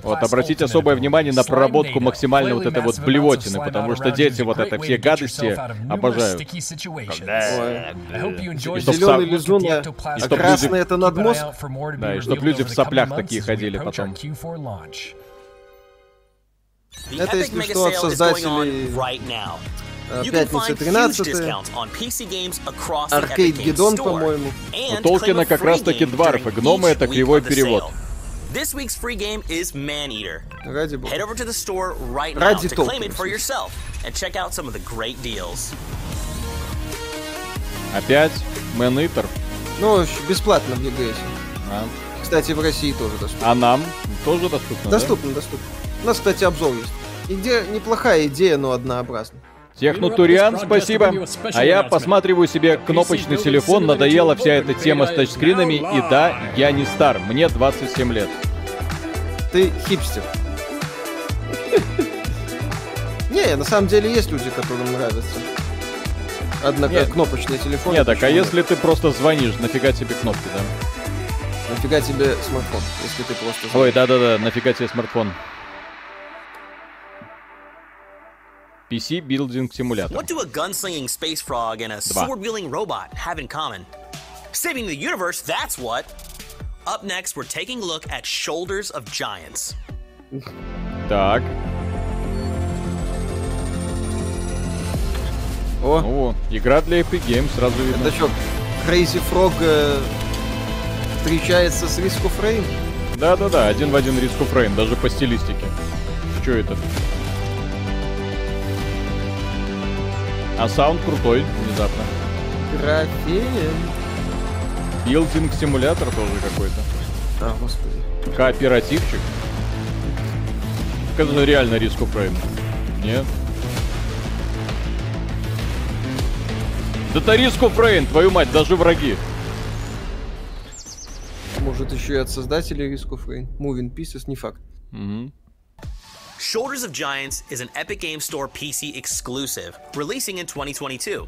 вот, обратите особое внимание на проработку максимально вот этой вот блевотины, потому что дети вот это все гадости обожают. И чтоб at лизун, а чтоб красный люди- это надмозг? Да, и чтоб люди в the соплях такие ходили потом. Q4 launch. The Это, если что, от создателей, э, huge 13 discounts on PC games across the Аркейд Гедон, по-моему. У Толкина как free раз таки game дварфы, гномы это кривой перевод. This week's free game is Maneater. Ради бога. Head over to the store right now Ради to claim it for yourself and check out some of the great deals. Опять Man Eater. Ну, бесплатно в EGS. А, Кстати, в России тоже доступно. а нам тоже доступно, да? Доступно, доступно. У нас, кстати, обзор есть. Идея, неплохая идея, но однообразная. Технутуриан, спасибо. А я посматриваю себе кнопочный телефон, надоела вся эта тема с тачскринами, и да, я не стар, мне 27 лет. Ты хипстер. Не, на самом деле есть люди, которым нравится. Однако Нет. кнопочный телефон. Нет, так а если ты просто звонишь, нафига тебе кнопки, да? Нафига тебе смартфон, если ты просто... Ой, да-да-да, нафига тебе смартфон. PC Building Simulator. What do a gunslinging space frog and a Два. sword wielding robot have in common? Saving the universe, that's what. Up next, we're taking a look at Shoulders of Giants. Так. О, Ну, игра для Epic Games, сразу видно. это что, Crazy Frog э, встречается с Risk of Rain? Да-да-да, один в один Risk of Rain, даже по стилистике. Что это? А саунд крутой, внезапно. Графеем. Билдинг симулятор тоже какой-то. А, господи. Кооперативчик. Это реально of Rain. Нет? Да это риску Фрейн, твою мать, даже враги. Может, еще и от создателей Risk of Rain. Moving Pieces, не факт. Мгм. Shoulders of Giants is an Epic Games Store PC exclusive, releasing in 2022.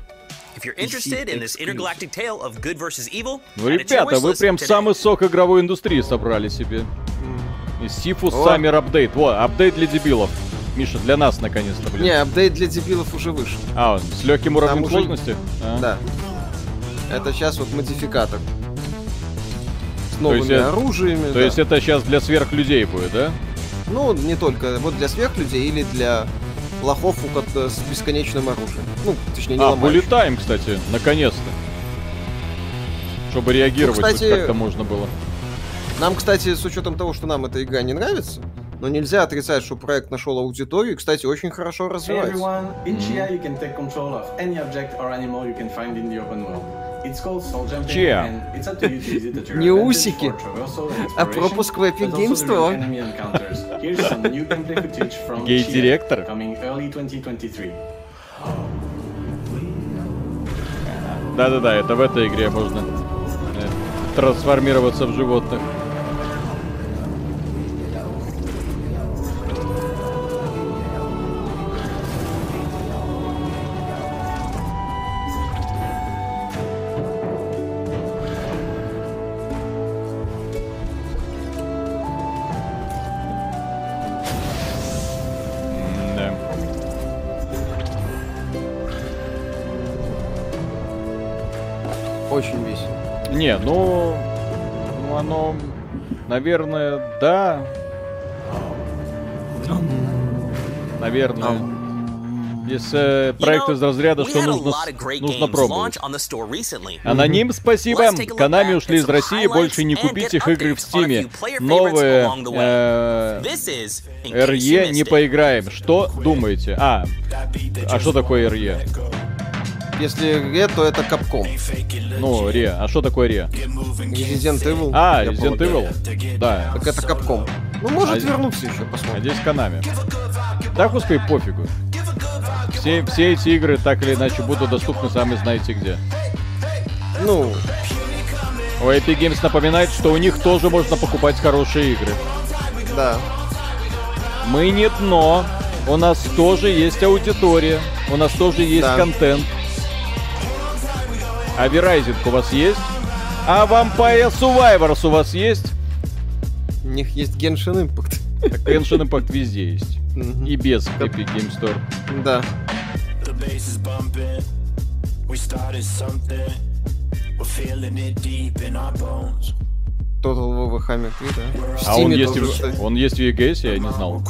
If you're interested in this intergalactic tale of good versus evil, Ну, ребята, вы прям today. самый сок игровой индустрии собрали себе. И Сифус О. Саммер апдейт. Во, апдейт для дебилов. Миша, для нас наконец-то, блин. Не, апдейт для дебилов уже вышел. А, с легким уровнем уже- сложности? А. Да. Это сейчас вот модификатор. С То новыми есть это- оружиями. То да. есть это сейчас для сверхлюдей будет, да? Ну, не только. Вот для сверхлюдей или для лохов у кот- с бесконечным оружием. Ну, точнее, не А, ломающим. вылетаем, кстати, наконец-то. Чтобы реагировать Ну, кстати, как-то можно было. Нам, кстати, с учетом того, что нам эта игра не нравится, но нельзя отрицать, что проект нашел аудиторию и, кстати, очень хорошо развивается. your Не усики, а пропуск в Epic Games Store. Гей-директор? Chia, coming early 2023. Да-да-да, это в этой игре можно э, трансформироваться в животных. Не, ну, ну оно, наверное, да. Наверное. Если проект из разряда, что нужно, нужно пробовать. Аноним, спасибо. Канами ушли из России, больше не купить их игры в Стиме. Новые way. э, РЕ не поиграем. Что думаете? А, а что такое РЕ? Если Ре, то это Капком. Ну, Ре. А что такое Ре? Resident Evil. А, Resident. Evil? Да. Так это Капком. Ну, может А- вернуться еще, А посмотрим. здесь Канами. Да, пускай пофигу. Все, все эти игры так или иначе будут доступны сами знаете где. Ну, У Epic Games напоминает, что у них тоже можно покупать хорошие игры. да. Мы не дно. У нас тоже есть аудитория. У нас тоже есть Да. контент. А Verizon у вас есть? А Vampire Survivors у вас есть? У них есть Genshin Impact. Так Genshin Impact везде есть. И без Epic Game Store. Да. The bass is bumping. We started something. We're feeling it deep in our bones. Total War Warhammer 3, да. А он есть, в, он есть в EGS, я не знал.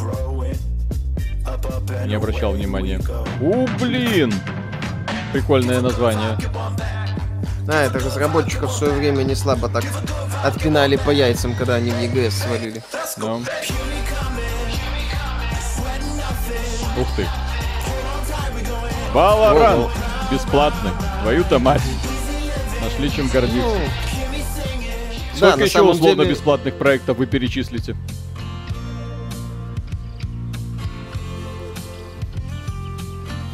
Не обращал внимания. У, блин! Прикольное название. А, это разработчиков в свое время не слабо так отпинали по яйцам, когда они в EGS свалили. Да. Ух ты. Valorant! Бесплатный. Твою-то мать. Нашли чем гордиться. Ну, Сколько на еще условно деле- бесплатных проектов вы перечислите?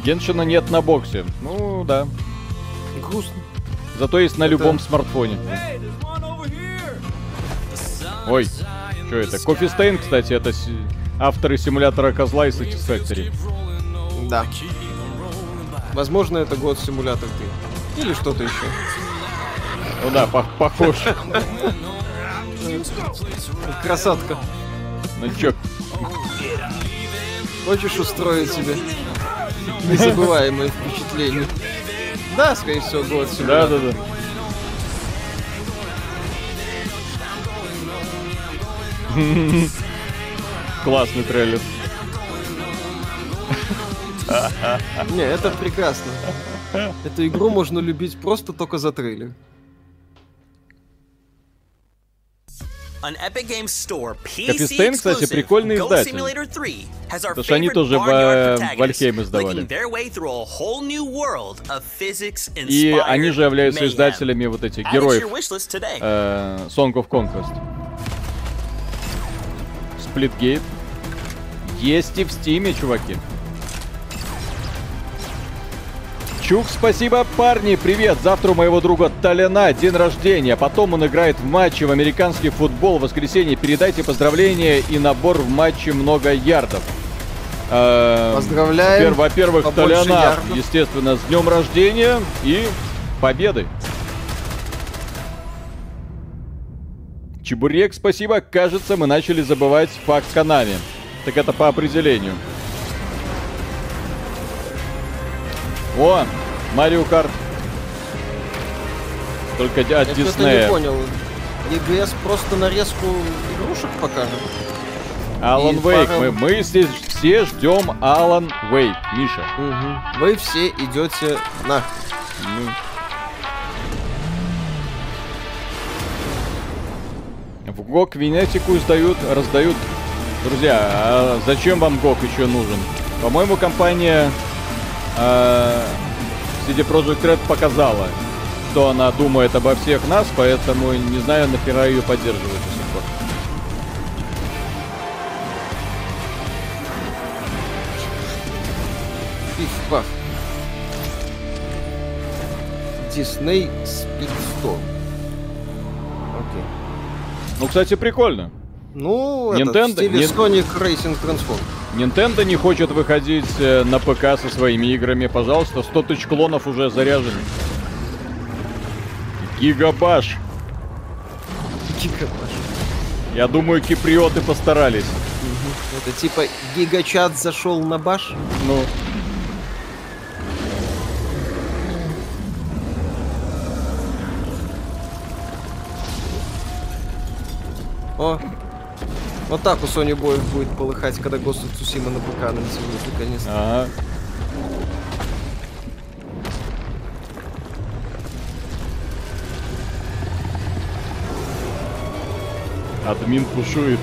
Геншина нет на боксе. Ну да. Грустно. Зато есть на любом смартфоне. Ой, что это? Кофе Стейн, кстати, это авторы симулятора козла и Satisfactory. Да. Возможно, это год симулятор ты. Или что-то еще. Ну да, пох- похож. Красотка. Ну чё, Хочешь устроить себе незабываемое впечатление? Да, скорее всего, год да, симулятор. да, да. Классный трейлер. Не, это прекрасно. Эту игру можно любить просто только за трейлер. An Epic Games Store PC кстати, прикольный издатель. Simulator 3 has our Потому что они тоже в, э, Вальхейм издавали. И они же являются издателями вот этих героев э, Song of Conquest. Splitgate. Есть и в Стиме, чуваки. Чук, спасибо. Парни, привет. Завтра у моего друга Толяна день рождения. Потом он играет в матче в американский футбол в воскресенье. Передайте поздравления и набор в матче много ярдов. Э, Поздравляем. пер- Во-первых, Толяна, естественно, с днем рождения и победы. Чебурек, спасибо. Кажется, мы начали забывать факт Канами. Так это по определению. О, Марио Карт. Только от Я что-то не Диснея. понял. EGS просто нарезку игрушек покажет? Алан Вейк. пара- Мы, мы все, все ждем Алан Вейк. Миша. Мгм. Вы все идете на. В ГОК Венетику издают, раздают. Друзья, а зачем вам ГОК еще нужен? По-моему, компания CD Projekt Red показала, что она думает обо всех нас, поэтому не знаю, нахера ее поддерживать до сих пор. Пиф-паф. Disney Speedstorm. Окей. Ну, кстати, прикольно. Ну, это в Nintendo- стиле Nin- Sonic Racing Transform. Nintendo не хочет выходить э, на ПК со своими играми. Пожалуйста, 100 тысяч клонов уже заряжены. Гигабаш. Гигабаш. Я думаю, киприоты постарались. Это типа гигачат зашел на баш? Ну. О, вот так у Sony боев будет полыхать, когда Ghost of Tsushima на ПК анонсируют наконец-то. Ага. Админ пушует.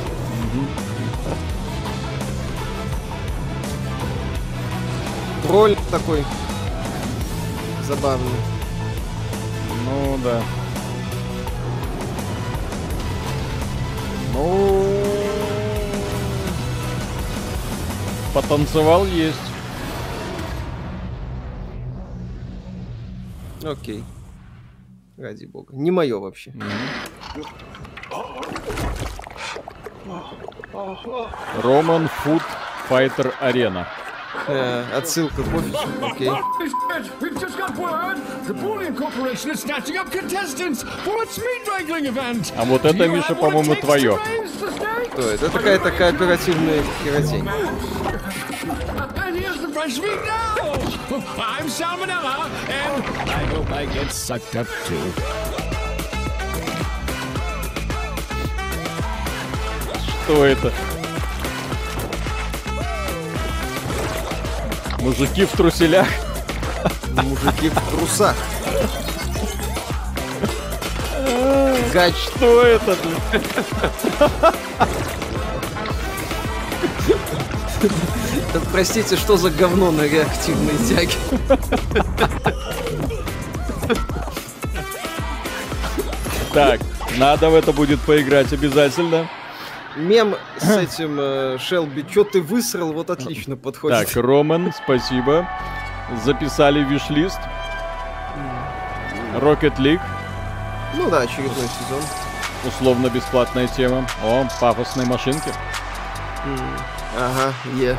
Тролль такой забавный. Ну да. Ну. Потанцевал есть. Окей. Ради бога. Не мое вообще. Роман Фуд Файтер Арена. Э, отсылка к офису. Окей. We've just got word. The Boolean Corporation is snatching up contestants for its meat wrangling event. А вот это, Миша, по-моему, твое. Кто это? Это какая-то кооперативная херотень. And here's the fresh meat now. I'm Salmonella, and I hope I get sucked up too. Что это? Мужики в труселях. Мужики в трусах. Гач. Что это? Простите, что за говно на реактивной тяге? Так, надо в это будет поиграть обязательно. Мем с этим э, Шелби, чё ты высрал, вот отлично подходит. Так, Роман, спасибо. Записали виш-лист. Rocket League. Ну да, очередной сезон. Условно бесплатная тема. О, пафосные машинки. Ага, е.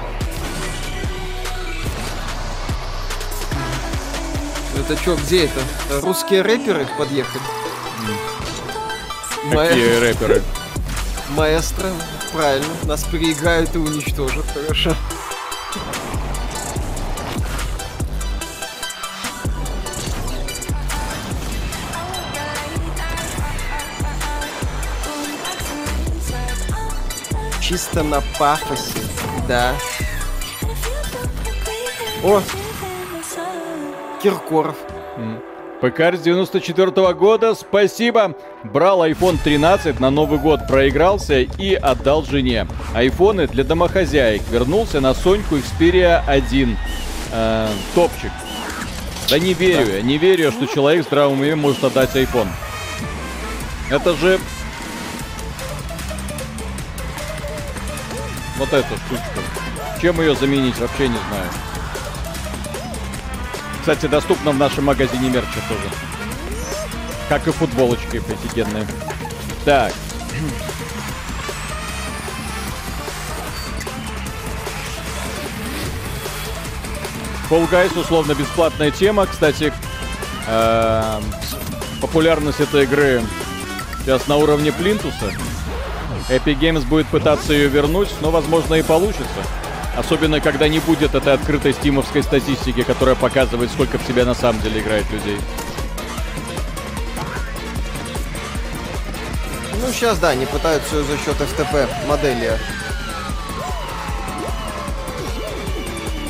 Это чё, где это? Русские рэперы подъехали? Какие рэперы? Маэстро, правильно. Нас переиграют и уничтожат, хорошо. Чисто на пафосе, да. О! Киркоров. ПК с 94 года, спасибо. Брал iPhone 13 на Новый год, проигрался и отдал жене. Айфоны для домохозяек. Вернулся на Соньку Xperia 1. Э, топчик. Да не верю, я не верю, что человек в здравом уме может отдать iPhone. Это же... Вот эта штучка. Чем ее заменить, вообще не знаю. Кстати, доступно в нашем магазине мерча тоже. Как и футболочки офигенные. Так. Fall Guys условно бесплатная тема. Кстати, эм, популярность этой игры сейчас на уровне плинтуса. Epic Games будет пытаться ее вернуть, но, возможно, и получится. Особенно, когда не будет этой открытой стимовской статистики, которая показывает, сколько в тебя на самом деле играет людей. Ну, сейчас, да, они пытаются за счет FTP модели.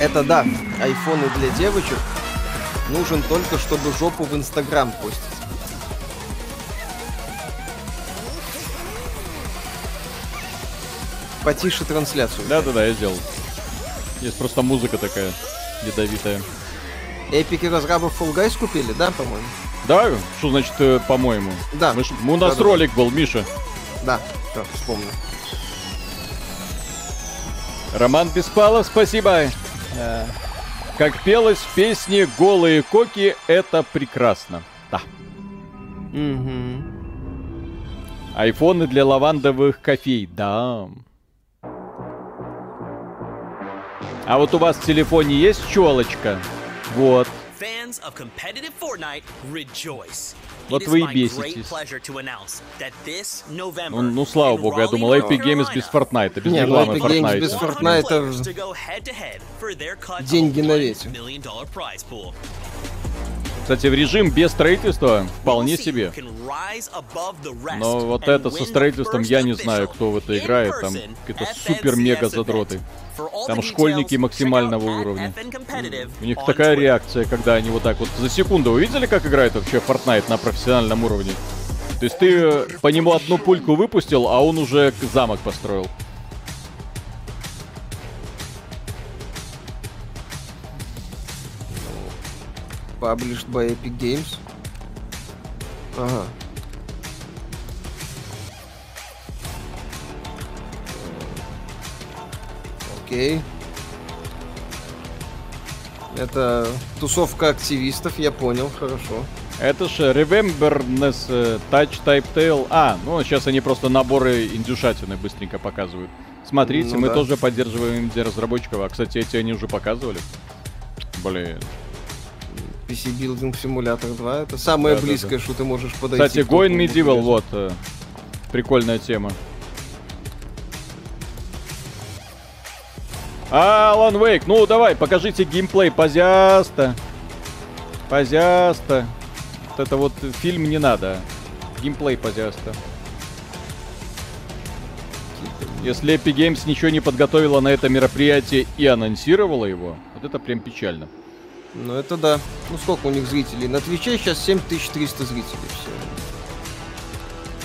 Это да, айфоны для девочек нужен только, чтобы жопу в Инстаграм постить. Потише трансляцию. Да-да-да, я сделал. Есть просто музыка такая ядовитая. Эпики разрабов Fall Guys купили, да, по-моему? Да? Что значит, э, по-моему? Да. Мы ж- у нас Да-да. ролик был, Миша. Да, все, вспомнил. Роман Беспалов, спасибо. Э, Как пелось в песне «Голые коки» — это прекрасно. Да. Угу. Айфоны для лавандовых кофей. Да. А вот у вас в телефоне есть челочка? Вот. Fans of competitive Fortnite rejoice. Вот вы и беситесь. Ну, ну, слава богу, я думал, Epic Games без Fortnite, без Не, ну, рекламы Epic Games Fortnite. без Fortnite деньги на $1 ветер. Кстати, в режим без строительства вполне себе. Но вот это со строительством я не знаю, кто в это играет. Там какие-то супер-мега задроты. Там школьники максимального уровня. У них такая реакция, когда они вот так вот за секунду. Вы видели, как играет вообще Fortnite на профессиональном уровне? То есть ты э, по нему одну пульку выпустил, а он уже замок построил. Published by Epic Games. Ага. Окей. Это тусовка активистов, я понял, хорошо. Это ж Rememberness э, Touch Type Tail. А, ну сейчас они просто наборы индюшатины быстренько показывают. Смотрите, Ну мы да. тоже поддерживаем инди-разработчиков. А, кстати, эти они уже показывали. Блин. PC Building Simulator 2 это самое Да-да-да. близкое, что ты можешь подойти. Кстати, Going Medieval, вот. э, Прикольная тема. Алан Вейк, ну давай, покажите геймплей, пожалуйста. Пожалуйста. Вот это вот фильм не надо. Геймплей, пожалуйста. Если Epic Games ничего не подготовила на это мероприятие и анонсировала его, вот это прям печально. Ну это да. Ну сколько у них зрителей? На Твиче сейчас 7300 зрителей всего.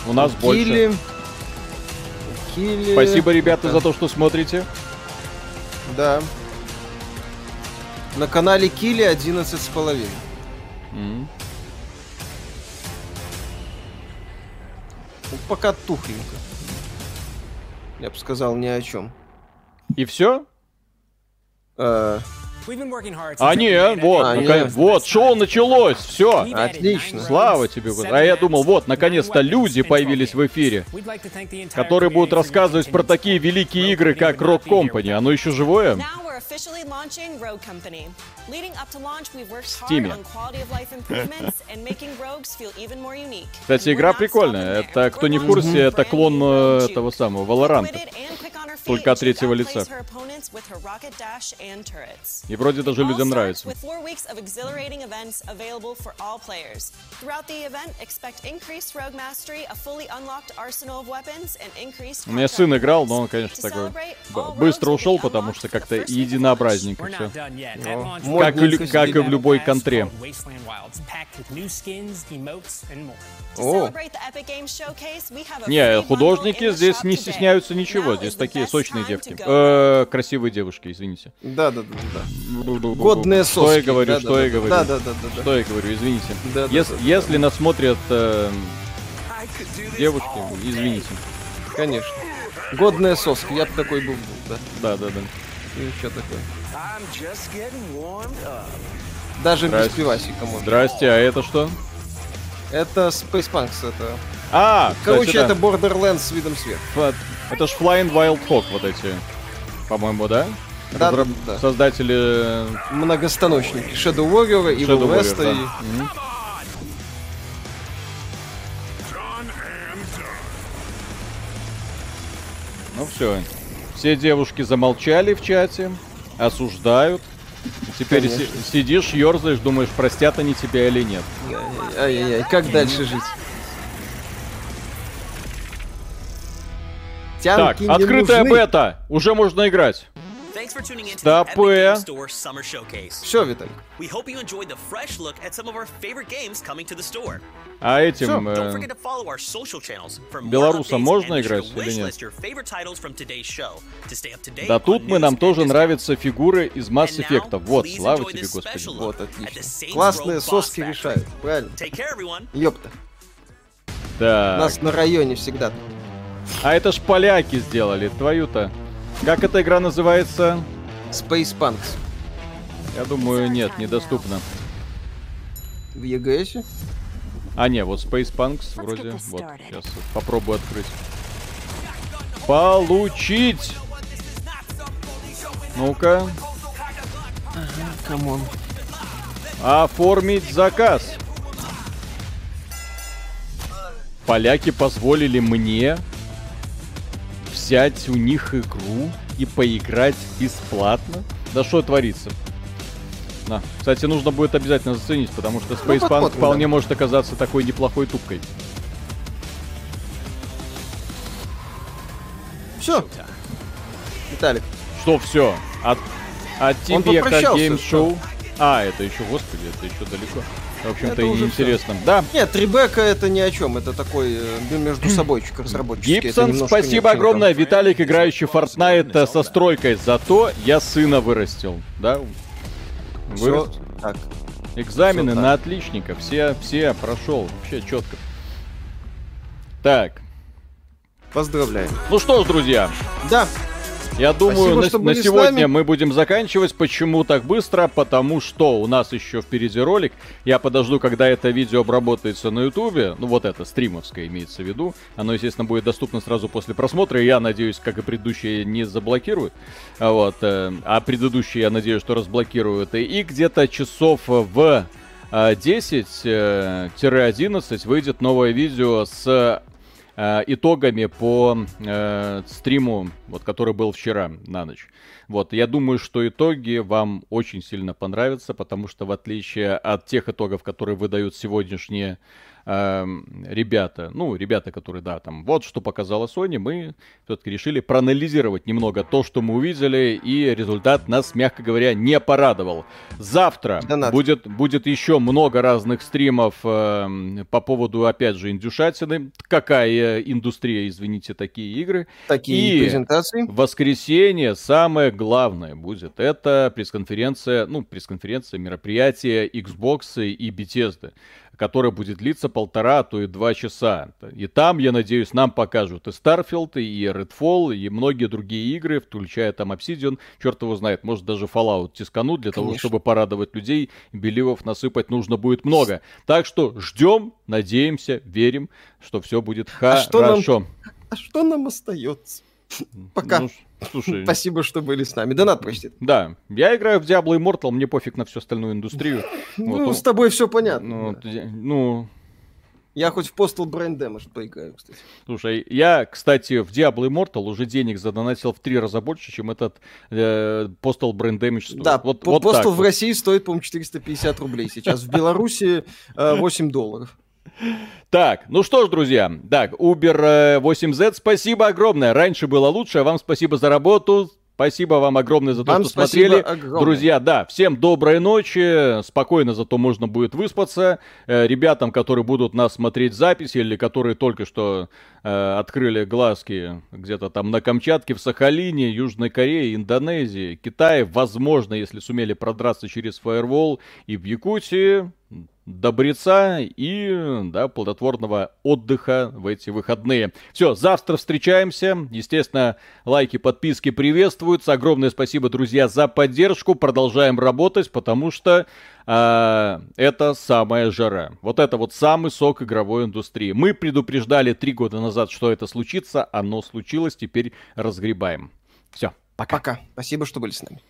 У нас больше. Килли. Килли. Спасибо, ребята, Это- за то, что смотрите. Да. На канале Килли 11 с половиной. Ну, пока тухленько. Я бы сказал ни о чем. И все? Э, А не, вот, А, наконец- нет. вот, шоу началось, все. Отлично. Слава тебе. А я думал, вот, наконец-то люди появились в эфире, которые будут рассказывать про такие великие игры, как Rock Company. Оно еще живое? Officially launching Rogue Company. Leading up to launch, we've worked hard on quality of life improvements and making rogues feel even more unique. Кстати, игра прикольная. Это, кто не в курсе, это клон э, этого самого, Valorant. Только от третьего лица. И вроде даже людям нравится. У меня сын играл, но он, конечно, такой быстро ушел, потому что как-то единообразненько все. Как, и лю- как и в любой контре. A Не, художники здесь не стесняются ничего. Здесь такие сочные девки. Э, красивые девушки, извините. Да, да, да, да. Годные соски. Что я говорю, Да, что да, я да. говорю? Да, да, да, да. Что я говорю, извините. Да, да, Ес- да, да, Если нас смотрят э, девушки, извините. Конечно. Годная соска, я бы такой был, да. Да, да, да. И что такое? I'm just getting warmed up. Даже без Здрасте. пивасика можно. Здрасте, а это что? Это Space Punks, это... А, Короче, кстати, да. это Borderlands с видом сверху. Вот. Это ж Flying Wild Hog вот эти, по-моему, да? Да, Разраб- да, да. Создатели Многостаночники. Shadow Warrior, Evil Shadow Warrior, West да. и... Мгм. Ну все. Все девушки замолчали в чате, осуждают. Теперь си- сидишь, ерзаешь, думаешь, простят они тебя или нет. Ай-яй-яй, как дальше жить? Так, Тянки не открытая нужны. бета. Уже можно играть. Thanks for tuning in to the Stop Epic it. Games Store Summer Showcase. Все, Виталий. We hope you enjoyed the fresh look at some of our favorite games coming to the store. А этим... Don't э, forget to follow our social channels for more белорусам updates можно играть или нет? wishlist your favorite titles from today's show to stay up to date Да тут мы, нам тоже нравятся фигуры из Mass Effect. Вот, слава тебе, Господи. Вот, отлично. Классные соски решают, правильно? Ёпта. Так. Нас на районе всегда. А это ж поляки сделали, твою-то. Как эта игра называется? Space Punks. Я думаю, нет, недоступно. В EGS е? А, не, вот Space Punks вроде. Вот, сейчас попробую открыть. Получить! Ну-ка. Come on. Оформить заказ. Поляки позволили мне взять у них игру и поиграть бесплатно. Да что творится? На. Кстати, нужно будет обязательно заценить, потому что Space Punk посмотрим, вполне да. может оказаться такой неплохой тупкой. Все. Виталик. Что все? От, от Game что? Show. А, это еще, господи, это еще далеко. В общем-то, и уже неинтересно. Да, Нет, Трибека это ни о чем. Это такой э, между собойчик разработчики. Гибсон, спасибо огромное. Виталик, играющий в Fortnite э, со стройкой. Зато я сына вырастил. Да? Вырастил. Так. Экзамены так. на отличника. Все, все прошел. Вообще четко. Так. Поздравляем. Ну что ж, друзья. Да. Я думаю, Спасибо, на, на сегодня нами. мы будем заканчивать. Почему так быстро? Потому что у нас еще впереди ролик. Я подожду, когда это видео обработается на Ютубе. Ну, вот это, стримовское имеется в виду. Оно, естественно, будет доступно сразу после просмотра. Я надеюсь, как и предыдущие, не заблокируют. А Вот. э, А предыдущие, я надеюсь, что разблокируют. И где-то часов в э, 10-11 выйдет новое видео с э, итогами по э, стриму, вот, который был вчера на ночь. Вот, я думаю, что итоги вам очень сильно понравятся, потому что в отличие от тех итогов, которые выдают сегодняшние эм, ребята, ну, ребята, которые, да, там, вот что показала Sony, мы все-таки решили проанализировать немного то, что мы увидели, и результат нас, мягко говоря, не порадовал. Завтра будет, будет еще много разных стримов эм, по поводу, опять же, индюшатины. Какая индустрия, извините, такие игры. Такие И презентации. в воскресенье самое главное будет. Это пресс-конференция, ну, пресс-конференция, мероприятие Xbox и Bethesda которая будет длиться полтора, а то и два часа. И там, я надеюсь, нам покажут и Starfield, и Redfall, и многие другие игры, включая там Obsidian, черт его знает, может даже Fallout тисканут для того, Конечно. чтобы порадовать людей, беливов насыпать нужно будет много. Так что ждем, надеемся, верим, что все будет А что нам- хорошо. А что нам остается? Пока. Ну, слушай. Спасибо, что были с нами. Донат простит. Да, я играю в Diablo Immortal, мне пофиг на всю остальную индустрию. Ну, Вот, с тобой все понятно. ну, ну, Я хоть в Postal Brain Damage поиграю, кстати. Слушай, я, кстати, в Diablo Immortal уже денег задонатил в три раза больше, чем этот э, Postal Brand Damage стоит. Да, вот, по- вот Postal в вот. России стоит, по-моему, 450 рублей сейчас. В Беларуси э, 8 долларов. Так, ну что ж, друзья, так, Uber э, 8Z, спасибо огромное. Раньше было лучше, а вам спасибо за работу. Спасибо вам огромное за то, Вам что смотрели. огромное. Друзья, да, всем доброй ночи. Спокойно зато можно будет выспаться. Э, ребятам, которые будут нас смотреть записи или которые только что э, открыли глазки где-то там на Камчатке, в Сахалине, Южной Корее, Индонезии, Китае, возможно, если сумели продраться через фаервол и в Якутии, добреца и, да, плодотворного отдыха в эти выходные. Все, завтра встречаемся. Естественно, лайки, подписки приветствуются. Огромное спасибо, друзья, за поддержку. Продолжаем работать, потому что э, это самая жара. Вот это вот самый сок игровой индустрии. Мы предупреждали три года назад, что это случится. Оно случилось, теперь разгребаем. Все, пока. Пока. Спасибо, что были с нами.